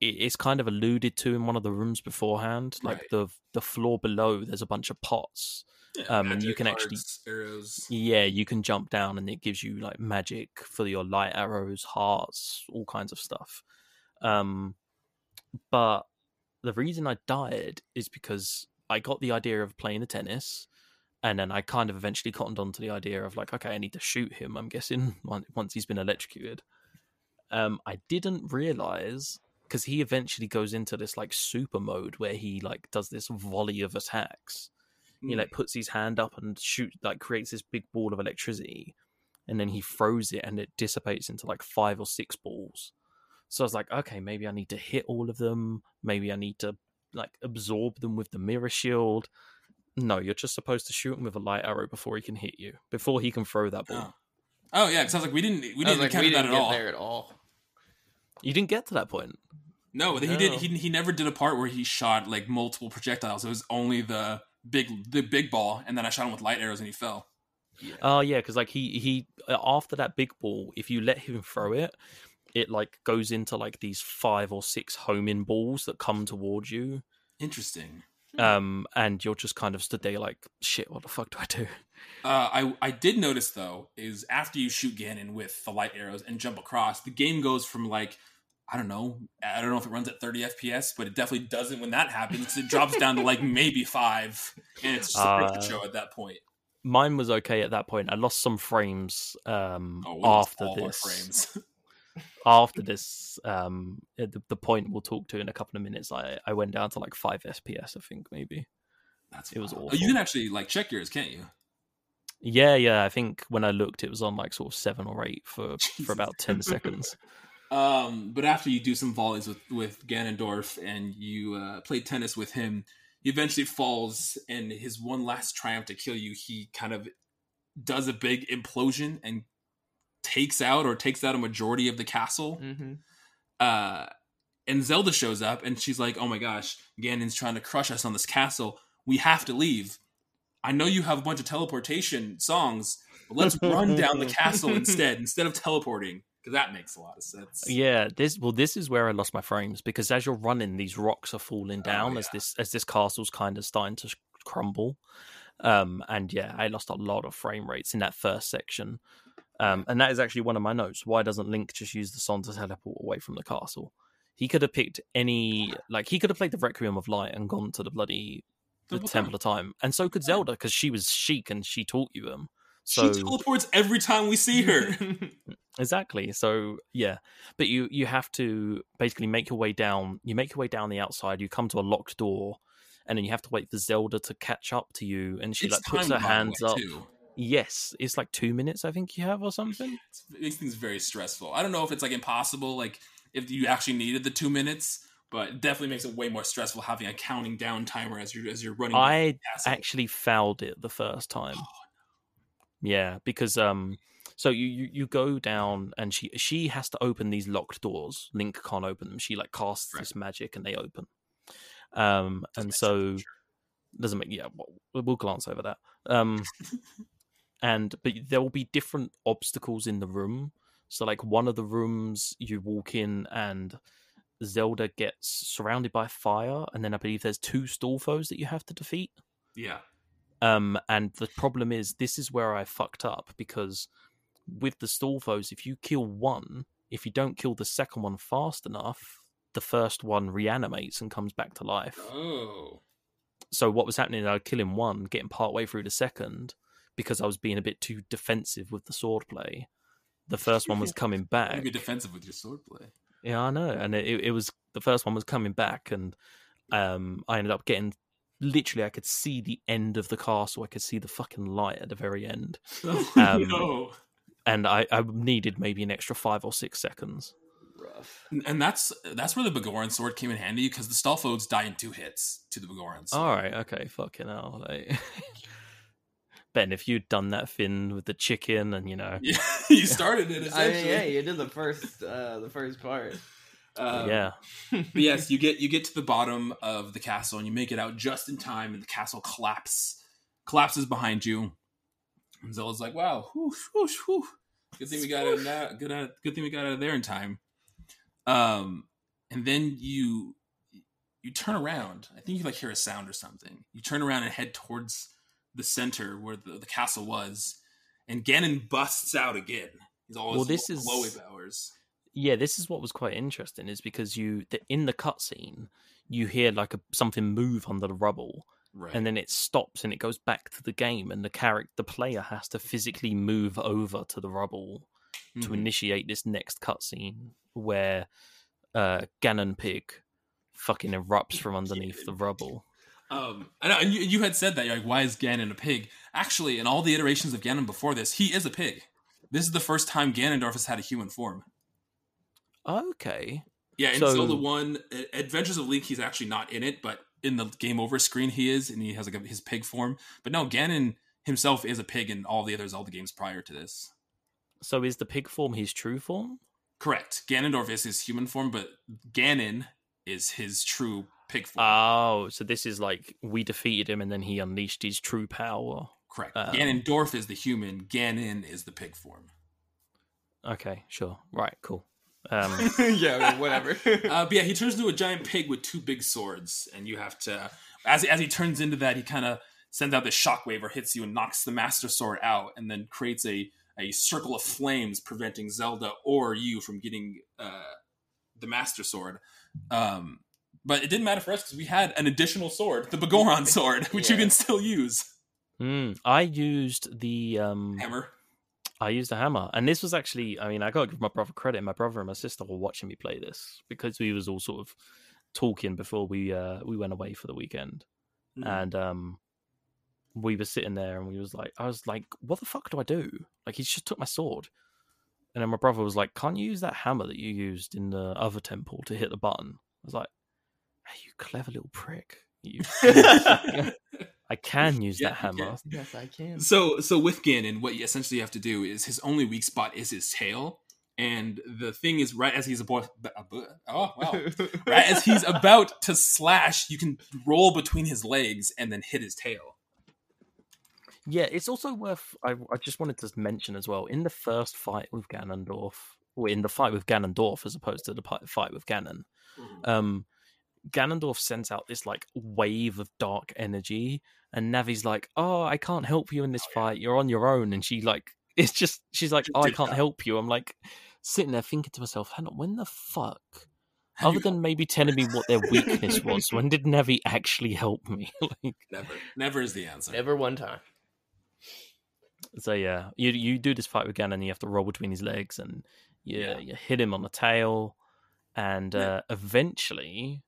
It- It's kind of alluded to in one of the rooms beforehand, like Right. the the floor below. There's a bunch of pots. Um, and you can actually- arrows. Yeah, you can jump down, and it gives you like magic for your light arrows, hearts, all kinds of stuff. Um, but the reason I died is because I got the idea of playing the tennis, and then I kind of eventually cottoned on to the idea of like, okay, I need to shoot him. I'm guessing (laughs) once he's been electrocuted. Um, I didn't realize because he eventually goes into this like super mode where he like does this volley of attacks. He Hmm. like puts his hand up and shoot like creates this big ball of electricity, and then he throws it and it dissipates into like five or six balls. So I was like, okay, maybe I need to hit all of them. Maybe I need to like absorb them with the mirror shield. No, you're just supposed to shoot him with a light arrow before he can hit you, before he can throw that ball. Oh, oh yeah, because I was like, we didn't we didn't like, encounter we didn't at get all. there at all. You didn't get to that point. No, he did. He he never did a part where he shot like multiple projectiles. It was only the big the big ball, and then I shot him with light arrows, and he fell. Yeah. Oh yeah, because like he he uh, after that big ball, if you let him throw it, it like goes into like these five or six homing balls that come towards you. Interesting. Hmm. Um, and you're just kind of stood there like, shit, what the fuck do I do? Uh, I I did notice though is after you shoot Ganon with the light arrows and jump across, the game goes from like I don't know, I don't know if it runs at 30 FPS, but it definitely doesn't when that happens. It drops down to like maybe five, and it's just a Uh, picture show at that point. Mine was okay at that point. I lost some frames um Oh, after this. frames. (laughs) After this, um, the, the point we'll talk to in a couple of minutes, I I went down to like five FPS, I think maybe. That's It was wild. awful. You can actually like check yours, can't you? Yeah, yeah. I think when I looked, it was on like sort of seven or eight for Jesus. for about ten seconds. (laughs) Um, but after you do some volleys with with Ganondorf and you uh, play tennis with him, he eventually falls, and his one last triumph to kill you, he kind of does a big implosion and takes out or takes out a majority of the castle. hmm Uh, and Zelda shows up, and she's like, "Oh my gosh, Ganon's trying to crush us on this castle. We have to leave. I know you have a bunch of teleportation songs, but let's run down the castle (laughs) instead, instead of teleporting, that makes a lot of sense." Yeah, this well, this is where I lost my frames because as you're running, these rocks are falling down as yeah. this as this castle's kind of starting to crumble. Um, and yeah, I lost a lot of frame rates in that first section. Um, and that is actually one of my notes. Why doesn't Link just use the song to teleport away from the castle? He could have picked any, like he could have played the Requiem of Light and gone to the bloody the Temple Temple of Time, and so could Zelda because she was Sheik and she taught you them. She teleports every time we see her. (laughs) exactly so yeah but you you have to basically make your way down you make your way down the outside you come to a locked door and then you have to wait for zelda to catch up to you and she It's like puts her hands up too. yes it's like two minutes i think you have or something (laughs) It's, it makes things very stressful. I don't know if it's like impossible, like if you actually needed the two minutes, but it definitely makes it way more stressful having a counting down timer as you're as you're running. i actually fouled it the first time (gasps) (laughs) yeah because um so you, you you go down and she she has to open these locked doors. Link can't open them. She like casts Right. this magic and they open. Um doesn't and sense, so sure. doesn't make yeah we'll, we'll glance over that. Um (laughs) and but there will be different obstacles in the room. So like one of the rooms you walk in and zelda gets surrounded by fire and then i believe there's two Stalfos that you have to defeat. Yeah, um and the problem is this is where i fucked up because with the Stalfos if you kill one if you don't kill the second one fast enough the first one reanimates and comes back to life oh, so what was happening i'd kill him one getting part way through the second because i was being a bit too defensive with the swordplay. the first one was (laughs) coming back be defensive with your swordplay. yeah i know and it, it was the first one was coming back and um i ended up getting literally i could see the end of the castle i could see the fucking light at the very end (laughs) Oh, Um, no. and i i needed maybe an extra five or six seconds Rough. And- And that's that's where the Biggoron sword came in handy because the Stalfos die in two hits to the Biggoron sword. all right okay fucking hell like (laughs) ben if you'd done that thing with the chicken and you know Yeah, (laughs) you started it I mean, essentially. yeah, you did the first, uh, the first part. Um, yeah (laughs) But yes, you get you get to the bottom of the castle and you make it out just in time, and the castle collapse collapses behind you. And Zelda's like, "Wow, whew, whew, whew. good thing we got out of that. Good, out, good thing we got out of there in time." Um, and then you you turn around. I think you like hear a sound or something. You turn around and head towards the center where the, the castle was, and Ganon busts out again. He's always Well, this is- glowy powers. Yeah this is what was quite interesting is because you the, in the cutscene you hear like a, something move under the rubble Right. and then it stops and it goes back to the game and the character the player has to physically move over to the rubble to Mhm. initiate this next cutscene where uh Ganon Pig fucking erupts from (laughs) underneath the rubble. Um, I know, and you, you had said that you're like, why is Ganon a pig? Actually, in all the iterations of Ganon before this, he is a pig. This is the first time Ganondorf has had a human form. Okay. Yeah, in So- Zelda One, Adventures of Link, he's actually not in it, but in the game over screen, he is, and he has like a, his pig form. But no, Ganon himself is a pig in all the other Zelda games prior to this. So is the pig form his true form? Correct. Ganondorf is his human form, but Ganon is his true pig form. Oh, so this is like we defeated him and then he unleashed his true power. Correct. um, Ganondorf is the human. Ganon is the pig form. Okay, sure. Right, cool. Um, (laughs) yeah, whatever. (laughs) Uh, but yeah, he turns into a giant pig with two big swords, and you have to, as as he turns into that, he kind of sends out this shockwave or hits you and knocks the Master Sword out, and then creates a a circle of flames, preventing Zelda or you from getting uh, the Master Sword. Um, but it didn't matter for us because we had an additional sword, the Biggoron (laughs) sword, which you can still use. mm, I used the um, Hammer. I used a hammer, and this was actually. I mean, I got to give my brother credit. My brother and my sister were watching me play this because we was all sort of talking before we uh we went away for the weekend, Mhm. and um we were sitting there, and we was like, I was like, what the fuck do I do? Like, he just took my sword, and then my brother was like, can't you use that hammer that you used in the other temple to hit the button? I was like, hey, you clever little prick. You, (laughs) (laughs) I can use Yeah, that hammer. yes, I can. So so with Ganon, what you essentially have to do is his only weak spot is his tail, and the thing is, right as he's about, oh wow, (laughs) right as he's about to slash, you can roll between his legs and then hit his tail. Yeah, it's also worth. I, I just wanted to mention as well in the first fight with Ganondorf, or in the fight with Ganondorf as opposed to the fight with Ganon, um, Ganondorf sends out this like wave of dark energy, and Navi's like, "Oh, I can't help you in this fight. You're on your own." And she like, (laughs) it's just she's like, Just "Oh, I can't that. help you." I'm like sitting there thinking to myself, "Hang on, when the fuck?" (laughs) Other than maybe telling me what their weakness was, when did Navi actually help me? (laughs) like, never, never is the answer. Never one time. So yeah, you you do this fight with Ganon, you have to roll between his legs, and you Yeah. you hit him on the tail, and Yeah. uh, eventually,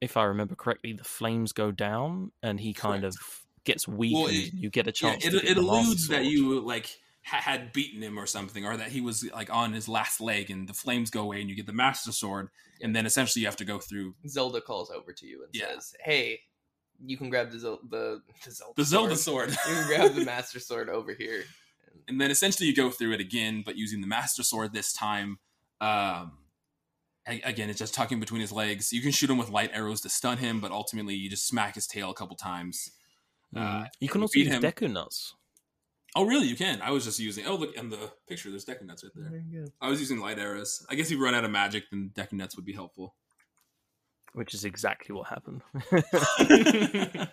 if I remember correctly, the flames go down, and he kind Correct. of gets weak, Well, and it- you get a Yeah, chance. it, to get it the alludes that you like ha- had beaten him or something, or that he was like on his last leg, and the flames go away, and you get the Master Sword, and then essentially you have to go through Zelda calls over to you and Yeah. says, "Hey, you can grab the Zel- the, the Zelda the Zelda sword. Sword. You can grab the (laughs) Master Sword over here." And and then essentially you go through it again, but using the Master Sword this time. Um, a- again, it's just tucking between his legs. You can shoot him with light arrows to stun him, but ultimately you just smack his tail a couple times. Mhm. uh, you can also use him. Deku Nuts. Oh, really? You can. I was just using. Oh, look in the picture. There's Deku Nuts right there. there. I was using light arrows. I guess if you run out of magic, then Deku Nuts would be helpful. Which is exactly what happened. (laughs) (laughs)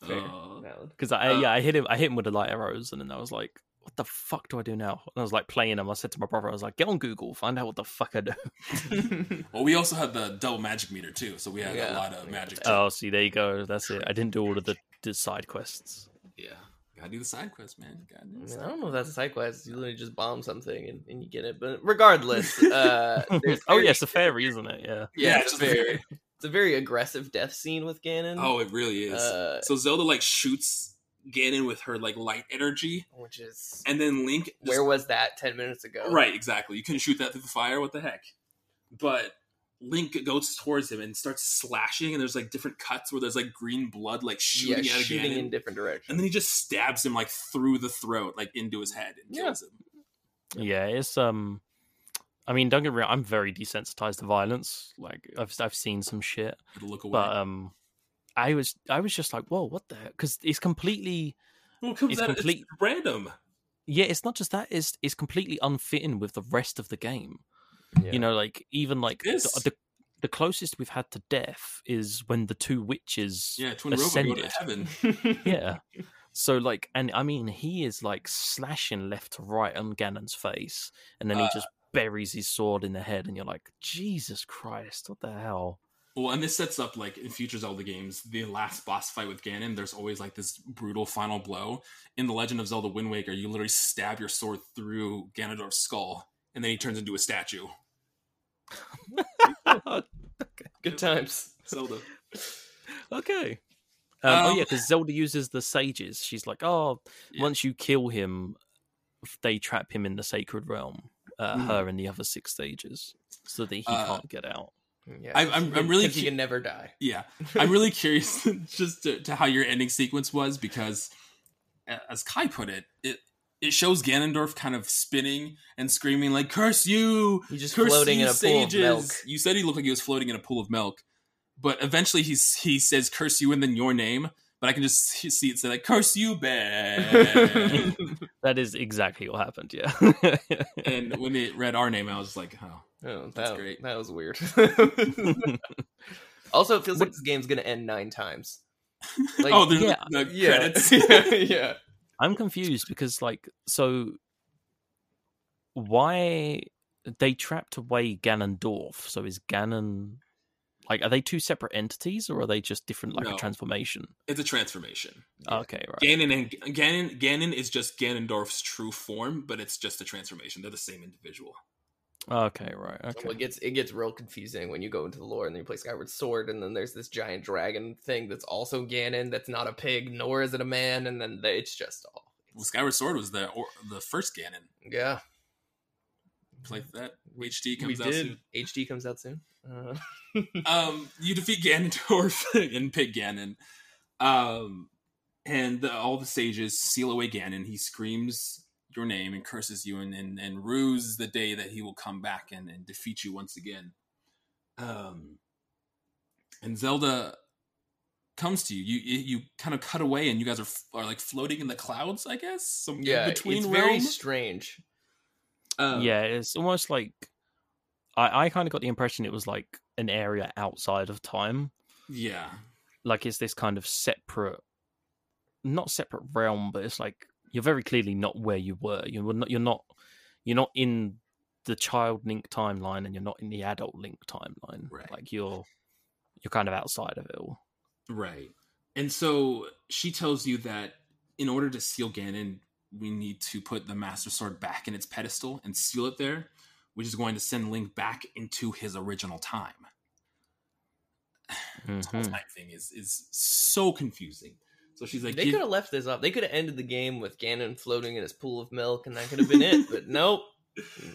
Fair. Uh, Because I Uh, yeah I hit him I hit him with the light arrows and then I was like, what the fuck do I do now? And I was like playing them. I said to my brother, I was like, get on Google, find out what the fuck I do. (laughs) well, we also had the double magic meter too, so we had Yeah. a lot of Yeah. magic. Too. Oh, see, there you go. That's it. I didn't do all of the, the side quests. yeah, gotta do the side quest, man. Gotta do I, the mean, side I don't know if that's a side quest. You literally just bomb something and, and you get it. But regardless, (laughs) uh, oh yeah, it's a fairy, isn't it? Yeah. yeah, Yeah, it's a a very, fairy. it's a very aggressive death scene with Ganon. Oh, it really is. uh, so Zelda like shoots Ganon with her like light energy, which is and then Link. just- where was that ten minutes ago? Right, exactly. You couldn't shoot that through the fire. What the heck? But Link goes towards him and starts slashing, and there's like different cuts where there's like green blood like yeah, shooting at shooting Ganon. in different directions. and then he just stabs him like through the throat, like into his head, and Yeah. kills him. Yeah, it's um I mean, don't get me wrong, I'm very desensitized to violence. Like I've I've seen some shit. Look away. But um I was I was just like, whoa, what the heck? Because it's completely well, it comes it's out, complete- it's random. yeah, it's not just that, it's it's completely unfitting with the rest of the game. Yeah. You know, like even like the, This- the the closest we've had to death is when the two witches Yeah, Twinrova go ascended. to heaven. (laughs) yeah. So like, and I mean, he is like slashing left to right on Ganon's face, and then he Uh, just buries his sword in the head, and you're like, Jesus Christ, what the hell? Well, and this sets up like in future Zelda games, the last boss fight with Ganon. There's always like this brutal final blow. In the Legend of Zelda: Wind Waker, you literally stab your sword through Ganondorf's skull, and then he turns into a statue. (laughs) Good times. Zelda. (laughs) okay. Um, oh Um, yeah, because Zelda uses the sages. She's like, oh, Yeah. once you kill him, they trap him in the sacred realm. Uh, Mhm. Her and the other six sages, so that he Uh, can't get out. Yeah, I- I'm- I'm really 'cause he can never die. (laughs) Yeah, I'm really curious (laughs) just to, to how your ending sequence was because, as Kai put it, it it shows Ganondorf kind of spinning and screaming like "Curse you!" He's just Curse floating you, in a pool of milk. You said he looked like he was floating in a pool of milk, but eventually he's he says "Curse you" and then your name. But I can just see it say like "Curse you, bad." (laughs) That is exactly what happened. Yeah. and when it read our name, I was like, "Oh, Oh, That's that, great. That was weird. (laughs) (laughs) also, it feels like this game's gonna end nine times. (laughs) Like, oh, there's yeah. the, the yeah, credits." yeah, yeah. I'm confused because, like, so why they trapped away Ganondorf? So is Ganon like are they two separate entities or are they just different, like No. a transformation? It's a transformation. Oh, okay, right. Ganon and Ganon Ganon is just Ganondorf's true form, but it's just a transformation. They're the same individual. Okay, right. Well, Okay. it gets it gets real confusing when you go into the lore and then you play Skyward Sword, and then there's this giant dragon thing that's also Ganon, that's not a pig, nor is it a man, and then they, it's just all Well, Skyward Sword was the or, the first Ganon. yeah. Play that. HD comes we out did. soon. HD comes out soon. Uh, (laughs) um, you defeat Ganondorf (laughs) and Pig Ganon, um, and the, all the sages seal away Ganon. He screams your name and curses you, and and, and rues the day that he will come back and, and defeat you once again. Um, and Zelda comes to you. You you you kind of cut away, and you guys are are like floating in the clouds. I guess some yeah, between it's very realms. strange. Um, yeah, it's almost like I, I kind of got the impression it was like an area outside of time. yeah. Like it's this kind of separate not separate realm, but it's like you're very clearly not where you were. You're not you're not you're not in the child link timeline and you're not in the adult link timeline. Right. Like you're you're kind of outside of it all. Right. And so she tells you that in order to seal Ganon, we need to put the Master Sword back in its pedestal and seal it there, which is going to send Link back into his original time. This whole time thing is is so confusing. So she's like, they could have left this up. They could have ended the game with Ganon floating in his pool of milk, and that could have been it. But (laughs) nope.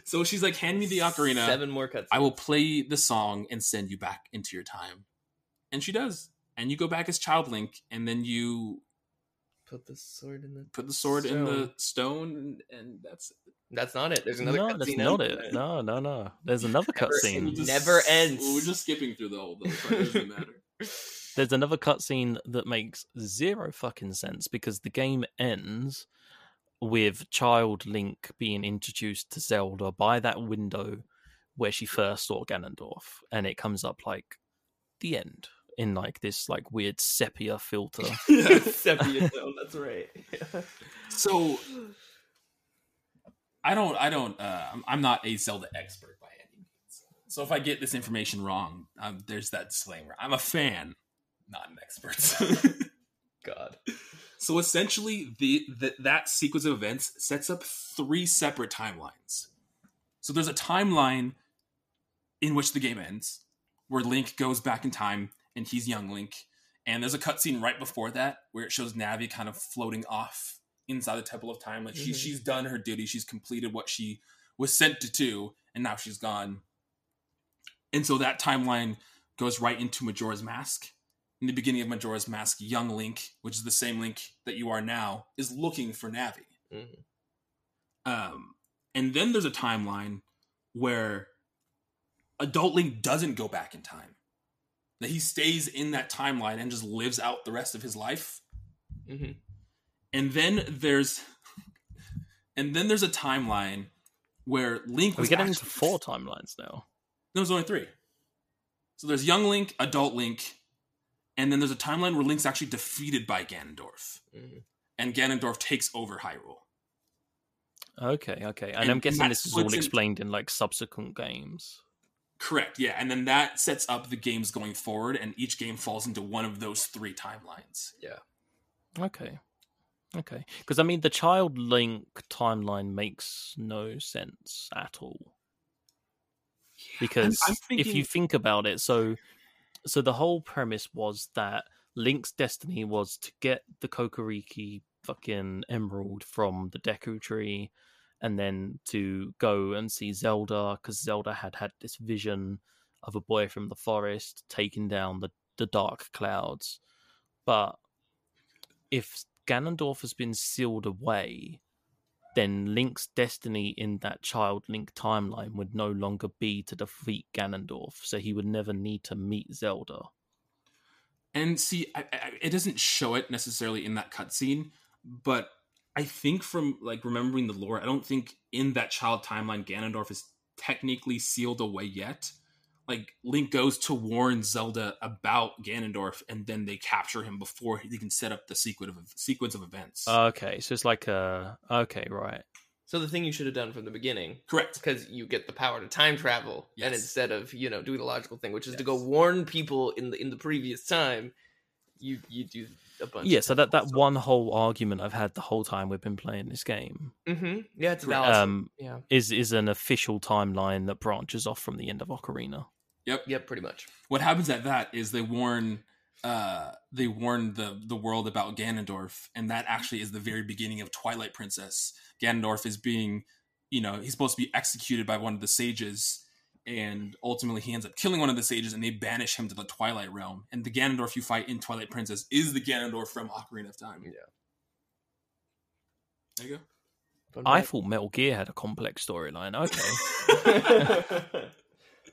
so she's like, hand me the ocarina. Seven more cutscenes. I will play the song and send you back into your time. And she does. And you go back as Child Link, and then you put the sword in the. put the sword in the Stone. stone, and, and that's it. That's not it. There's another. No, that's cutscene not it. that. No, no, no. There's another (laughs) Never cutscene. never ends. We're just skipping through the whole. The (laughs) whole. It doesn't matter. There's another cutscene that makes zero fucking sense because the game ends with Child Link being introduced to Zelda by that window where she first saw Ganondorf, and it comes up like the end in like this like weird sepia filter. (laughs) Sepia (laughs) tone. That's right. (laughs) So I don't. I don't. Uh, I'm- I'm not a Zelda expert by any means. So if I get this information wrong, um, there's that disclaimer. I'm a fan, not an expert. (laughs) God. so essentially, the, the that sequence of events sets up three separate timelines. So there's a timeline in which the game ends, where Link goes back in time and he's young Link. And there's a cutscene right before that where it shows Navi kind of floating off inside the Temple of Time. Like she, Mhm. she's done her duty, she's completed what she was sent to do, and now she's gone. And so that timeline goes right into Majora's Mask. In the beginning of Majora's Mask, young Link, which is the same Link that you are now, is looking for Navi. Mhm. Um, and then there's a timeline where adult Link doesn't go back in time. That he stays in that timeline and just lives out the rest of his life. Mhm. And then there's and then there's a timeline where Link Are we getting into four timelines now? No, there's only three. So there's young Link, adult Link, and then there's a timeline where Link's actually defeated by Ganondorf. Mhm. And Ganondorf takes over Hyrule. Okay, okay. And, And- I'm guessing this is all splits in- explained in like subsequent games. Correct, yeah. And then that sets up the games going forward, and each game falls into one of those three timelines. Yeah. Okay. Okay. Because, I mean, the Child Link timeline makes no sense at all. Because I'm if thinking- you think about it, so so the whole premise was that Link's destiny was to get the Kokiri fucking emerald from the Deku tree and then to go and see Zelda because Zelda had had this vision of a boy from the forest taking down the, the dark clouds. But if Ganondorf has been sealed away, then Link's destiny in that child Link timeline would no longer be to defeat Ganondorf, so he would never need to meet Zelda. And see, I, I, it doesn't show it necessarily in that cutscene, but I think from like remembering the lore, I don't think in that child timeline Ganondorf is technically sealed away yet. Like Link goes to warn Zelda about Ganondorf, and then they capture him before they can set up the sequence of sequence of events. Okay, so it's like a okay, right? So the thing you should have done from the beginning, Correct. because you get the power to time travel, and instead of you know doing the logical thing, which is to go warn people in the in the previous time, you you do a bunch. Yeah, so that that one whole argument I've had the whole time we've been playing this game Mm-hmm. Yeah, it's valid. um, yeah. is is an official timeline that branches off from the end of Ocarina. Yep. Yep. Pretty much. What happens at that is they warn uh they warn the the world about Ganondorf, and that actually is the very beginning of Twilight Princess. Ganondorf is being, you know, he's supposed to be executed by one of the sages, and ultimately he ends up killing one of the sages, and they banish him to the Twilight Realm. And the Ganondorf you fight in Twilight Princess is the Ganondorf from Ocarina of Time. Yeah. There you Fun I fact. thought Metal Gear had a complex storyline. Okay, (laughs)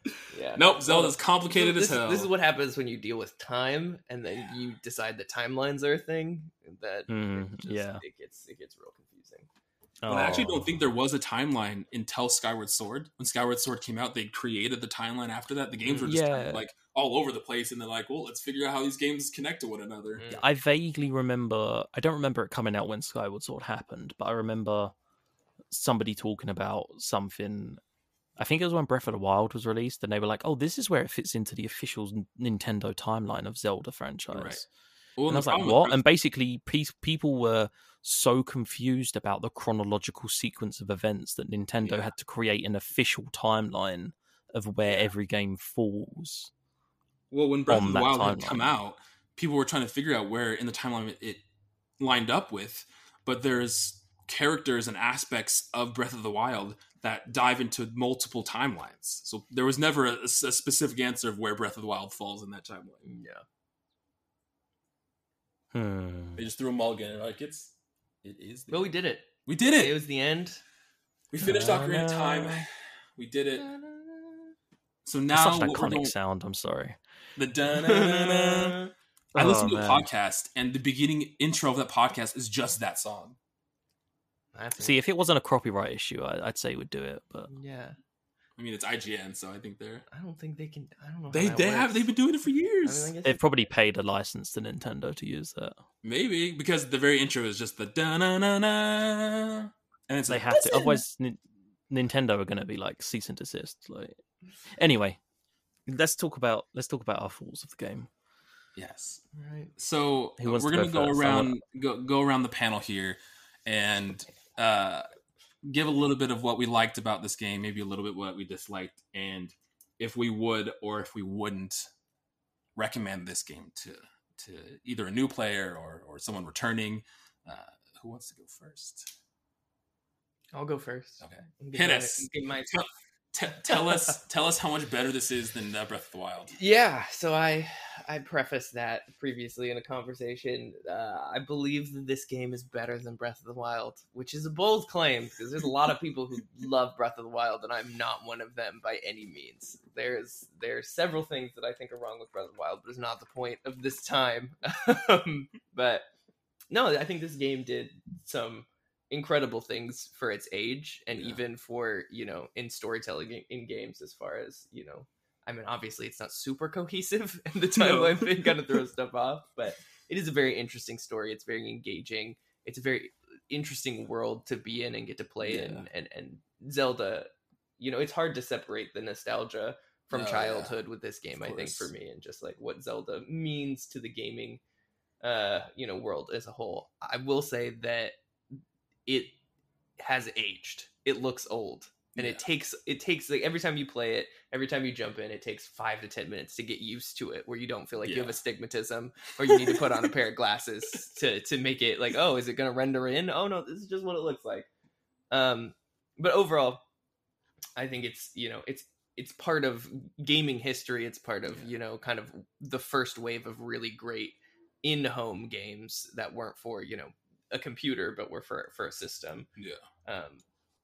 (laughs) yeah. Nope, Zelda's So complicated this, as hell. This is what happens when you deal with time, and then you decide that timelines are a thing. That Mm, it just- yeah. it gets it gets real confusing. But I actually Oh. don't think there was a timeline until Skyward Sword. When Skyward Sword came out, they created the timeline after that. The games were just kind of like all over the place, and they're like, well, let's figure out how these games connect to one another. Mm. I vaguely remember. I don't remember it coming out when Skyward Sword happened, but I remember somebody talking about something. I think it was when Breath of the Wild was released, and they were like, "Oh, this is where it fits into the official Nintendo timeline of Zelda franchise." Right. Well, And I was like, "What?" And basically, pe- people were so confused about the chronological sequence of events that Nintendo Yeah. had to create an official timeline of where Yeah. every game falls. well, when Breath of the Wild had come out, people were trying to figure out where in the timeline it, lined up with. But there's characters and aspects of Breath of the Wild that dive into multiple timelines. So there was never a, a specific answer of where Breath of the Wild falls in that timeline. Yeah. Hmm. They just threw a mulligan and like it's it is. The But we did it. we did It it. was the end. We finished Ocarina of Time. We did it. So It's now such an iconic going- sound. I'm sorry. the da-na-na-na. (laughs) I Oh, listened to oh, a man. podcast, and the beginning intro of that podcast is just that song. See, if it wasn't a copyright issue, I, I'd say we'd do it. But yeah. I mean, it's IGN, so I think they're I don't think they can. I don't know. how they that they have they've been doing it for I mean, years. I they've probably paid a license to Nintendo to use that. Maybe because the very intro is just the da na na na, and it's They like, have to, otherwise Nin- Nintendo are going to be like cease and desist. Like, anyway, let's talk about let's talk about our thoughts of the game. Yes. Right. So we're to gonna go go, around go go around the panel here, and uh, give a little bit of what we liked about this game, maybe a little bit what we disliked, and if we would or if we wouldn't recommend this game to to either a new player or or someone returning. Uh, who wants to go first? I'll go first. Okay. Hit us. get my- Tell, tell us tell us how much better this is than uh, Breath of the Wild. Yeah, so I I prefaced that previously in a conversation. Uh, I believe that this game is better than Breath of the Wild, which is a bold claim because there's a lot of people who (laughs) love Breath of the Wild, and I'm not one of them by any means. There's there's several things that I think are wrong with Breath of the Wild, but it's not the point of this time. (laughs) Um, but no, I think this game did some incredible things for its age and Yeah. even for you know in storytelling in- games as far as you know I mean, obviously, it's not super cohesive, (laughs) and the No. timeline thing kind of throws stuff off. But it is a very interesting story. It's very engaging. It's a very interesting world to be in and get to play Yeah. in. And and Zelda, you know, it's hard to separate the nostalgia from Oh, yeah. childhood with this game. I think for me, and just like what Zelda means to the gaming, uh, you know, world as a whole. I will say that it has aged. It looks old. And it takes it takes like every time you play it every time you jump in it takes five to ten minutes to get used to it where you don't feel like you have astigmatism or you need to put on a pair of glasses to to make it like oh is it going to render in? Oh no this is just what it looks like. Um but overall i think it's you know it's it's part of gaming history. It's part of Yeah. you know kind of the first wave of really great in-home games that weren't for you know a computer, but were for for a system. Yeah. Um,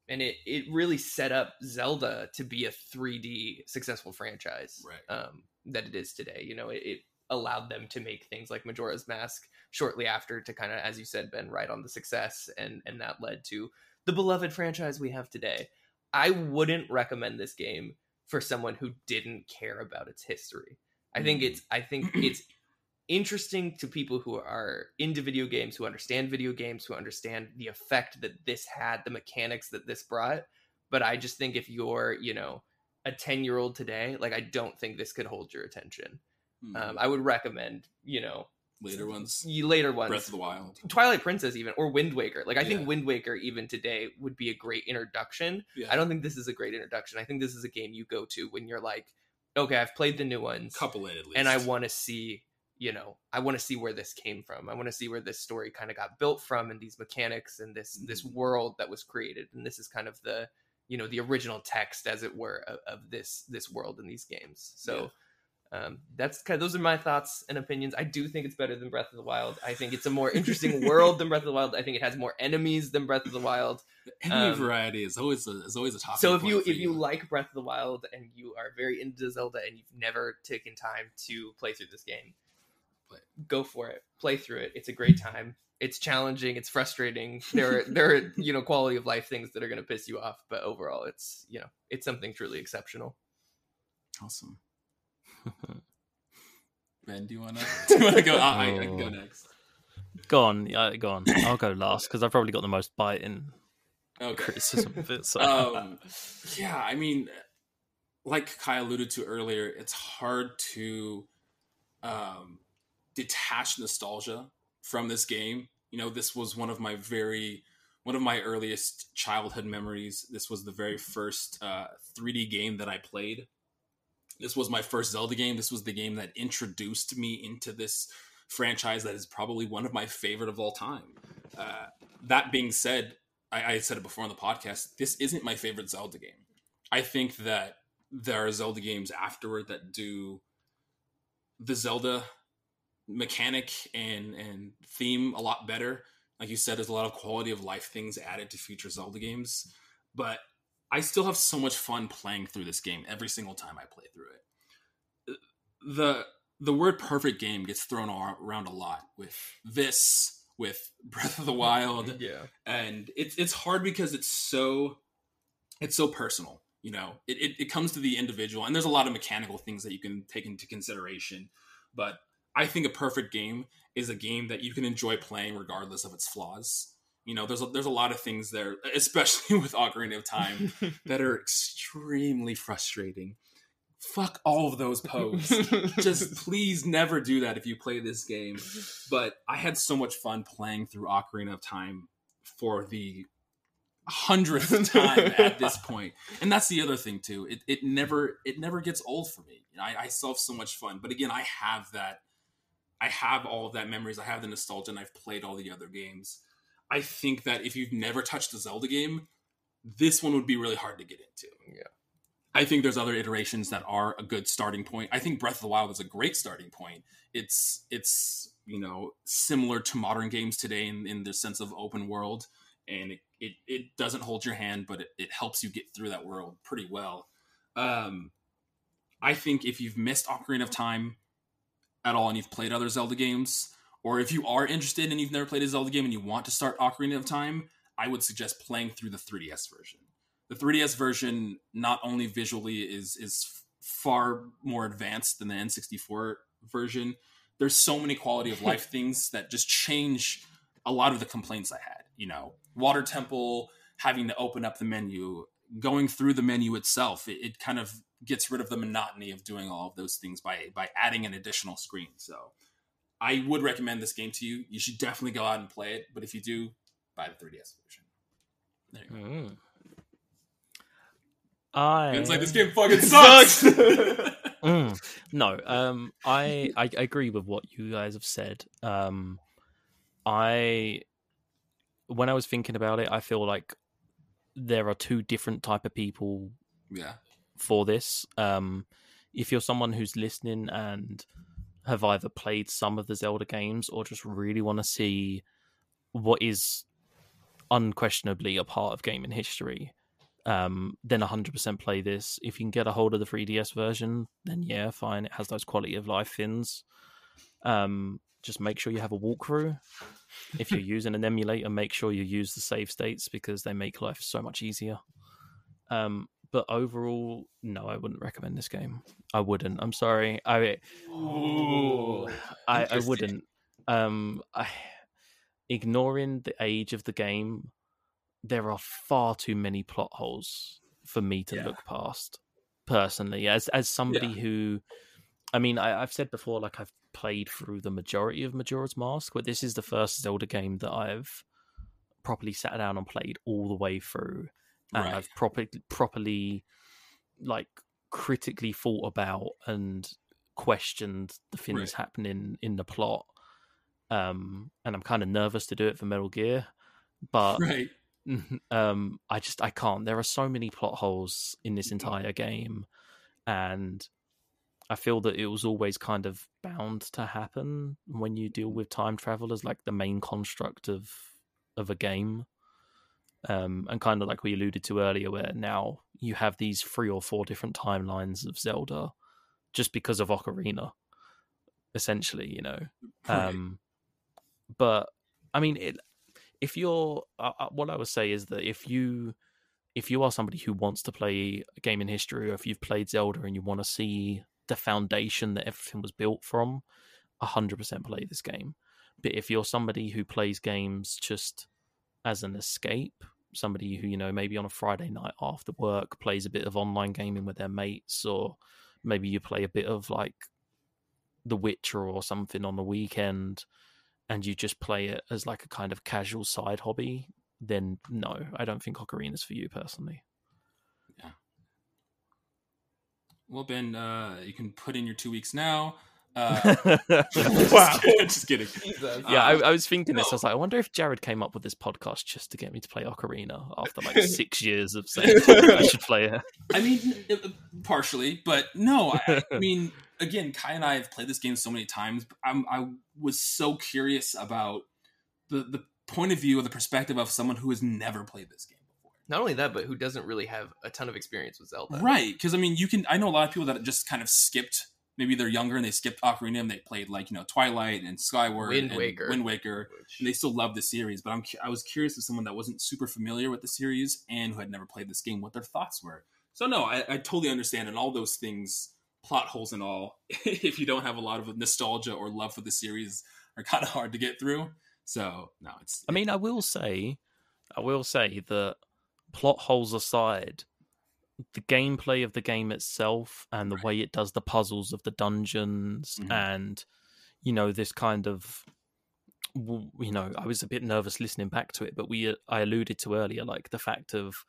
and it it really set up Zelda to be a 3D successful franchise. Right. Um, that it is today. You know, it, it allowed them to make things like Majora's Mask shortly after to kind of, as you said, Ben, right on the success, and and that led to the beloved franchise we have today. I wouldn't recommend this game for someone who didn't care about its history. I think Mm. it's I think (clears throat) it's interesting to people who are into video games, who understand video games, who understand the effect that this had, the mechanics that this brought. But I just think if you're, you know, a 10 year old today, like I don't think this could hold your attention. Hmm. Um, I would recommend, you know, Later ones. you later ones. Breath of the Wild. Twilight Princess even or Wind Waker. Like I Yeah. think Wind Waker even today would be a great introduction. Yeah. I don't think this is a great introduction. I think this is a game you go to when you're like, okay, I've played the new ones couple it at least. and I want to see, you know, I want to see where this came from. I want to see where this story kind of got built from and these mechanics and this this Mhm. world that was created. And this is kind of the, you know, the original text as it were of, of this this world in these games. So um, that's kind of those are my thoughts and opinions. I do think it's better than Breath of the Wild. I think it's a more interesting (laughs) world than Breath of the Wild. I think it has more enemies than Breath of the Wild. The enemy um, variety is always a, is always a topic. So if you if you like Breath of the Wild and you are very into Zelda and you've never taken time to play through this game, go for it. Play through it. It's a great time. It's challenging. It's frustrating. There are there are you know quality of life things that are going to piss you off, but overall, it's you know it's something truly exceptional. awesome. (laughs) Ben, do you wanna (laughs) do you wanna go? I, I can go Oh. next. Go on, yeah, go on. I'll go last because I've probably got the most biting Okay. criticism of it. So (laughs) um, yeah, I mean, like Kai alluded to earlier, it's hard to um, detach nostalgia from this game. You know, this was one of my very one of my earliest childhood memories. This was the very first uh, 3D game that I played. This was my first Zelda game. This was the game that introduced me into this franchise that is probably one of my favorite of all time. Uh, that being said, I, I said it before on the podcast. This isn't my favorite Zelda game. I think that there are Zelda games afterward that do the Zelda mechanic and and theme a lot better. Like you said, there's a lot of quality of life things added to future Zelda games, but I still have so much fun playing through this game every single time I play through it. The the word perfect game gets thrown around a lot with this, with (laughs) Breath of the Wild, Yeah. and it's it's hard because it's so it's so personal you know it, it, it comes to the individual and there's a lot of mechanical things that you can take into consideration but i think a perfect game is a game that you can enjoy playing regardless of its flaws you know there's a, there's a lot of things there (laughs) especially with ocarina of time (laughs) that are extremely frustrating fuck all of those posts just (laughs) please never do that if you play this game but I had so much fun playing through Ocarina of Time for the hundredth time at this point. And that's the other thing too. It it never it never gets old for me. You know, I, I still have so much fun. But again, I have that I have all of that memories. I have the nostalgia and I've played all the other games. I think that if you've never touched a Zelda game, this one would be really hard to get into. Yeah. I think there's other iterations that are a good starting point. I think Breath of the Wild is a great starting point. It's it's you know similar to modern games today in, in the sense of open world, and it, it, it doesn't hold your hand, but it, it helps you get through that world pretty well. Um, I think if you've missed Ocarina of Time at all and you've played other Zelda games, or if you are interested and you've never played a Zelda game and you want to start Ocarina of Time, I would suggest playing through the 3DS version. The 3DS version not only visually is is far more advanced than the N64 version. There's so many quality of life (laughs) things that just change a lot of the complaints I had. You know, Water Temple having to open up the menu, going through the menu itself, it, it kind of gets rid of the monotony of doing all of those things by by adding an additional screen. So I would recommend this game to you. You should definitely go out and play it. But if you do, buy the 3DS version. There you go. Mm. I It's like this game fucking (laughs) sucks. (laughs) Mm. No, um, I, I I agree with what you guys have said. Um, I when I was thinking about it, I feel like there are two different type of people yeah. for this. Um, if you're someone who's listening and have either played some of the Zelda games or just really want to see what is unquestionably a part of gaming history, um, then 100% play this. If you can get a hold of the 3DS version, then yeah, fine. It has those quality of life things. Um, just make sure you have a walkthrough. If you're using an emulator, make sure you use the save states because they make life so much easier. Um, but overall, no, I wouldn't recommend this game. I wouldn't. I'm sorry. I Ooh, I, I wouldn't. Um, I, ignoring the age of the game, there are far too many plot holes for me to Yeah. look past. Personally, as as somebody who, I mean, I, I've said before, like I've played through the majority of Majora's Mask, but this is the first Zelda game that I've properly sat down and played all the way through, and Right. I've properly properly like critically thought about and questioned the things Right. happening in the plot. Um, and I'm kind of nervous to do it for Metal Gear, but Right. (laughs) um, I just I can't. There are so many plot holes in this entire game, and I feel that it was always kind of bound to happen when you deal with time travel as like the main construct of of a game. Um, and kind of like we alluded to earlier, where now you have these three or four different timelines of Zelda, just because of Ocarina, essentially, you know. Right. Um, but I mean, it, if you're, uh, uh, what I would say is that if you, if you are somebody who wants to play a game in history, or if you've played Zelda and you want to see the foundation that everything was built from, hundred percent play this game. But if you're somebody who plays games just as an escape, somebody who you know maybe on a Friday night after work plays a bit of online gaming with their mates, or maybe you play a bit of like The Witcher or something on the weekend, and you just play it as like a kind of casual side hobby, then no, I don't think Ocarina's for you personally. Well, Ben, uh, you can put in your two weeks now. Uh, (laughs) (laughs) wow. just kidding. Jesus. Yeah, Uh, I, I was thinking this. I was like, I wonder if Jared came up with this podcast just to get me to play Ocarina after like (laughs) six years of saying I should play it. I mean, uh, partially, but no. I, I mean, again, Kai and I have played this game so many times. I'm, I was so curious about the the point of view or the perspective of someone who has never played this game before. Not only that, but who doesn't really have a ton of experience with Zelda? Right? Because I mean, you can. I know a lot of people that just kind of skipped. Maybe they're younger and they skipped Ocarina and they played like you know Twilight and Skyward, Wind and Waker. Wind Waker, Which- and they still love the series. But I'm I was curious as someone that wasn't super familiar with the series and who had never played this game, what their thoughts were. So no, I, I totally understand, and all those things, plot holes and all, (laughs) if you don't have a lot of nostalgia or love for the series, are kind of hard to get through. So no, it's I mean, I will say, I will say that plot holes aside, the gameplay of the game itself and the way it does the puzzles of the dungeons Mhm. and you know this kind of you know i was a bit nervous listening back to it but we i alluded to earlier like the fact of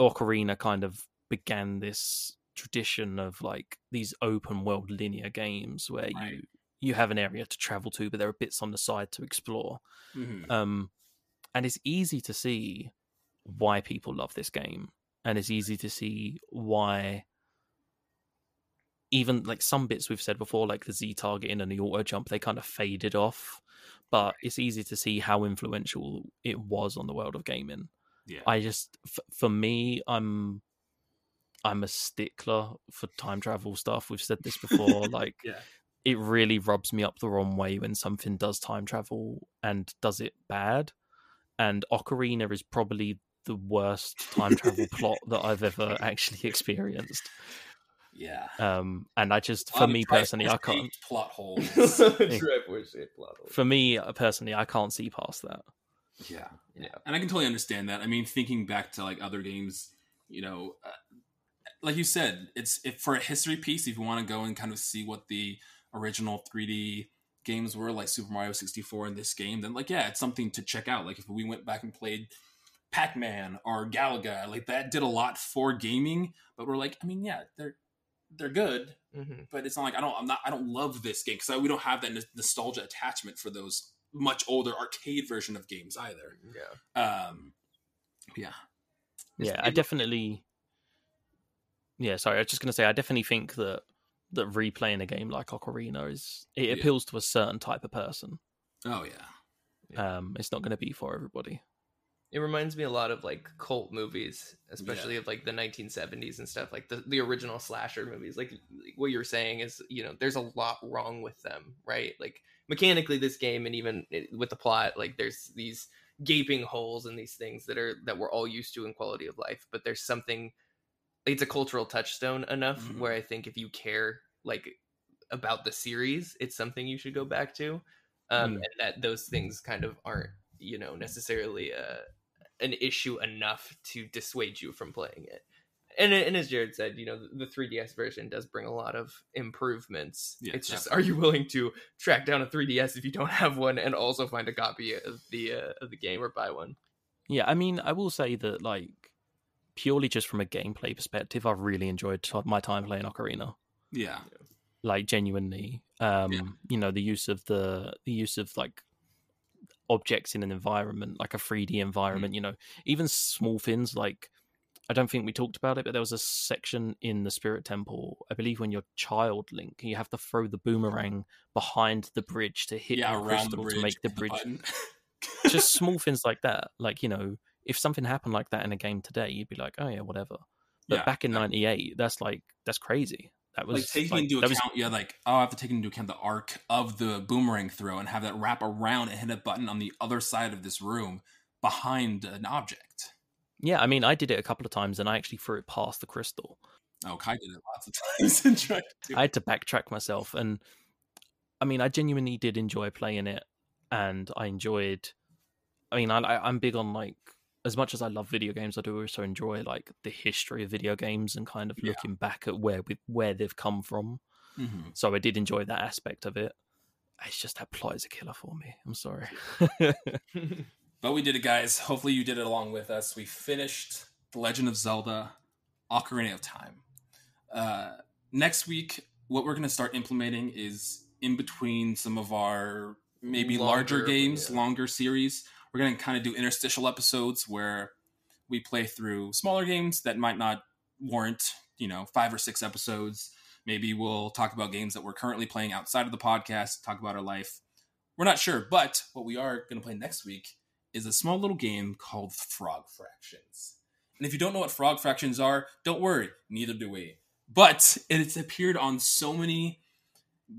ocarina kind of began this tradition of like these open world linear games where Right. you you have an area to travel to but there are bits on the side to explore Mhm. um, and it's easy to see why people love this game, and it's easy to see why even like some bits we've said before, like the Z targeting and the auto jump, they kind of faded off. But it's easy to see how influential it was on the world of gaming. yeah. I just, f- for me, I'm, I'm a stickler for time travel stuff. We've said this before. (laughs) like, yeah. it really rubs me up the wrong way when something does time travel and does it bad. And Ocarina is probably the worst time travel plot that I've ever (laughs) actually experienced. Yeah. Um, and I just, for Bobby me personally, I can't. plot holes. (laughs) (laughs) Plot hole. For me uh, personally, I can't see past that. Yeah, Yeah. and I can totally understand that. I mean, thinking back to like other games, you know, uh, like you said, it's if for a history piece, if you want to go and kind of see what the original 3D games were, like Super Mario 64 and this game, then like yeah, it's something to check out. Like if we went back and played Pac-Man or Galaga, like that did a lot for gaming, but we're like, I mean, yeah, they're they're good, hmm but it's not like I don't I'm not I don't love this game because we don't have that nos- nostalgia attachment for those much older arcade version of games either. Yeah. Um, yeah, Yeah, I definitely. Yeah, sorry. I was just going to say, I definitely think that that replaying a game like Ocarina is it Yeah. appeals to a certain type of person. oh yeah, Yeah. Um, it's not going to be for everybody. It reminds me a lot of like cult movies, especially of like the 1970s and stuff, like the, the original slasher movies. Like, like what you're saying is, you know, there's a lot wrong with them, right? Like mechanically, this game and even with the plot, like there's these gaping holes and these things that are that we're all used to in quality of life. But there's something, it's a cultural touchstone enough Mhm. where I think if you care like about the series, it's something you should go back to, um, Mm. and that those things kind of aren't, you know, necessarily uh, an issue enough to dissuade you from playing it. And, and as Jared said, you know, the 3DS version does bring a lot of improvements. Yeah, it's just, are you willing to track down a 3DS if you don't have one, and also find a copy of the uh, of the game or buy one? Yeah, I mean, I will say that like purely just from a gameplay perspective, I've really enjoyed t- my time playing Ocarina. Yeah. Like genuinely, um, Yeah. you know, the use of the the use of like objects in an environment, like a 3D Mm. environment. You know, even small things like I don't think we talked about it, but there was a section in the Spirit Temple, I believe, when you're child Link, you have to throw the boomerang behind the bridge to hit yeah, the crystal the bridge. to make the (laughs) bridge button. (laughs) just small things like that. Like, you know, if something happened like that in a game today, you'd be like, oh yeah, whatever. But Yeah, back in exactly. '98, that's like that's crazy. That was like taking like, into account, was- yeah, like oh, I have to take into account the arc of the boomerang throw and have that wrap around and hit a button on the other side of this room behind an object. yeah. I mean, I did it a couple of times, and I actually threw it past the crystal. Oh, Kai did it lots of times and tried to I had to backtrack myself, and I mean, I genuinely did enjoy playing it, and I enjoyed. I mean, I, I I'm big on like as much as I love video games, I do also enjoy like the history of video games and kind of Yeah. looking back at where we where they've come from. Mhm. So I did enjoy that aspect of it. It's just that plot is a killer for me. I'm sorry. (laughs) But we did it, guys. Hopefully, you did it along with us. We finished The Legend of Zelda Ocarina of Time. Uh, next week, what we're going to start implementing is in between some of our maybe larger Longer, games, yeah. longer series. We're going to kind of do interstitial episodes where we play through smaller games that might not warrant, you know, five or six episodes. Maybe we'll talk about games that we're currently playing outside of the podcast, talk about our life. We're not sure, but what we are going to play next week is a small little game called Frog Fractions. And if you don't know what Frog Fractions are, don't worry, neither do we. But it's appeared on so many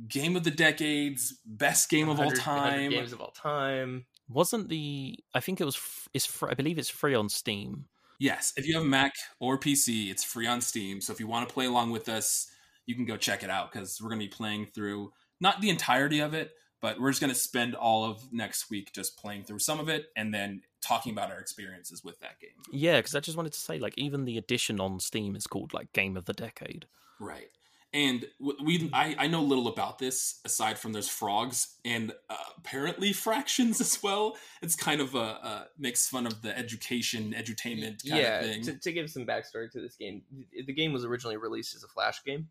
game of the decades, best game of all 100 100 time. games of all time. Wasn't the? I think it was. It's. I believe it's free on Steam. Yes, if you have a Mac or PC, it's free on Steam. So if you want to play along with us, you can go check it out because we're going to be playing through not the entirety of it, but we're just going to spend all of next week just playing through some of it and then talking about our experiences with that game. Yeah, because I just wanted to say, like, even the edition on Steam is called like Game of the Decade. Right. And we, I, I know little about this aside from there's frogs and uh, apparently fractions (laughs) as well. It's kind of a, uh makes fun of the education, edutainment kind yeah, of thing. To, to give some backstory to this game, the game was originally released as a Flash game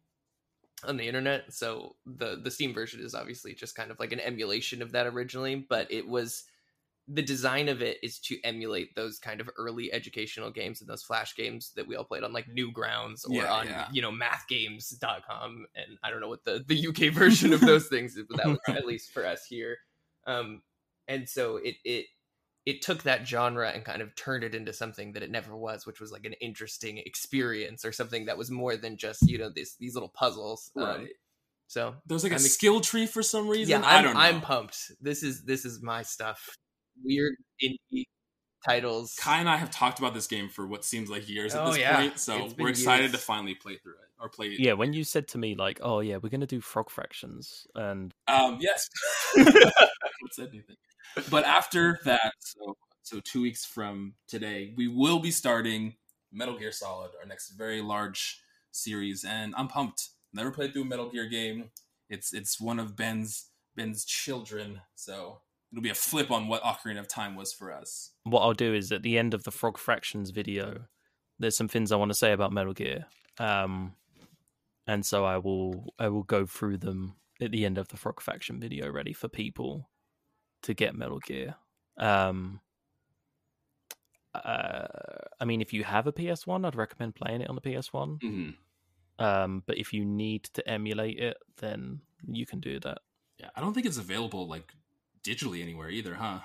on the internet. So the the Steam version is obviously just kind of like an emulation of that originally, but it was the design of it is to emulate those kind of early educational games and those flash games that we all played on like newgrounds or Yeah, on yeah. you know mathgames.com and i don't know what the the uk (laughs) version of those things is but that was at least for us here um and so it it it took that genre and kind of turned it into something that it never was, which was like an interesting experience or something that was more than just you know this these little puzzles. Um, so There's like a I'm ex- skill tree for some reason. yeah, I I'm, don't know. I'm pumped. This is this is my stuff. Weird indie titles. Kai and I have talked about this game for what seems like years at Oh, this yeah. point, so we're excited years. to finally play through it or play. Yeah, when you said to me like, "Oh yeah, we're gonna do Frog Fractions," and Um. Yes. (laughs) I said anything. But after that, so so two weeks from today, we will be starting Metal Gear Solid, our next very large series, and I'm pumped. Never played through a Metal Gear game. It's it's one of Ben's Ben's children, so it'll be a flip on what Ocarina of Time was for us. what I'll do is at the end of the Frog Fractions video, there's some things I want to say about Metal Gear, um, and so I will I will go through them at the end of the Frog Faction video, ready for people to get Metal Gear. Um, uh, I mean, if you have a PS1, I'd recommend playing it on the PS1. Mm-hmm. Um, but if you need to emulate it, then you can do that. Yeah, I don't think it's available like digitally anywhere either, huh?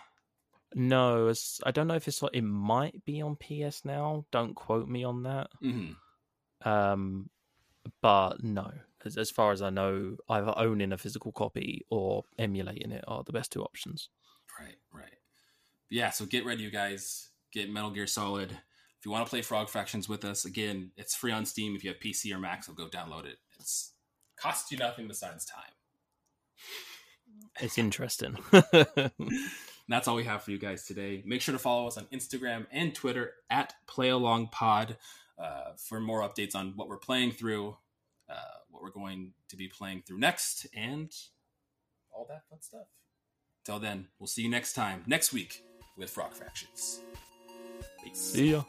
No, I don't know if it's like it might be on PS now. Don't quote me on that. Mm-hmm. Um, but no, as, as far as I know, either owning a physical copy or emulating it are the best two options. Right, right. Yeah, so get ready, you guys. Get Metal Gear Solid. If you want to play Frog Fractions with us, again, it's free on Steam. If you have PC or Mac, so go download it. It's costs you nothing besides time. It's interesting. (laughs) that's all we have for you guys today. Make sure to follow us on Instagram and Twitter at PlayAlongPod uh, for more updates on what we're playing through, uh, what we're going to be playing through next, and all that fun stuff. Till then, we'll see you next time, next week, with Frog Fractions. Peace. See ya.